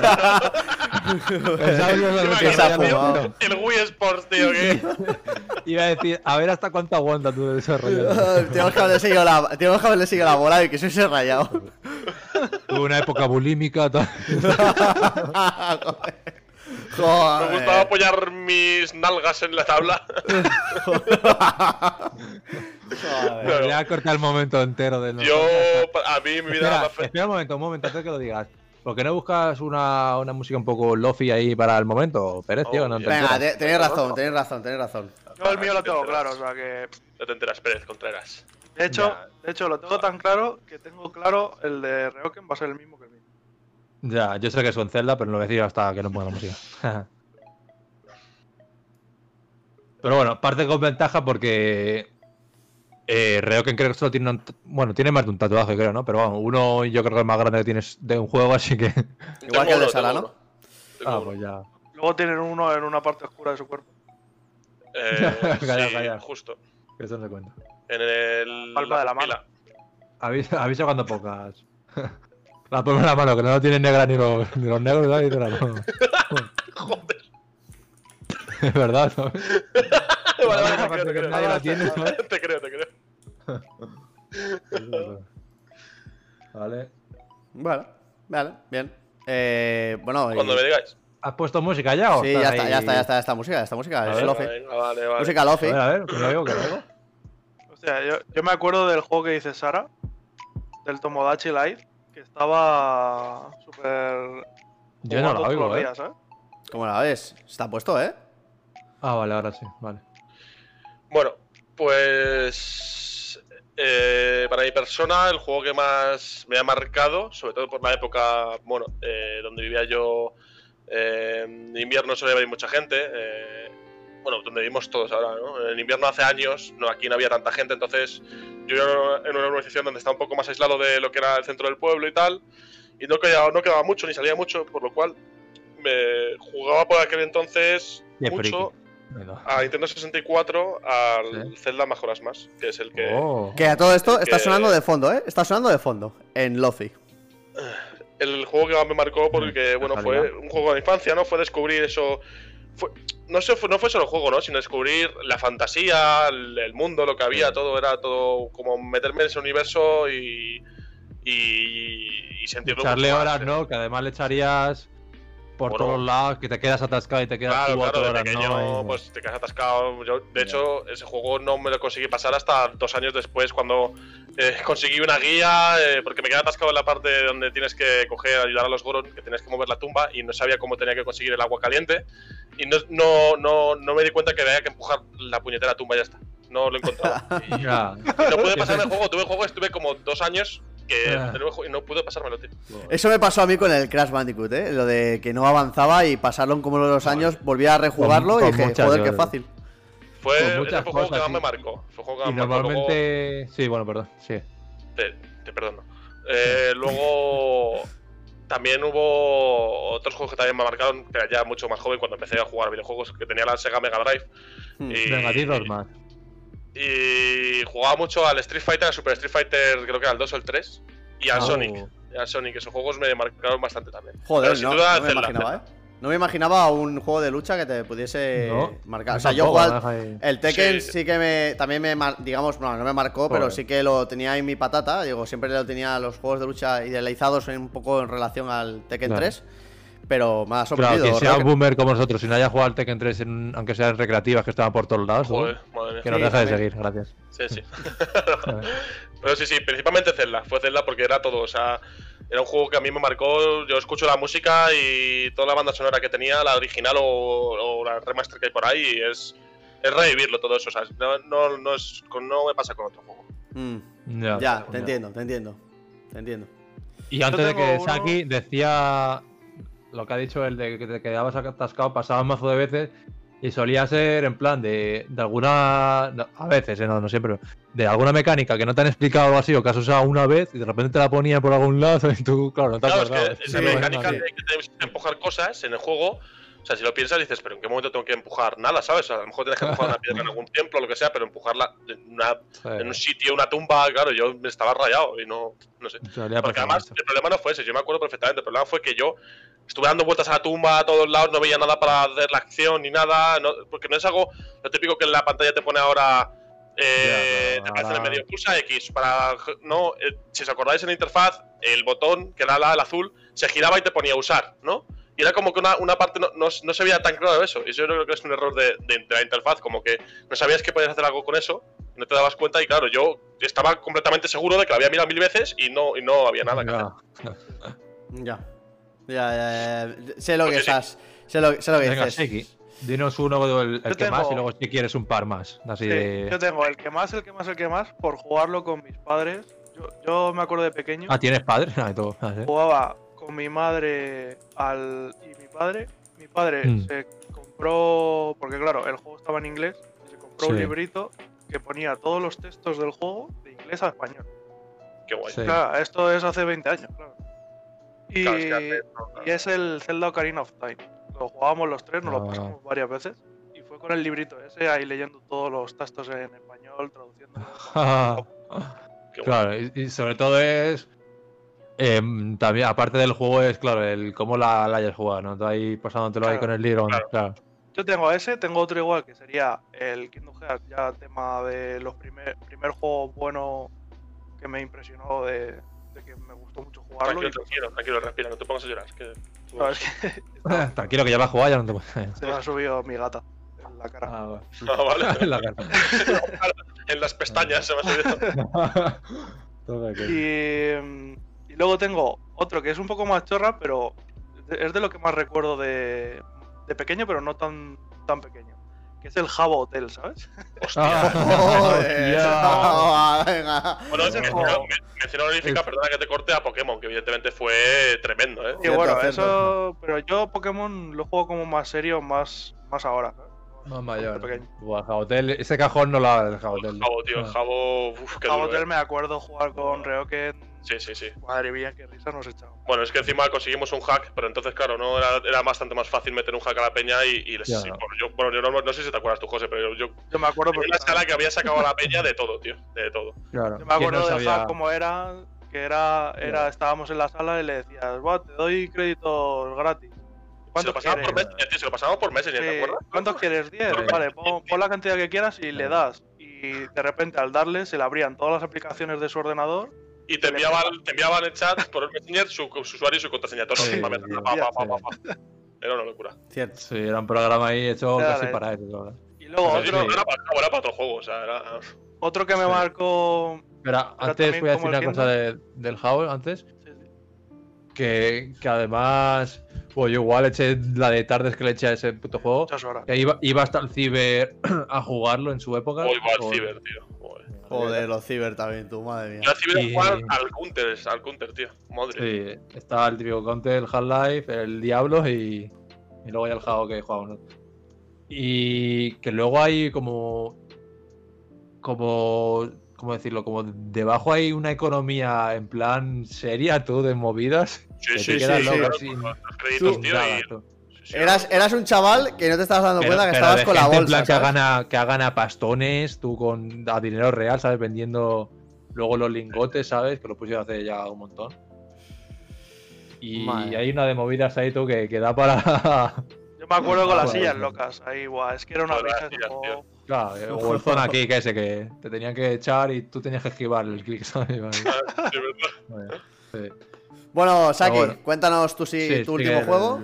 Fumado. El Wii Sports, tío, que. Iba a decir, a ver hasta cuánto aguanta tu desarrollo. tenemos que haberle seguido la, tenemos que haberle seguido la bola y que se hubiese rayado. Tuve una época bulímica. Tal. Me gustaba Joder. apoyar mis nalgas en la tabla. Joder. Voy a cortar el momento entero del Yo, a mí mi vida Espera, más fe- espera un momento, un momento, antes que lo digas. ¿Por qué no buscas una, una música un poco lofi ahí para el momento? Pérez, tío, Oh, no te ya. Venga, te- tenéis razón, tenéis razón, tenéis razón. Yo el mío lo tengo claro, o sea que. No te enteras, Pérez Contreras. De hecho, Ya. de hecho, lo tengo tan claro que tengo claro el de Reoken va a ser el mismo que el mío. Ya, yo sé que es un Zelda, pero no lo decía hasta que no ponga la música. pero bueno, parte con ventaja porque eh, Ryoken creo que solo tiene un, bueno, tiene más de un tatuaje, creo, ¿no? Pero bueno, uno yo creo que es el más grande que tienes de un juego, así que. Igual que el de Sala, ¿no? ah, pues ya. Luego tienen uno en una parte oscura de su cuerpo. Eh, Calla, sí, calla. justo. Que eso no se cuenta. En el. Palma de la mano. Avisa, avisa cuando pongas. La palma de la mano, que no tiene negra ni los, ni los negros ni mano. Joder. Es verdad, ¿sabes? Vale, vale, Aparte te creo, te nadie creo. la tiene. Te creo, te creo. Vale. Vale, vale, bien. Eh, bueno, y- Cuando me digáis. ¿Has puesto música ya o sí, ya está, ahí? ya está, ya está esta música, esta música, es lofi. Vale, vale. Música lofi. A ver, a ver, que lo oigo, que lo oigo. Hostia, yo, yo me acuerdo del juego que dice Sara, del Tomodachi Live, que estaba súper. Yo no todos oigo, los ¿eh? días, ¿eh? ¿Cómo la ves? Está puesto, ¿eh? Ah, vale, ahora sí, vale. Bueno, pues eh, para mi persona el juego que más me ha marcado, sobre todo por la época, bueno, eh, donde vivía yo, eh, en invierno suele venir mucha gente, eh, bueno, donde vivimos todos ahora, ¿no? En invierno hace años, no, aquí no había tanta gente, entonces yo era en una organización donde estaba un poco más aislado de lo que era el centro del pueblo y tal, y no quedaba, no quedaba mucho ni salía mucho, por lo cual me jugaba por aquel entonces Qué mucho friki. A Nintendo 64 al Sí. Zelda Majoras Más, que es el que. Oh. Que a todo esto está que- sonando de fondo, ¿eh? Está sonando de fondo en Lofi. El juego que más me marcó porque, bueno, fue un juego de infancia, ¿no? Fue descubrir eso. Fue, no, sé, fue- no fue solo el juego, ¿no? Sino descubrir la fantasía, el, el mundo, lo que había, todo era todo como meterme en ese universo y. y, y sentirlo. Echarle horas, eh. ¿no? Que además le echarías por Bueno. todos lados, que te quedas atascado y te quedas Claro, claro, de horas, pequeño ¿no? Pues te quedas atascado. Yo, de hecho, ese juego no me lo conseguí pasar hasta dos años después, cuando eh, conseguí una guía, eh, porque me quedé atascado en la parte donde tienes que coger, ayudar a los Goron, que tienes que mover la tumba, y no sabía cómo tenía que conseguir el agua caliente. Y no, no, no, no me di cuenta que había que empujar la puñetera tumba y ya está. No lo encontraba. y Ya. no pude pasarme el juego. Tuve el juego, estuve como dos años que Ah. y no pude pasármelo, tío. Eso me pasó a mí con el Crash Bandicoot, ¿eh? Lo de que no avanzaba y pasaron como los años, volví a rejugarlo Con- y dije, joder, qué fácil. Fue, ese fue el juego que más me marcó. Fue juego que Y más me marcó. Luego- normalmente. Sí, bueno, perdón. Sí. te, te perdono. Eh, luego también hubo otros juegos que también me marcaron, pero ya mucho más joven cuando empecé a jugar videojuegos, que tenía la Sega Mega Drive. Hmm. Y, Venga, más. y jugaba mucho al Street Fighter, al Super Street Fighter, creo que era el 2 o el 3, y al Oh. Sonic. Y al Sonic, esos juegos me marcaron bastante también. Joder, Pero sin no, duda, no me Zelda, imaginaba, Zelda. ¿eh? No me imaginaba un juego de lucha que te pudiese No, marcar. O yo sea, yo ahí. El Tekken Sí. sí, que me. También me. mar- Digamos, no, no me marcó, pero sí que lo tenía en mi patata. Digo, siempre lo tenía los juegos de lucha idealizados en un poco en relación al Tekken Claro. 3. Pero me ha Claro, sorprendido. que sea un boomer como nosotros, si no haya jugado al Tekken 3, en- aunque sean recreativas que estaban por todos lados, que nos Sí, deja de seguir, gracias. Sí, sí. Pero sí, sí, principalmente Zelda. Fue Zelda porque era todo. O sea, era un juego que a mí me marcó. Yo escucho la música y toda la banda sonora que tenía, la original o, o la remaster que hay por ahí, y es, es revivirlo todo eso. O sea, no, no, no, es, no me pasa con otro juego. Mm, Ya, ya, te entiendo, te entiendo. Te entiendo. Y antes de que uno- Saki decía lo que ha dicho el de que te quedabas atascado, pasaba un mazo de veces y solía ser en plan de, de alguna. no, a veces, eh, no, no siempre. De alguna mecánica que no te han explicado así o que has usado una vez y de repente te la ponían por algún lado y tú, claro, no te Claro, acordabas. es que Sí, esa mecánica sí. de que que empujar cosas en el juego. O sea, si lo piensas, dices, pero ¿en qué momento tengo que empujar nada, sabes? A lo mejor tienes que empujar una piedra en algún templo o lo que sea, pero empujarla en, una- en un sitio, una tumba, claro, yo me estaba rayado y no, no sé. Porque pasar además el problema no fue ese, yo me acuerdo perfectamente. El problema fue que yo estuve dando vueltas a la tumba a todos lados, no veía nada para hacer la acción ni nada. no- porque no es algo lo típico que en la pantalla te pone ahora. eh, te aparece en el medio pulsa X para no eh, si os acordáis en la interfaz el botón que era la, el azul se giraba y te ponía usar no y era como que una, una parte no, no, no se veía tan claro eso y eso yo creo que es un error de, de- de la interfaz como que no sabías que podías hacer algo con eso no te dabas cuenta y claro yo estaba completamente seguro de que lo había mirado mil veces y no y no había nada que hacer. Ya. Ya. Ya, ya. Sé lo Pues que sí. Sé lo, sé lo que Venga, dices. Seki, dinos uno, el, que más, y luego si quieres un par más. Así Sí, de. yo tengo el que más, el que más, el que más, por jugarlo con mis padres. Yo, yo me acuerdo de pequeño, Ah, ¿tienes padre? Ah, de todo. Ah, sí. jugaba con mi madre al y mi padre. Mi padre Mm. se compró, porque claro, el juego estaba en inglés, y se compró un librito que ponía todos los textos del juego de inglés a español. qué guay Sí. Claro, esto es hace 20 años, claro. Y, Claro, es que hace- no, y es el Zelda Ocarina of Time. Lo jugábamos los tres, nos Ah. lo pasamos varias veces. Y fue con el librito ese ahí leyendo todos los textos en español, traduciendo. claro, y, y sobre todo es. Em, también, aparte del juego, es claro, el cómo la, la hayas jugado, ¿no? Tú ahí pasándotelo ahí Claro, con el libro, claro. claro. Yo tengo ese, tengo otro igual que sería el Kingdom Hearts, ya tema de los primer, primer juego bueno que me impresionó de, de que me gustó mucho jugarlo. Tranquilo, pues, tranquilo, tranquilo, respira, no te pongas a llorar. es que- no, es que Tranquilo, que ya va a jugar, ya no te puedes. se me ha subido mi gata en la cara. Ah, vale. Ah, vale. En la cara. en las pestañas se me ha subido. Todo ok. Y, y luego tengo otro que es un poco más chorra, pero es de lo que más recuerdo de, de pequeño, pero no tan, tan pequeño. Que es el Jabo Hotel, ¿sabes? Joder. hostia. Ah, venga. Bueno, es Ese mención, honorífica, perdona que te corte a Pokémon, que evidentemente fue tremendo, ¿eh? Y bueno, eso. Pero yo Pokémon lo juego como más serio, más, más ahora. Más mayor. Buah, Jabotel, ese cajón no lo abre el Jabotel. Jabo, tío, el Ah. Jabo. Uf, qué duro, ¿eh? me acuerdo jugar con Reoken. Sí, sí, sí. Madre mía, qué risa nos echamos. Bueno, es que encima conseguimos un hack, pero entonces, claro, no era, era bastante más fácil meter un hack a la peña y, y les- Ya, sí, no. bueno, yo, bueno, yo no, no sé si te acuerdas tú, José, pero yo, yo Yo me acuerdo tenía una escala que había sacado a la peña de todo, tío, de todo. Claro. Yo me ¿Quién acuerdo no de sabía? hack como era, que era, era, estábamos en la sala y le decías, "Buah, te doy créditos gratis. Se ¿Cuántos lo pasábamos por tío, se lo pasábamos por Messenger, ¿te Sí, acuerdas? ¿Cuántos quieres? 10. Creo que- Vale, pon, pon la cantidad que quieras y le das. Y de repente al darle se le abrían todas las aplicaciones de su ordenador. Y te enviaban, te enviaban en chat por el Messenger su, su usuario y su contraseña. Todo, Sí, pa, tío. pa, pa, pa, pa, pa. Era una locura. Cierto. Sí, era un programa ahí hecho casi de- para eso. ¿verdad? Y luego sí, otro, no era, para, no, era para otro juego, o sea, era. otro que me Sí. marcó. Pero antes voy a decir el una cosa de- del Howl antes. sí, sí. Que, que además, pues yo igual eché la de tardes que le eché a ese puto juego. Muchas horas. Que iba, iba hasta el ciber a jugarlo en su época. Hoy va al ciber, tío. Joder. Los ciber también, tu madre mía. Yo ciber jugar al counter, al counter, tío. Madre. Sí, estaba el típico Counter, el Half-Life, el Diablo y, y luego ya el Jao que jugamos. ¿no? Y que luego hay como. Como. ¿Cómo decirlo? Como debajo hay una economía en plan seria, tú, de movidas. Sí, que sí, te sí, quedas sí, loco sin- créditos, Tú- tío. nada, y- tú. Eras, eras un chaval que no te estabas dando Pero, cuenta que estabas de con la gente en bolsa. plan que gana, que gana pastones, tú con a dinero real, ¿sabes? Vendiendo luego los lingotes, ¿sabes? Que lo pusieron hace ya un montón. Y Madre. hay una de movidas ahí, tú, que, que da para. Yo me acuerdo con las sillas locas. Ahí, guau, es que era una sillas, juego. Claro, eh, o el zona aquí, que ese que te tenían que echar y tú tenías que esquivar el clic, ¿sabes? Vale, Sí. Bueno, Saki, bueno. cuéntanos tú si Sí, tu sí, último el- juego.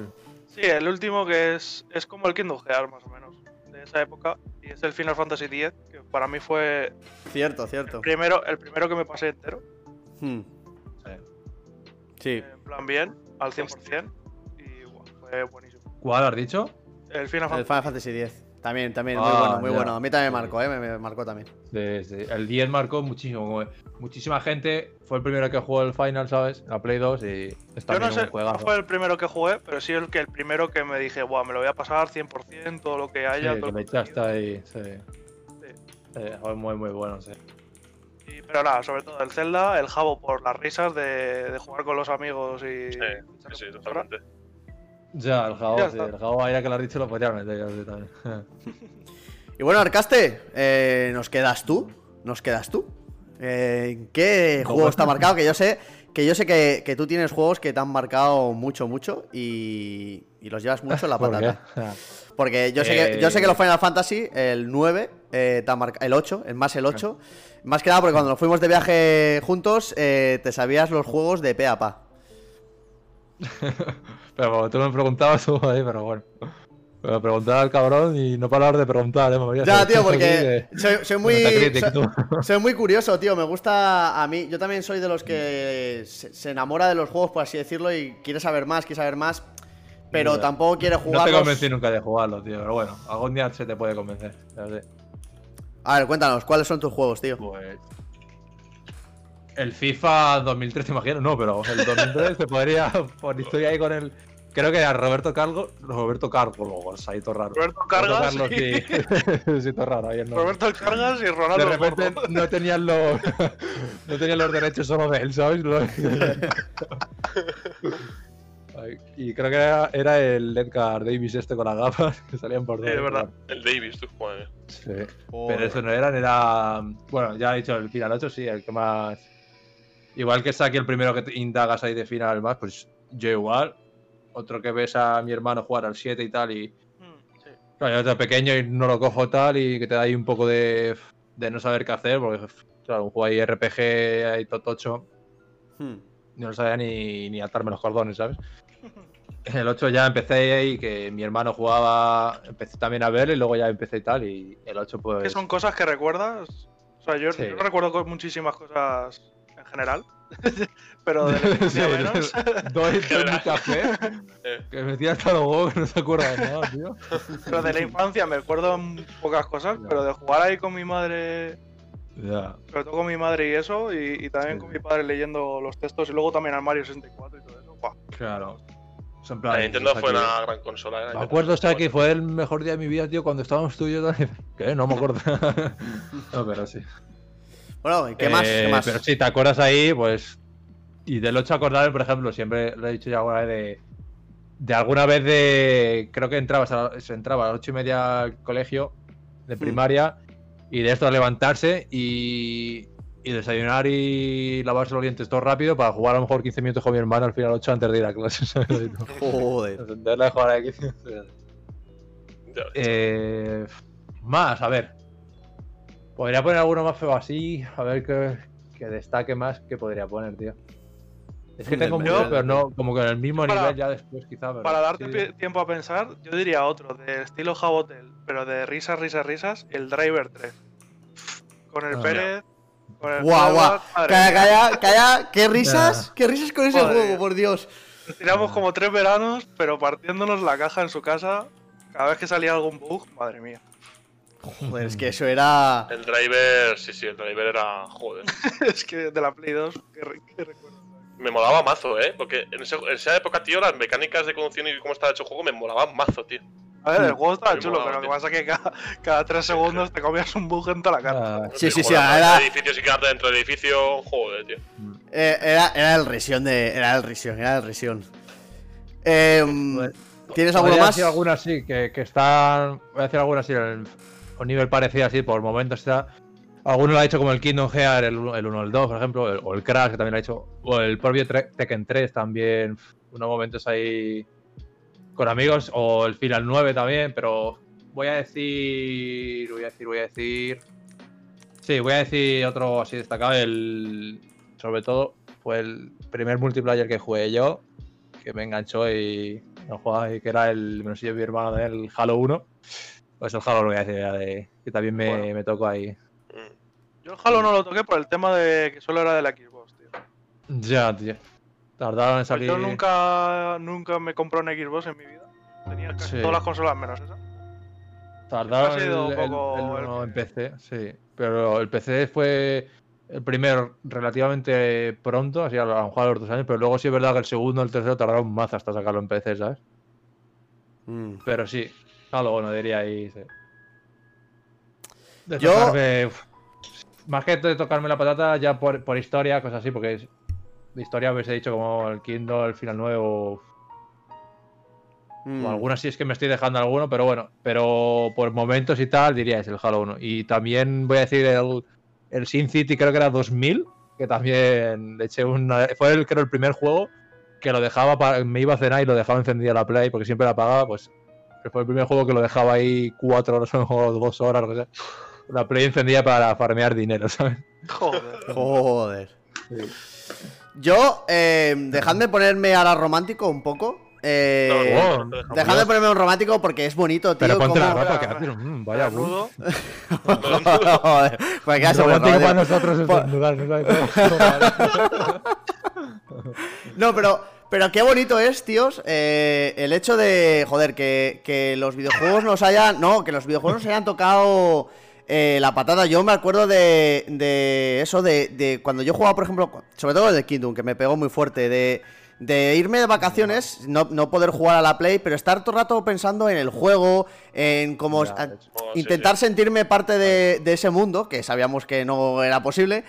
Sí, el último que es, es como el Kingdom Hearts, más o menos, de esa época. Y es el Final Fantasy X, que para mí fue Cierto, cierto. primero, el primero que me pasé entero. Hmm. Sí. En plan bien, al 100%. Y fue buenísimo. ¿Cuál has dicho? El Final El Fantasy. Final Fantasy X. También, también, muy Ah, bueno, muy ya. bueno. A mí también me Sí. marcó, ¿eh? Me, me marcó también. Sí, sí. El 10 marcó muchísimo. como muchísima gente fue el primero que jugó el Final, ¿sabes? La Play 2 y está Yo no bien sé, no fue el primero que jugué, pero sí el que el primero que me dije, guau, me lo voy a pasar 100%, todo lo que Sí, haya. que todo el contenido". echaste ahí, sí. Sí, muy, muy bueno, sí. Y- pero nada, sobre todo el Zelda, el Jabo por las risas de, de jugar con los amigos y. Sí, sí, sí, totalmente. Ya, el Jao, Ya sí. El Jao, ahora que lo has dicho, lo podría meter yo sí, también. Y bueno, Arcaste, eh, ¿nos quedas tú? ¿Nos quedas tú? Eh, ¿Qué juego está marcado? Que yo sé que yo sé que, que tú tienes juegos que te han marcado mucho, mucho y, y los llevas mucho en la patata. Porque yo sé, que, yo sé que Eh. los Final Fantasy, el 9, eh, te han marca- el 8, el más el 8. Más que nada porque cuando nos fuimos de viaje juntos, eh, te sabías los juegos de pe a pa. Pero como tú me preguntabas tú ahí, pero bueno. Me preguntaba el cabrón y no parar de preguntar, ¿eh? Me Ya, tío, porque soy, soy muy. Soy- muy curioso, tío. Me gusta a mí. Yo también soy de los que se, se enamora de los juegos, por así decirlo, y quiere saber más, quiere saber más. Pero Ya. tampoco quiere No te jugar. convencí nunca de jugarlo, tío. Pero bueno, algún día se te puede convencer. ya sé. A ver, cuéntanos, ¿cuáles son tus juegos, tío? Pues. El FIFA 2003, te imagino, no, pero el 2003 te podría. Por estoy ahí con el. Creo que era Roberto Carlos. Roberto Carlos, luego, ahí todo raro. Roberto Cargas Carlos, y- sí. sí, todo raro. Ahí. Roberto Cargas y De Ronaldo. repente Gordo. no tenían los. no tenían los derechos solo de él, ¿sabes? Y creo que era, era el Edgar Davis este con las gafas que salían por Sí, dos. es verdad. El Davis, tú, madre. Sí. Joder. Pero eso no eran, era. Bueno, ya he dicho, el Final 8 sí, el que más. Igual que saque el primero que te indagas ahí de final más, pues yo igual. Otro que ves a mi hermano jugar al 7 y tal, y. Mm, sí. Claro, yo desde pequeño y no lo cojo tal, y que te da ahí un poco de. de no saber qué hacer, porque, claro, un juego ahí RPG ahí totocho. Hmm. No sabía ni, ni atarme los cordones, ¿sabes? En el 8 ya empecé y que mi hermano jugaba, empecé también a ver y luego ya empecé y tal. Y el 8 pues. Que son cosas que recuerdas. O sea, yo, Sí. yo no recuerdo muchísimas cosas general. pero de la infancia Sí, menos. doy, doy mi café. Eh. Que me tira hasta los huevos que no se acuerda de nada, tío. Pero de la infancia me acuerdo pocas cosas, Ya. pero de jugar ahí con mi madre, Ya. sobre todo con mi madre y eso, y, y también Sí. con mi padre leyendo los textos, y luego también al Mario 64 y todo eso. ¡buah! Claro. O sea, en plan, La Nintendo o sea, fue que- una gran consola. ¿eh? Me acuerdo, o sea, que fue el mejor día de mi vida, tío, cuando estábamos tú y yo también. ¿Qué? No me acuerdo. no, pero sí. Bueno, ¿y qué más? Eh, ¿Qué más? Pero si te acuerdas ahí, pues. Y del 8 acordarme, por ejemplo, siempre lo he dicho ya alguna vez de. De alguna vez de. Creo que entrabas a, se entraba a las 8 y media al colegio de Hmm. primaria. Y de esto a levantarse y. Y desayunar y lavarse los dientes todo rápido para jugar a lo mejor 15 minutos con mi hermano al final 8 antes de ir a clase. ¿sabes? Joder. Entenderla de jugar a 15 minutos. Ya. Eh, más, a ver. Podría poner alguno más feo así, a ver qué, que destaque más que podría poner, tío. Es que tengo mucho, pero no, como que en el mismo Para- nivel ya después quizá. pero Para darte sí. tiempo a pensar, yo diría otro, de estilo Jabotel, pero de risas, risas, risas, el Driver 3. Con el Ah, Pérez, con el Guau, guau. Calla, calla, calla. ¿Qué risas? ¿Qué risas con ese Madre juego, por Dios? Nos tiramos como tres veranos, pero partiéndonos la caja en su casa, cada vez que salía algún bug, madre mía. Joder, es que eso era. El driver, sí, sí, el driver era. Joder. es que de la Play 2, qué, re- qué recuerdo. Me molaba mazo, ¿eh? Porque en, ese- en esa época, tío, las mecánicas de conducción y cómo estaba hecho el juego me molaban mazo, tío. A ver, el Hmm. juego estaba Me chulo, molaba, pero lo que pasa es que cada, cada tres segundos te comías un bug en toda la cara. Ah, Sí, sí, sí, era- El edificio, si quedarte dentro del edificio, joder, tío. eh, Era, era el risión de. Era el risión, era el risión. Joder. ¿Tienes alguno más? decir alguna así, que, que están. Voy a decir alguna así, en un nivel parecido así, por momentos está. Alguno lo ha hecho como el Kingdom Hearts, el, 1 el 1 el 2, por ejemplo, el- o el Crash, que también lo ha hecho, o el propio Tekken 3 también, unos momentos ahí con amigos, o el Final 9 también, pero voy a decir, voy a decir, voy a decir, sí, voy a decir otro así destacado, el, sobre todo, fue el primer multiplayer que jugué yo, que me enganchó y no jugaba, y que era el, me lo enseñó mi hermano del Halo 1, pues el Halo lo voy a decir, de, que también me, Bueno. me tocó ahí. Mm. Yo el Halo no lo toqué por el tema de que solo era de la Xbox, tío. Ya, tío. Tardaron en Pues salir. Yo nunca, nunca me compré una Xbox en mi vida. Tenía casi Sí. todas las consolas menos esa. Tardaron ha sido el, un el- poco el que- en PC, sí. Pero el PC fue el primero relativamente pronto, así a lo mejor a los dos años, pero luego sí es verdad que el segundo el tercero tardaron más hasta sacarlo en PC, ¿sabes? Mm. Pero sí, algo bueno diría ahí, sí. De Yo- tocarme- uf, más que de tocarme la patata, ya por, por historia, cosas así, porque es- de historia hubiese dicho como el Kindle, el Final Nuevo, Mm. O algunas sí es que me estoy dejando alguno, pero bueno, pero por momentos y tal diría es el Halo 1. Y también voy a decir el, el Sin City, creo que era 2000, que también le eché una... Fue el, creo el primer juego que lo dejaba, para, me iba a cenar y lo dejaba encendida la Play porque siempre la apagaba, pues fue el primer juego que lo dejaba ahí cuatro horas o dos horas, lo que sea. La Play encendida para farmear dinero, ¿sabes? Joder. Joder. Yo, eh, dejadme ponerme ahora romántico un poco. Eh, No, no dejo. dejadme ponerme un romántico porque es bonito, tío. Pero ponte la como- ropa que haces, mm, vaya. Rudo. Joder, pues queda Romántico para nosotros es desnudar, ¿no sabes? No, pero, pero qué bonito es, tíos, eh, el hecho de, joder, que, que los videojuegos nos hayan, no, que los videojuegos nos hayan tocado eh, la patada. Yo me acuerdo de, de eso, de, de cuando yo jugaba, por ejemplo, sobre todo el de Kingdom, que me pegó muy fuerte, de, de irme de vacaciones, no, no poder jugar a la Play, pero estar todo el rato pensando en el juego, en cómo a-. Oh, intentar sentirme parte de, de ese mundo, que sabíamos que no era posible.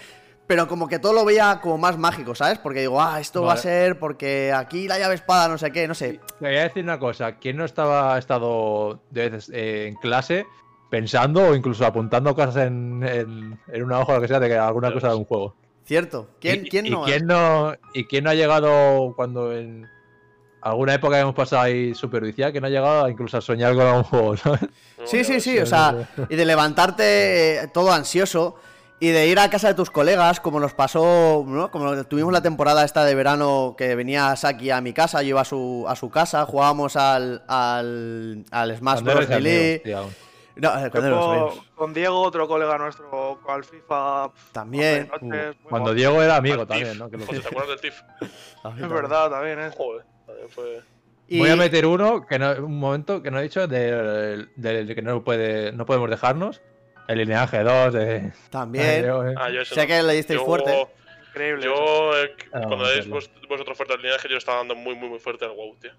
Pero como que todo lo veía como más mágico, ¿sabes? Porque digo, ah, esto va a ser porque aquí la llave espada, no sé qué, no sé. Te voy a decir una cosa, ¿quién no estaba ha estado de veces eh, en clase pensando o incluso apuntando cosas en, en- en una hoja o lo que sea de que alguna cosa de un juego? Cierto. ¿Quién, Y- quién y, no? quién no? ¿Y quién no ha llegado cuando en alguna época hemos pasado ahí supervicial, que no ha llegado a incluso a soñar con un juego, ¿sabes? Sí, sí, sí, o sea, y de levantarte eh, todo ansioso. Y de ir a casa de tus colegas, como nos pasó, ¿no? Como tuvimos la temporada esta de verano que venía Saki a mi casa, yo iba a su, a su casa, jugábamos al, al, al Smash Bros. Melee. No, eh, con, Diego, otro colega nuestro, al FIFA. También. noches muy Cuando. Diego era amigo también, TIF. ¿no? Que lo- José, ¿te acuerdas del TIF? Es verdad, también, ¿eh? Joder, también fue. Y- Voy a meter uno que no, un momento que no he dicho de, de- de que no puede no podemos dejarnos. El lineaje 2 de También. de- Ah, yo Sé no. que le disteis Yo- fuerte. Increíble. Yo, eh, Ah, cuando dais vos, vosotros fuerte al lineaje, yo estaba dando muy, muy, muy fuerte al WoW, tío.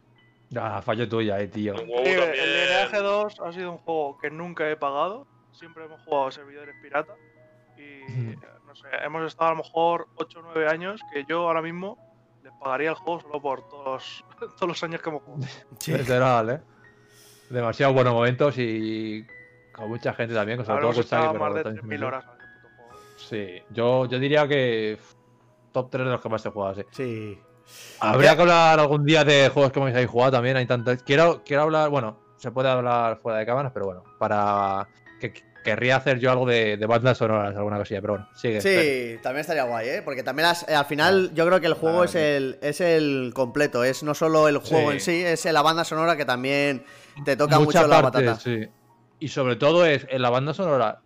Ah, fallo tuya, eh, tío. El WoW Sí, también. el Lineage 2 ha sido un juego que nunca he pagado. Siempre hemos jugado servidores pirata. Y eh, no sé, hemos estado a lo mejor 8 o 9 años que yo ahora mismo les pagaría el juego solo por todos, todos los años que hemos jugado. Sí. Literal, eh. Demasiado buenos momentos y con mucha gente también, sobre todo estado pero más de también 3.000 con- horas. Sí, yo, yo diría que top 3 de los que más he jugado, sí. Sí. Habría que hablar algún día de juegos que me habéis jugado también. Hay tantos. Quiero, quiero hablar, bueno, se puede hablar fuera de cámaras, pero bueno, para. Que, querría hacer yo algo de, de bandas sonoras, alguna cosilla, pero bueno, sigue. Sí, también estaría guay, ¿eh? Porque también las- eh, al final yo creo que el juego Ah, es, el, es el completo, es no solo el juego Sí. en sí, es la banda sonora que también te toca Mucha mucho la sí. Y sobre todo es en la banda sonora,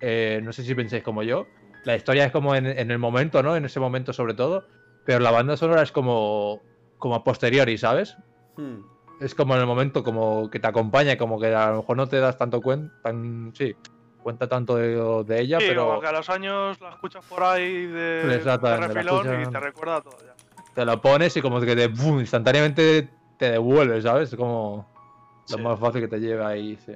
eh, no sé si pensáis como yo, la historia es como en, en el momento, ¿no? En ese momento sobre todo, pero la banda sonora es como, como a posteriori, ¿sabes? Hmm. Es como en el momento, como que te acompaña, como que a lo mejor no te das tanto cuenta, tan, sí, cuenta tanto de, de ella, Sí, pero como que a los años la escuchas por ahí de, de refilón y te recuerda todo ya. te lo pones y como que te ¡bum! instantáneamente te devuelve, ¿sabes? Es como lo Sí. más fácil que te lleva ahí, sí.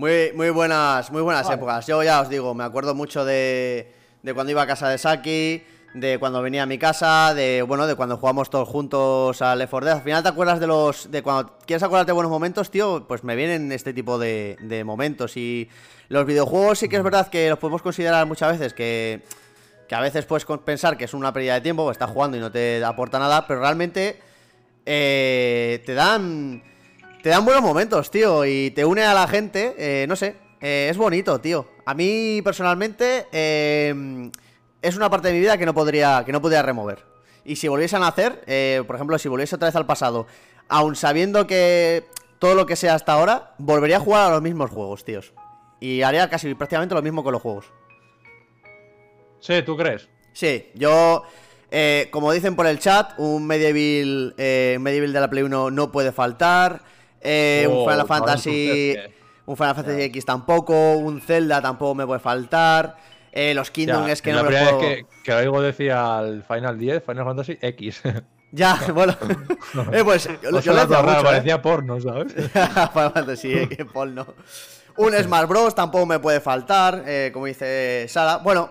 Muy, muy buenas, muy buenas Vale. épocas. Yo ya os digo, me acuerdo mucho de, de cuando iba a casa de Saki, de cuando venía a mi casa, de bueno, de cuando jugamos todos juntos al Left 4 Dead. Al final te acuerdas de los. de cuando quieres acordarte de buenos momentos, tío, pues me vienen este tipo de, de momentos. Y los videojuegos sí que es verdad que los podemos considerar muchas veces que. Que a veces puedes pensar que es una pérdida de tiempo, que estás jugando y no te aporta nada, pero realmente eh, te dan te dan buenos momentos, tío, y te une a la gente, eh, no sé, eh, es bonito, tío. A mí personalmente eh, es una parte de mi vida que no podría que no podría remover. Y si volviesen a hacer, eh, por ejemplo, si volviese otra vez al pasado, aun sabiendo que todo lo que sea hasta ahora, volvería a jugar a los mismos juegos, tíos. Y haría casi prácticamente lo mismo con los juegos. Sí, ¿tú crees? Sí, yo, como dicen por el chat, un Medieval, Medieval de la Play 1 no puede faltar. Eh, un Oh, Final chaval, Fantasy, un Final Fantasy X tampoco, un Zelda tampoco me puede faltar. eh, los Kingdom Ya, es que la no me puedo... vez que, que oigo decía al Final 10, Final Fantasy X. Ya, bueno. eh, pues yo, O yo lo ¿eh? parecía porno, ¿sabes? Final Fantasy X, porno. Un Smash Bros tampoco me puede faltar, eh, como dice Sara. Bueno,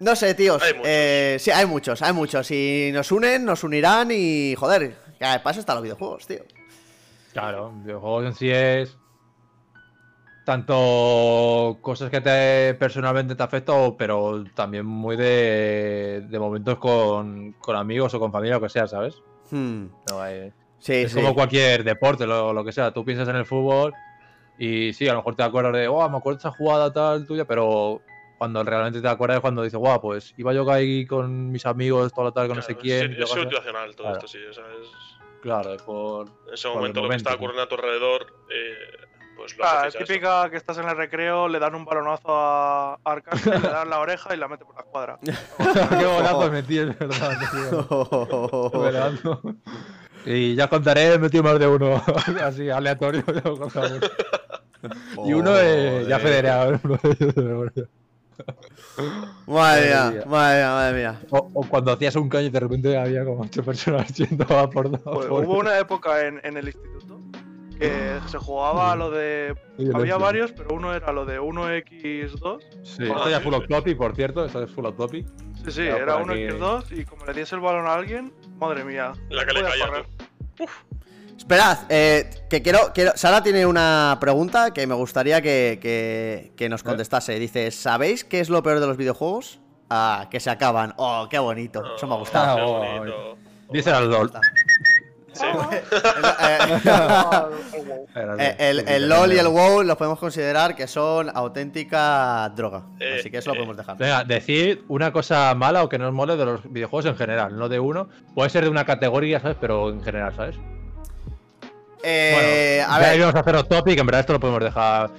no sé, tíos. Hay eh, sí, hay muchos, hay muchos. Si nos unen, nos unirán y joder, que para eso están los videojuegos, tío. Claro, videojuegos en sí es tanto cosas que te personalmente te afectan, pero también muy de, de momentos con, con amigos o con familia o que sea, ¿sabes? Hmm, No hay- Sí, es sí. como cualquier deporte, lo, lo que sea. Tú piensas en el fútbol y sí, a lo mejor te acuerdas de, oh, me acuerdo de esa jugada tal tuya, pero cuando realmente te acuerdas es cuando dices, guau, pues iba yo ahí con mis amigos toda la tarde con no sé Claro, quién. Es, situacional todo Claro. esto, sí. O sea, es, Claro, es por. en ese Por el momento lo que momento, está ocurriendo a tu alrededor, eh, pues lo Ah, eso. típica que estás en el recreo, le dan un balonazo a Arcángel, le dan la oreja y la mete por la escuadra. Qué golazo metí, es verdad, tío. Es. Y ya contaré, he metido más de uno, así aleatorio. ya lo contamos. Y uno eh, ya federado. uno de ellos, de verdad. Madre mía, madre mía, madre mía. O, o cuando hacías un caño y de repente había como ocho personas yendo a por dos. Pues por- hubo una época en, en el instituto que se jugaba a lo de. Sí, Había varios, pero uno era lo de 1x2. Sí, esto ya es full autopy, por cierto, esto es full autopy. Sí, sí, Ya, era por aquí. 1x2 y como le diese el balón a alguien, madre mía. La que le caía, correr. Esperad, eh, que quiero, quiero. Sara tiene una pregunta que me gustaría que, que- que nos contestase. Dice: ¿Sabéis qué es lo peor de los videojuegos? Ah, que se acaban. Oh, qué bonito. Eso me ha gustado. Ah. Dice al LOL. Sí. Eh, el, el LOL y el WoW los podemos considerar que son auténtica droga. Eh, así que eso lo podemos dejar. Venga, decid una cosa mala o que no os mole de los videojuegos en general, no de uno. Puede ser de una categoría, ¿sabes? Pero en general, ¿sabes? Eh, bueno, a ya ver, íbamos a hacer off topic, en verdad esto lo podemos dejar.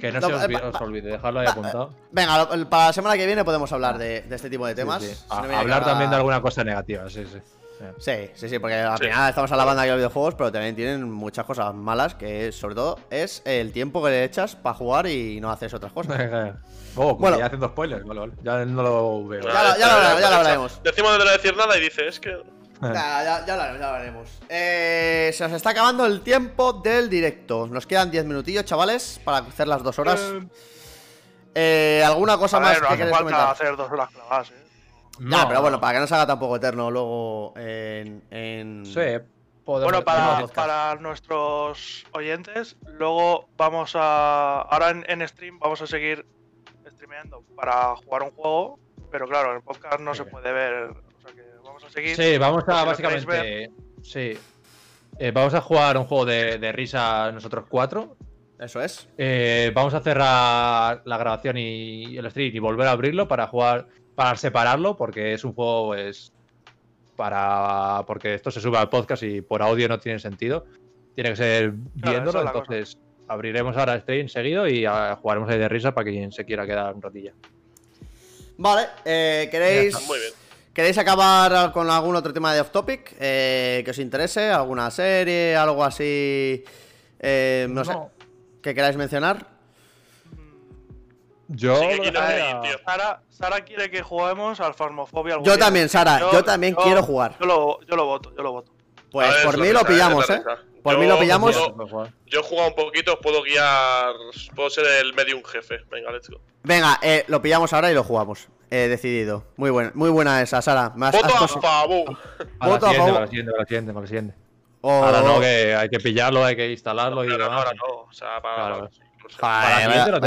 Que no No, se os, eh, olvide- os dejarlo ahí apuntado. venga, lo- para la semana que viene podemos hablar de, de este tipo de temas. Sí, sí. Si no A- hablar también de alguna cosa negativa, sí, sí. Sí, sí, sí, porque al Sí. final estamos alabando aquí los videojuegos, pero también tienen muchas cosas malas, que sobre todo es el tiempo que le echas para jugar y no haces otras cosas. Oh, Bueno. ya haciendo spoilers, vale, vale. Ya no lo veo. Ya lo- ya lo hablaremos, ya lo hablaremos. Decimos de no decir nada y dice, es que. Ya, ya, ya lo haremos, ya lo haremos. Eh, se nos está acabando el tiempo del directo. Nos quedan 10 minutillos, chavales, para hacer las dos horas. Eh, ¿Alguna cosa A más no que hace queréis falta comentar? hacer dos horas clavadas, ¿eh? Ya, No, pero bueno, no. para que no se haga tampoco eterno luego en. en... Sí, podemos. Bueno, para, para nuestros oyentes, luego vamos a. Ahora en, en stream vamos a seguir streameando para jugar un juego, pero claro, en el podcast no Sí. se puede ver. A. Sí, vamos a si básicamente. Sí. Eh, vamos a jugar un juego de, de risa nosotros cuatro. Eso es. Eh, vamos a cerrar la grabación y el stream y volver a abrirlo para jugar, para separarlo, porque es un juego, pues, para, porque esto se sube al podcast y por audio no tiene sentido. Tiene que ser viéndolo, cosa. entonces abriremos ahora el stream seguido y ah, jugaremos ahí de risa para quien se quiera quedar un ratillo. Vale, eh, ¿queréis, Muy bien. ¿Queréis acabar con algún otro tema de off topic eh, que os interese? ¿Alguna serie? ¿Algo así? eh, no, sé. ¿Que queráis mencionar? Yo, Sí, que. Sara, Sara quiere que juguemos al Farmofobia. algún Yo día. también, Sara, yo también quiero jugar. Yo lo, yo lo voto, yo lo voto. Pues ver, por mí lo risa, pillamos, ¿eh? Por Yo mí lo pillamos. Yo he jugado un poquito, os puedo guiar. Puedo ser el medium jefe. Venga, let's go. Venga, eh, lo pillamos ahora y lo jugamos. Eh, decidido. Muy buena, muy buena esa, Sara. Voto has a favor. Voto a favor. para la siguiente, para la siguiente, para la siguiente. Oh, Ahora no, que hay que pillarlo, hay que instalarlo y Ahora no, demás. ahora no. O sea, para. Claro. pues, Para la eh.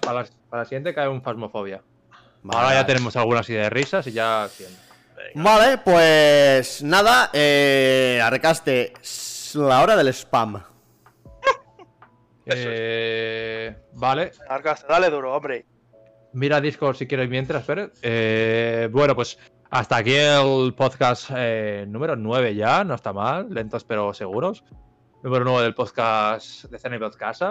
Para, la, para la siguiente cae un Fasmofobia. Vale, Ahora ya tenemos algunas así de risas y ya. venga. Vale, pues nada, eh, arrecaste s- la hora del spam. Eh, vale. Dale duro, hombre. Mira Discord si quieres mientras, espere. Eh, bueno, pues hasta aquí el podcast eh, número 9 ya, no está mal, lentos pero seguros. Número 9 del podcast de Cena y Podcast.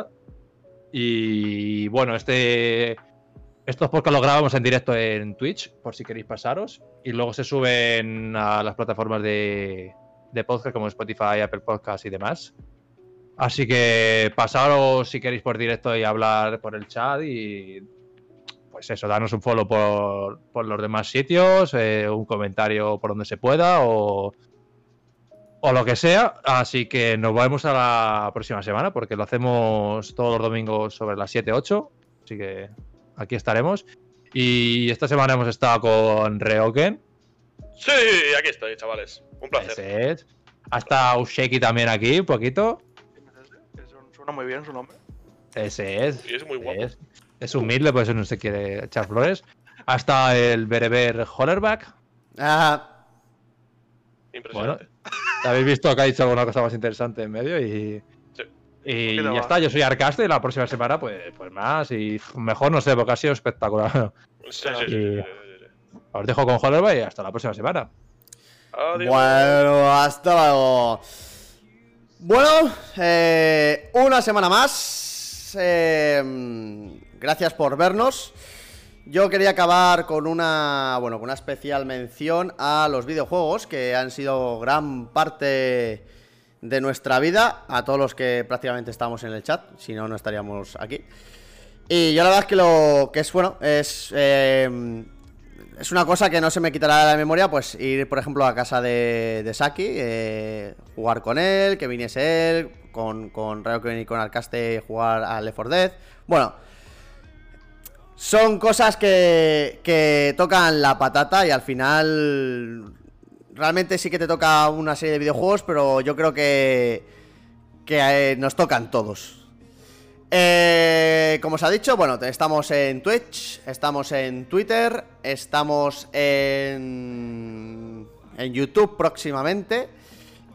Y bueno, este estos podcasts los grabamos en directo en Twitch, por si queréis pasaros. Y luego se suben a las plataformas de, de podcast como Spotify, Apple Podcasts y demás. Así que pasaros si queréis por directo y hablar por el chat y pues eso, darnos un follow por, por los demás sitios, eh, un comentario por donde se pueda o, o lo que sea. Así que nos vemos a la próxima semana porque lo hacemos todos los domingos sobre las 7-8. Así que aquí estaremos. Y esta semana hemos estado con Reoken. Sí, aquí estoy, chavales. Un placer. Ese es. Ha estado Shaky también aquí, un poquito. Suena muy bien su nombre. Ese es. Y es muy guapo. Es, es humilde, por eso no se quiere echar flores. Hasta el Bereber Hollerback. Ah, Impresionante. Habéis visto que ha dicho alguna cosa más interesante en medio y. Sí. Y ya está, yo soy Arcaste y la próxima semana, pues, pues más. Y mejor no sé, porque ha sido espectacular. Sí, sí, sí, Y- sí, sí, sí. Os dejo con Hollerback y hasta la próxima semana. Adiós. bueno, hasta luego. Bueno, eh, una semana más. eh, gracias por vernos. Yo quería acabar con una, bueno, con una especial mención a los videojuegos que han sido gran parte de nuestra vida, a todos los que prácticamente estamos en el chat, si no, no estaríamos aquí. Y yo la verdad es que lo que es bueno es eh, es una cosa que no se me quitará de la memoria, pues ir, por ejemplo, a casa de, Saki, eh, jugar con él, que viniese él, con, con Ryoken y con Arcaste jugar a Left 4 Dead. Bueno, son cosas que, que tocan la patata y al final realmente sí que te toca una serie de videojuegos, pero yo creo que, que eh, nos tocan todos. Eh, como os ha dicho, bueno, estamos en Twitch, estamos en Twitter, estamos en, en YouTube próximamente.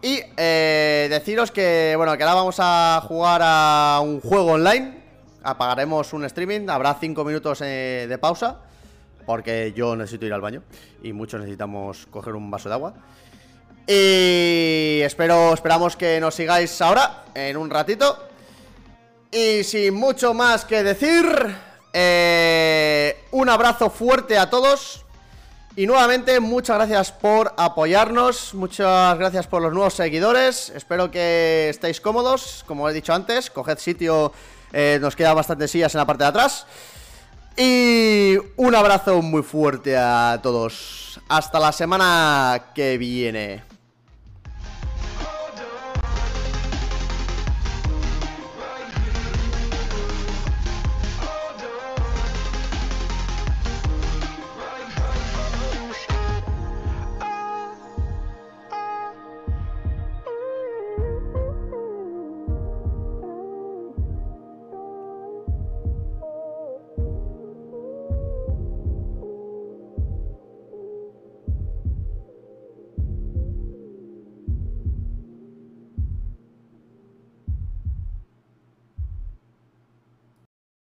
Y eh, deciros que, bueno, que ahora vamos a jugar a un juego online. Apagaremos un streaming, habrá 5 minutos eh, de pausa. Porque yo necesito ir al baño. Y muchos necesitamos coger un vaso de agua. Y espero, esperamos que nos sigáis ahora, en un ratito. Y sin mucho más que decir, eh, un abrazo fuerte a todos. Y nuevamente, muchas gracias por apoyarnos, muchas gracias por los nuevos seguidores. Espero que estéis cómodos, como he dicho antes, coged sitio, eh, nos quedan bastantes sillas en la parte de atrás. Y un abrazo muy fuerte a todos. Hasta la semana que viene.